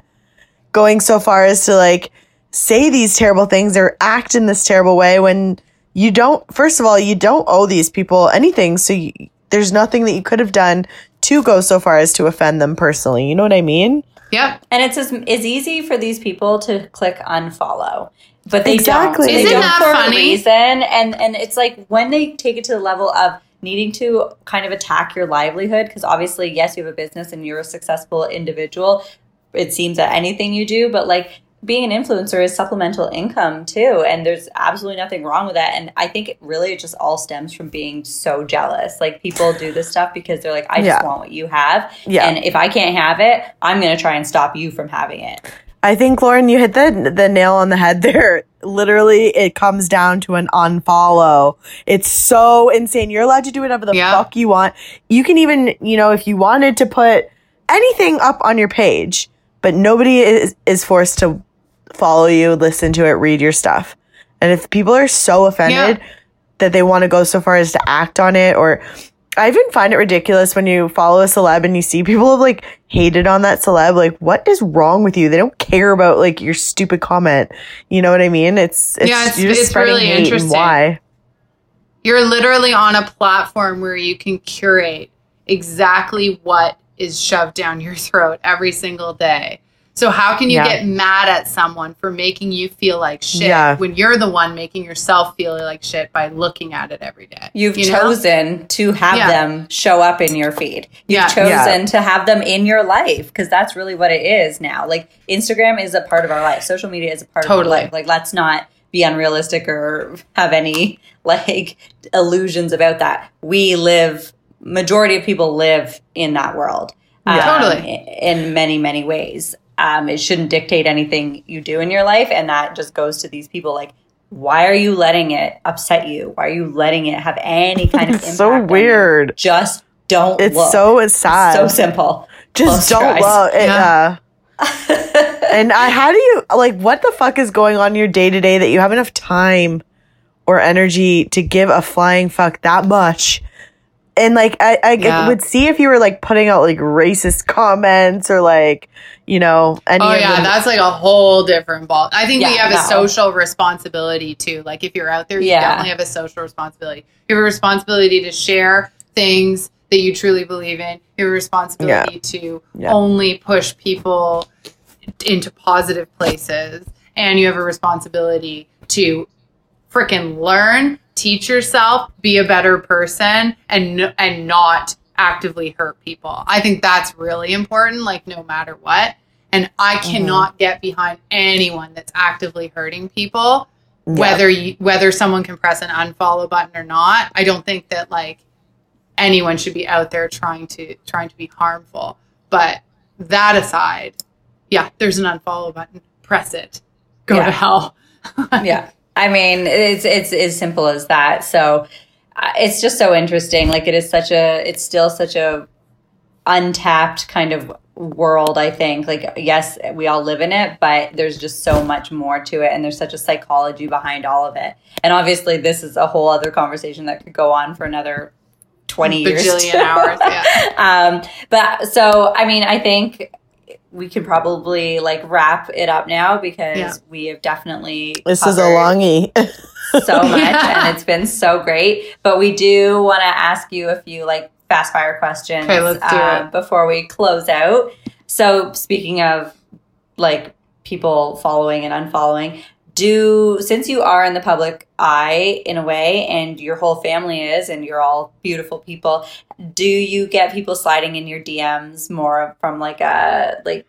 going so far as to like say these terrible things or act in this terrible way when you don't first of all you don't owe these people anything. So you, there's nothing that you could have done to go so far as to offend them personally. You know what i mean? Yep. And it's as it's easy for these people to click unfollow but they Exactly. don't they Isn't don't that for funny? a reason. And and it's like when they take it to the level of needing to kind of attack your livelihood because obviously yes you have a business and you're a successful individual it seems that anything you do but like being an influencer is supplemental income too and there's absolutely nothing wrong with that and i think it really just all stems from being so jealous like people do this stuff because they're like i just Yeah. want what you have Yeah. and if i can't have it i'm going to try and stop you from having it I think Lauren, you hit the the nail on the head there. Literally, it comes down to an unfollow. It's so insane. You're allowed to do whatever the Yeah. fuck you want. You can even, you know, if you wanted to put anything up on your page, but nobody is is forced to follow you, listen to it, read your stuff. And if people are so offended that they want to go so far as to act on it or I even find it ridiculous when you follow a celeb and you see people have like hated on that celeb. Like, what is wrong with you? They don't care about like your stupid comment. You know what I mean? It's, it's, Yeah, it's- you're just it's spreading really hate interesting. why. You're literally on a platform where you can curate exactly what is shoved down your throat every single day. So how can you Yeah. get mad at someone for making you feel like shit Yeah. when you're the one making yourself feel like shit by looking at it every day? You've You know? chosen to have Yeah. them show up in your feed. You've Yeah. chosen Yeah. to have them in your life because that's really what it is now. Like Instagram is a part of our life. Social media is a part of Totally. our life. Like let's not be unrealistic or have any like illusions about that. We live, majority of people live in that world. Yeah. Um, totally. In many, many ways. Um, it shouldn't dictate anything you do in your life. And that just goes to these people like, why are you letting it upset you? Why are you letting it have any kind of It's impact? so weird. Just don't It's look. so it's sad. so simple. Just Close don't eyes. look. It, Yeah. uh, and I, how do you like? What the fuck is going on in your day to day that you have enough time or energy to give a flying fuck that much? And like, I, I Yeah. would see if you were like putting out like racist comments or like, you know, any. Oh yeah, the- that's like a whole different ball. I think we have no. a social responsibility too. Like if you're out there, you Yeah. definitely have a social responsibility. You have a responsibility to share things that you truly believe in. You have a responsibility to Yeah. only push people into positive places, and you have a responsibility to freaking learn, teach yourself, be a better person, and and not actively hurt people. I think that's really important. Like no matter what, and I mm-hmm. cannot get behind anyone that's actively hurting people, Yeah. whether you whether someone can press an unfollow button or not. I don't think that like anyone should be out there trying to trying to be harmful. But that aside, yeah, there's an unfollow button. Press it. Go Yeah. to hell. yeah i mean it's it's as simple as that so uh, it's just so interesting like it is such a it's still such a untapped kind of world i think like yes we all live in it but there's just so much more to it and there's such a psychology behind all of it and obviously this is a whole other conversation that could go on for another 20 years Bajillion hours. Yeah. um but so i mean i think we could probably like wrap it up now because Yeah. we have definitely This is a covered longie. so much Yeah. and it's been so great but we do want to ask you a few like fast fire questions Okay, let's do um, before we close out so speaking of like people following and unfollowing do since you are in the public eye in a way and your whole family is and you're all beautiful people do you get people sliding in your dms more from like a like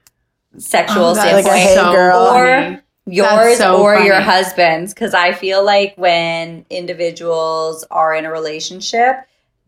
sexual Oh, that's Like a standpoint hey so girl. funny. yours so or your husband's because i feel like when individuals are in a relationship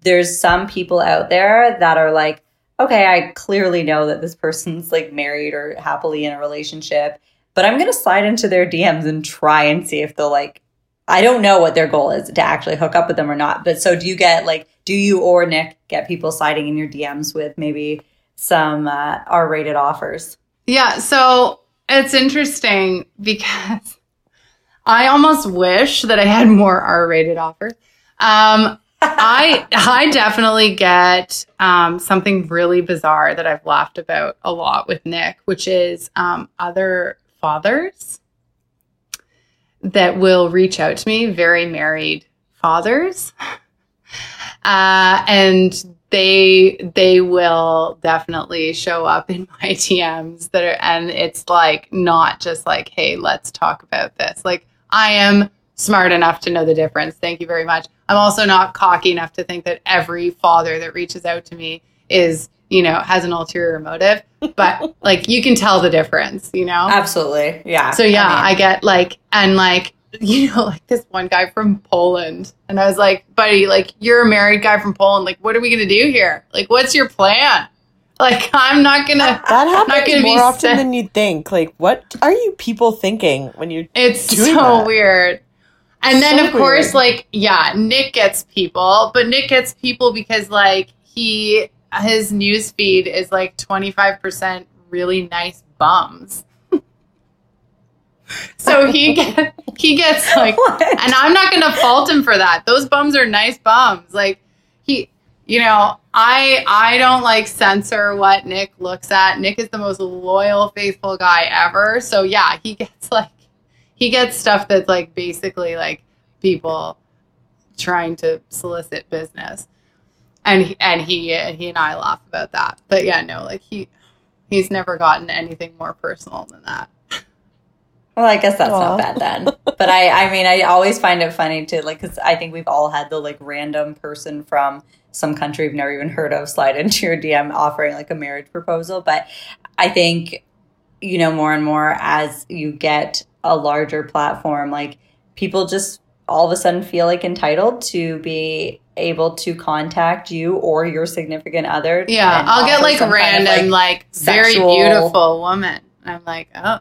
there's some people out there that are like okay i clearly know that this person's like married or happily in a relationship but i'm gonna slide into their dms and try and see if they'll like i don't know what their goal is to actually hook up with them or not but so do you get like do you or nick get people sliding in your dms with maybe some uh, r-rated offers Yeah, so it's interesting because I almost wish that I had more R-rated offers. Um, I I definitely get um, something really bizarre that I've laughed about a lot with Nick, which is um, other fathers that will reach out to me, very married fathers, uh, and they they will definitely show up in my DMs that are, and it's like not just like, hey, let's talk about this. Like I am smart enough to know the difference. Thank you very much. I'm also not cocky enough to think that every father that reaches out to me is, you know, has an ulterior motive. But like you can tell the difference, you know? absolutely yeah So yeah, I, mean- get like and like you know like this one guy from Poland, and I was like, buddy, like you're a married guy from Poland. Like, what are we gonna do here? Like, what's your plan? Like, I'm not gonna. That not happens gonna be more often sad. than you'd think. Like, what are you people thinking when you're It's so that. weird. And then So of course, weird. like yeah, Nick gets people, but Nick gets people because like he his news feed is like 25% really nice bums. so he get, he gets like What? and I'm not going to fault him for that. Those bums are nice bums. Like he, you know, I I don't like censor what Nick looks at. Nick is the most loyal, faithful guy ever. So yeah, he gets like he gets stuff that's like basically like people trying to solicit business, and he, and he he and I laugh about that. But yeah, no, like he he's never gotten anything more personal than that. Well, I guess that's Aw. not bad then. But I, I mean, I always find it funny to like, because I think we've all had the like random person from some country we've never even heard of slide into your DM offering like a marriage proposal. But I think, you know, more and more as you get a larger platform, like people just all of a sudden feel like entitled to be able to contact you or your significant other. Yeah, I'll get like some kind of, random, like, very sexual- beautiful woman. I'm like, oh,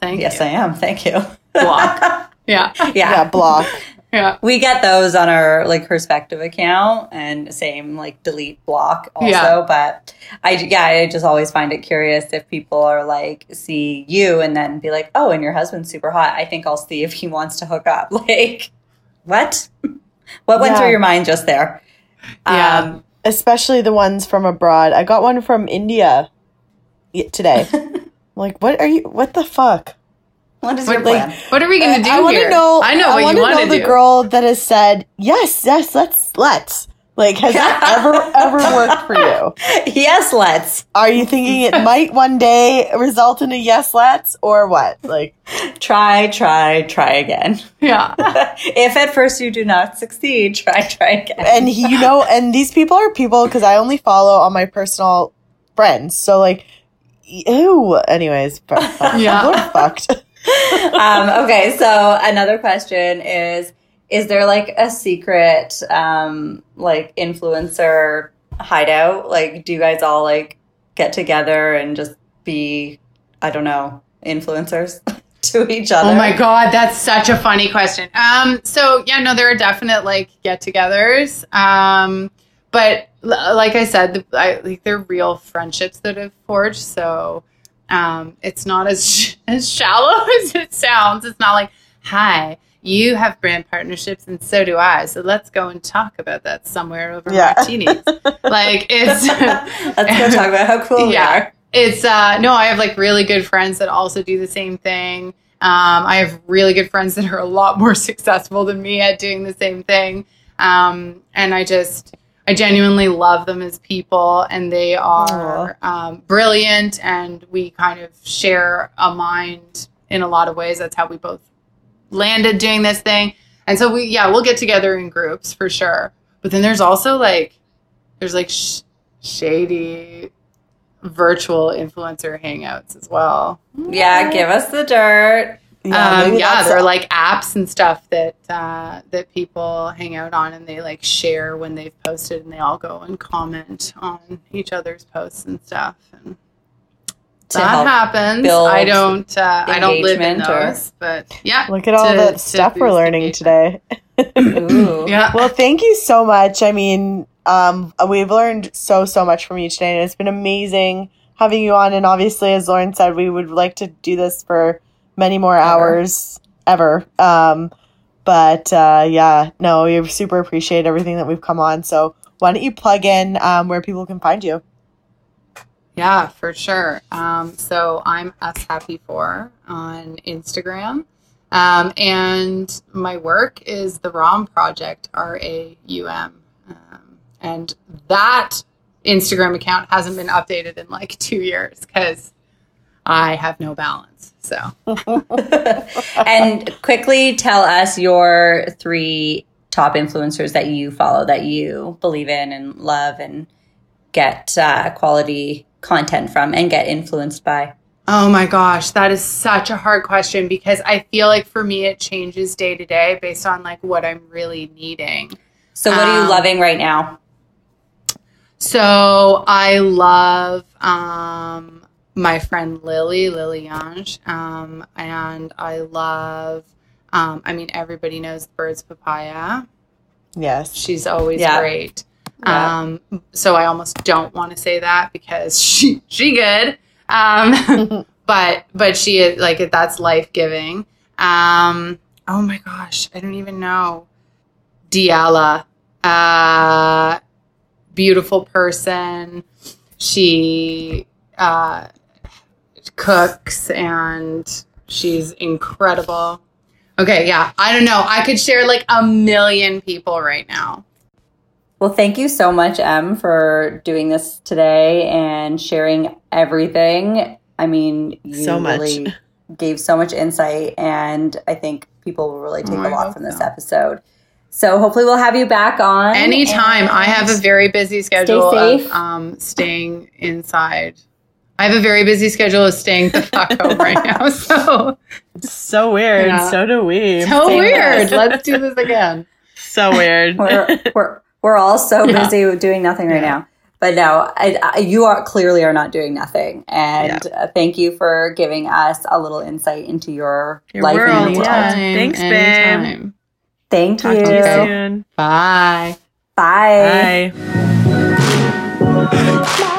thank Yes, you. I am. Thank you. Block. Yeah, yeah. Yeah, block. yeah, We get those on our like perspective account and same like delete block also. Yeah. But I yeah, I just always find it curious if people are like see you and then be like, oh, and your husband's super hot. I think I'll see if he wants to hook up. Like, what? What went Yeah. through your mind just there? Yeah. Um, Especially the ones from abroad. I got one from India today. like, what are you? What the fuck? what is What, your like, plan? what are we gonna do I want here? to know. I know what wanna know the do. girl that has said yes, yes. Let's let's. Like, has that ever ever worked for you? yes, let's Are you thinking it might one day result in a yes, let's, or what? Like, try, try, try again. Yeah, if at first you do not succeed, try, try again. and he, you know, and these people are people because I only follow on my personal friends. So like, ew. Anyways, fuck, fuck. Yeah. People are fucked. um, okay, so another question is Is there like a secret, um, like influencer hideout? Like, do you guys all like get together and just be, I don't know, influencers to each other? Oh my god, that's such a funny question. Um, so yeah, no, there are definite like get-togethers. Um, but l- like I said, the, I, like they're real friendships that have forged. So um, it's not as sh- as shallow as it sounds. It's not like, hi, you have brand partnerships and so do I. So let's go and talk about that somewhere over Yeah. martinis. like it's Let's go talk about how cool we Yeah. are. it's uh no i have like really good friends that also do the same thing um i have really good friends that are a lot more successful than me at doing the same thing um and i just i genuinely love them as people and they are um, brilliant and we kind of share a mind in a lot of ways that's how we both landed doing this thing and so we yeah we'll get together in groups for sure but then there's also like there's like sh- shady virtual influencer hangouts as well. Yeah, give us the dirt. Yeah, um, maybe yeah that's there are like apps and stuff that uh, that people hang out on, and they like share when they've posted, and they all go and comment on each other's posts and stuff. And To that help happens. build I don't. Uh, I don't live in engagement or- those, but yeah. Look at all to- the stuff we're learning today. Ooh. Yeah. Well, thank you so much. I mean, um, we've learned so so much from you today, and it's been amazing having you on. And obviously, as Lauren said, we would like to do this for many more hours ever. Um, but uh, yeah, no, we super appreciate everything that we've come on. So why don't you plug in um, where people can find you? Yeah, for sure. Um, so I'm us happy for on Instagram. Um, and my work is the RAUM project, R A U M. Um, and that Instagram account hasn't been updated in like two years because I have no balance. So and quickly tell us your three top influencers that you follow that you believe in and love and get uh, quality content from and get influenced by. Oh my gosh, that is such a hard question because I feel like for me it changes day to day based on like what I'm really needing. So, what are you Um, loving right now? So I love um, my friend Lily, Lily Yange, um, and I love. Um, I mean, everybody knows Birds Papaya. Yes. She's always Yeah. great. Yeah. Um, so I almost don't want to say that because she she good. Um, but but she is like that's life giving. Um, oh my gosh, I don't even know. Diala, uh, beautiful person. She uh, cooks and she's incredible. Okay, yeah, I don't know. I could share like a million people right now. Well, thank you so much, Em, for doing this today and sharing everything. I mean, you So much. really gave so much insight, and I think people will really take Oh, a I lot from this so. episode. So hopefully, we'll have you back on Anytime. I have a very busy schedule safe. of um, staying inside I have a very busy schedule of staying the fuck home right now. So So weird. Yeah. So do we. so Same weird. here. Let's do this again. So weird. we're we're we're all so Yeah. busy doing nothing right Yeah. now. But no, I, I, you are clearly are not doing nothing, and uh, thank you for giving us a little insight into your, Your life world, and your world. yeah. Thanks, babe. anytime. Thank Talk you. to you soon. Bye. Bye. Bye. My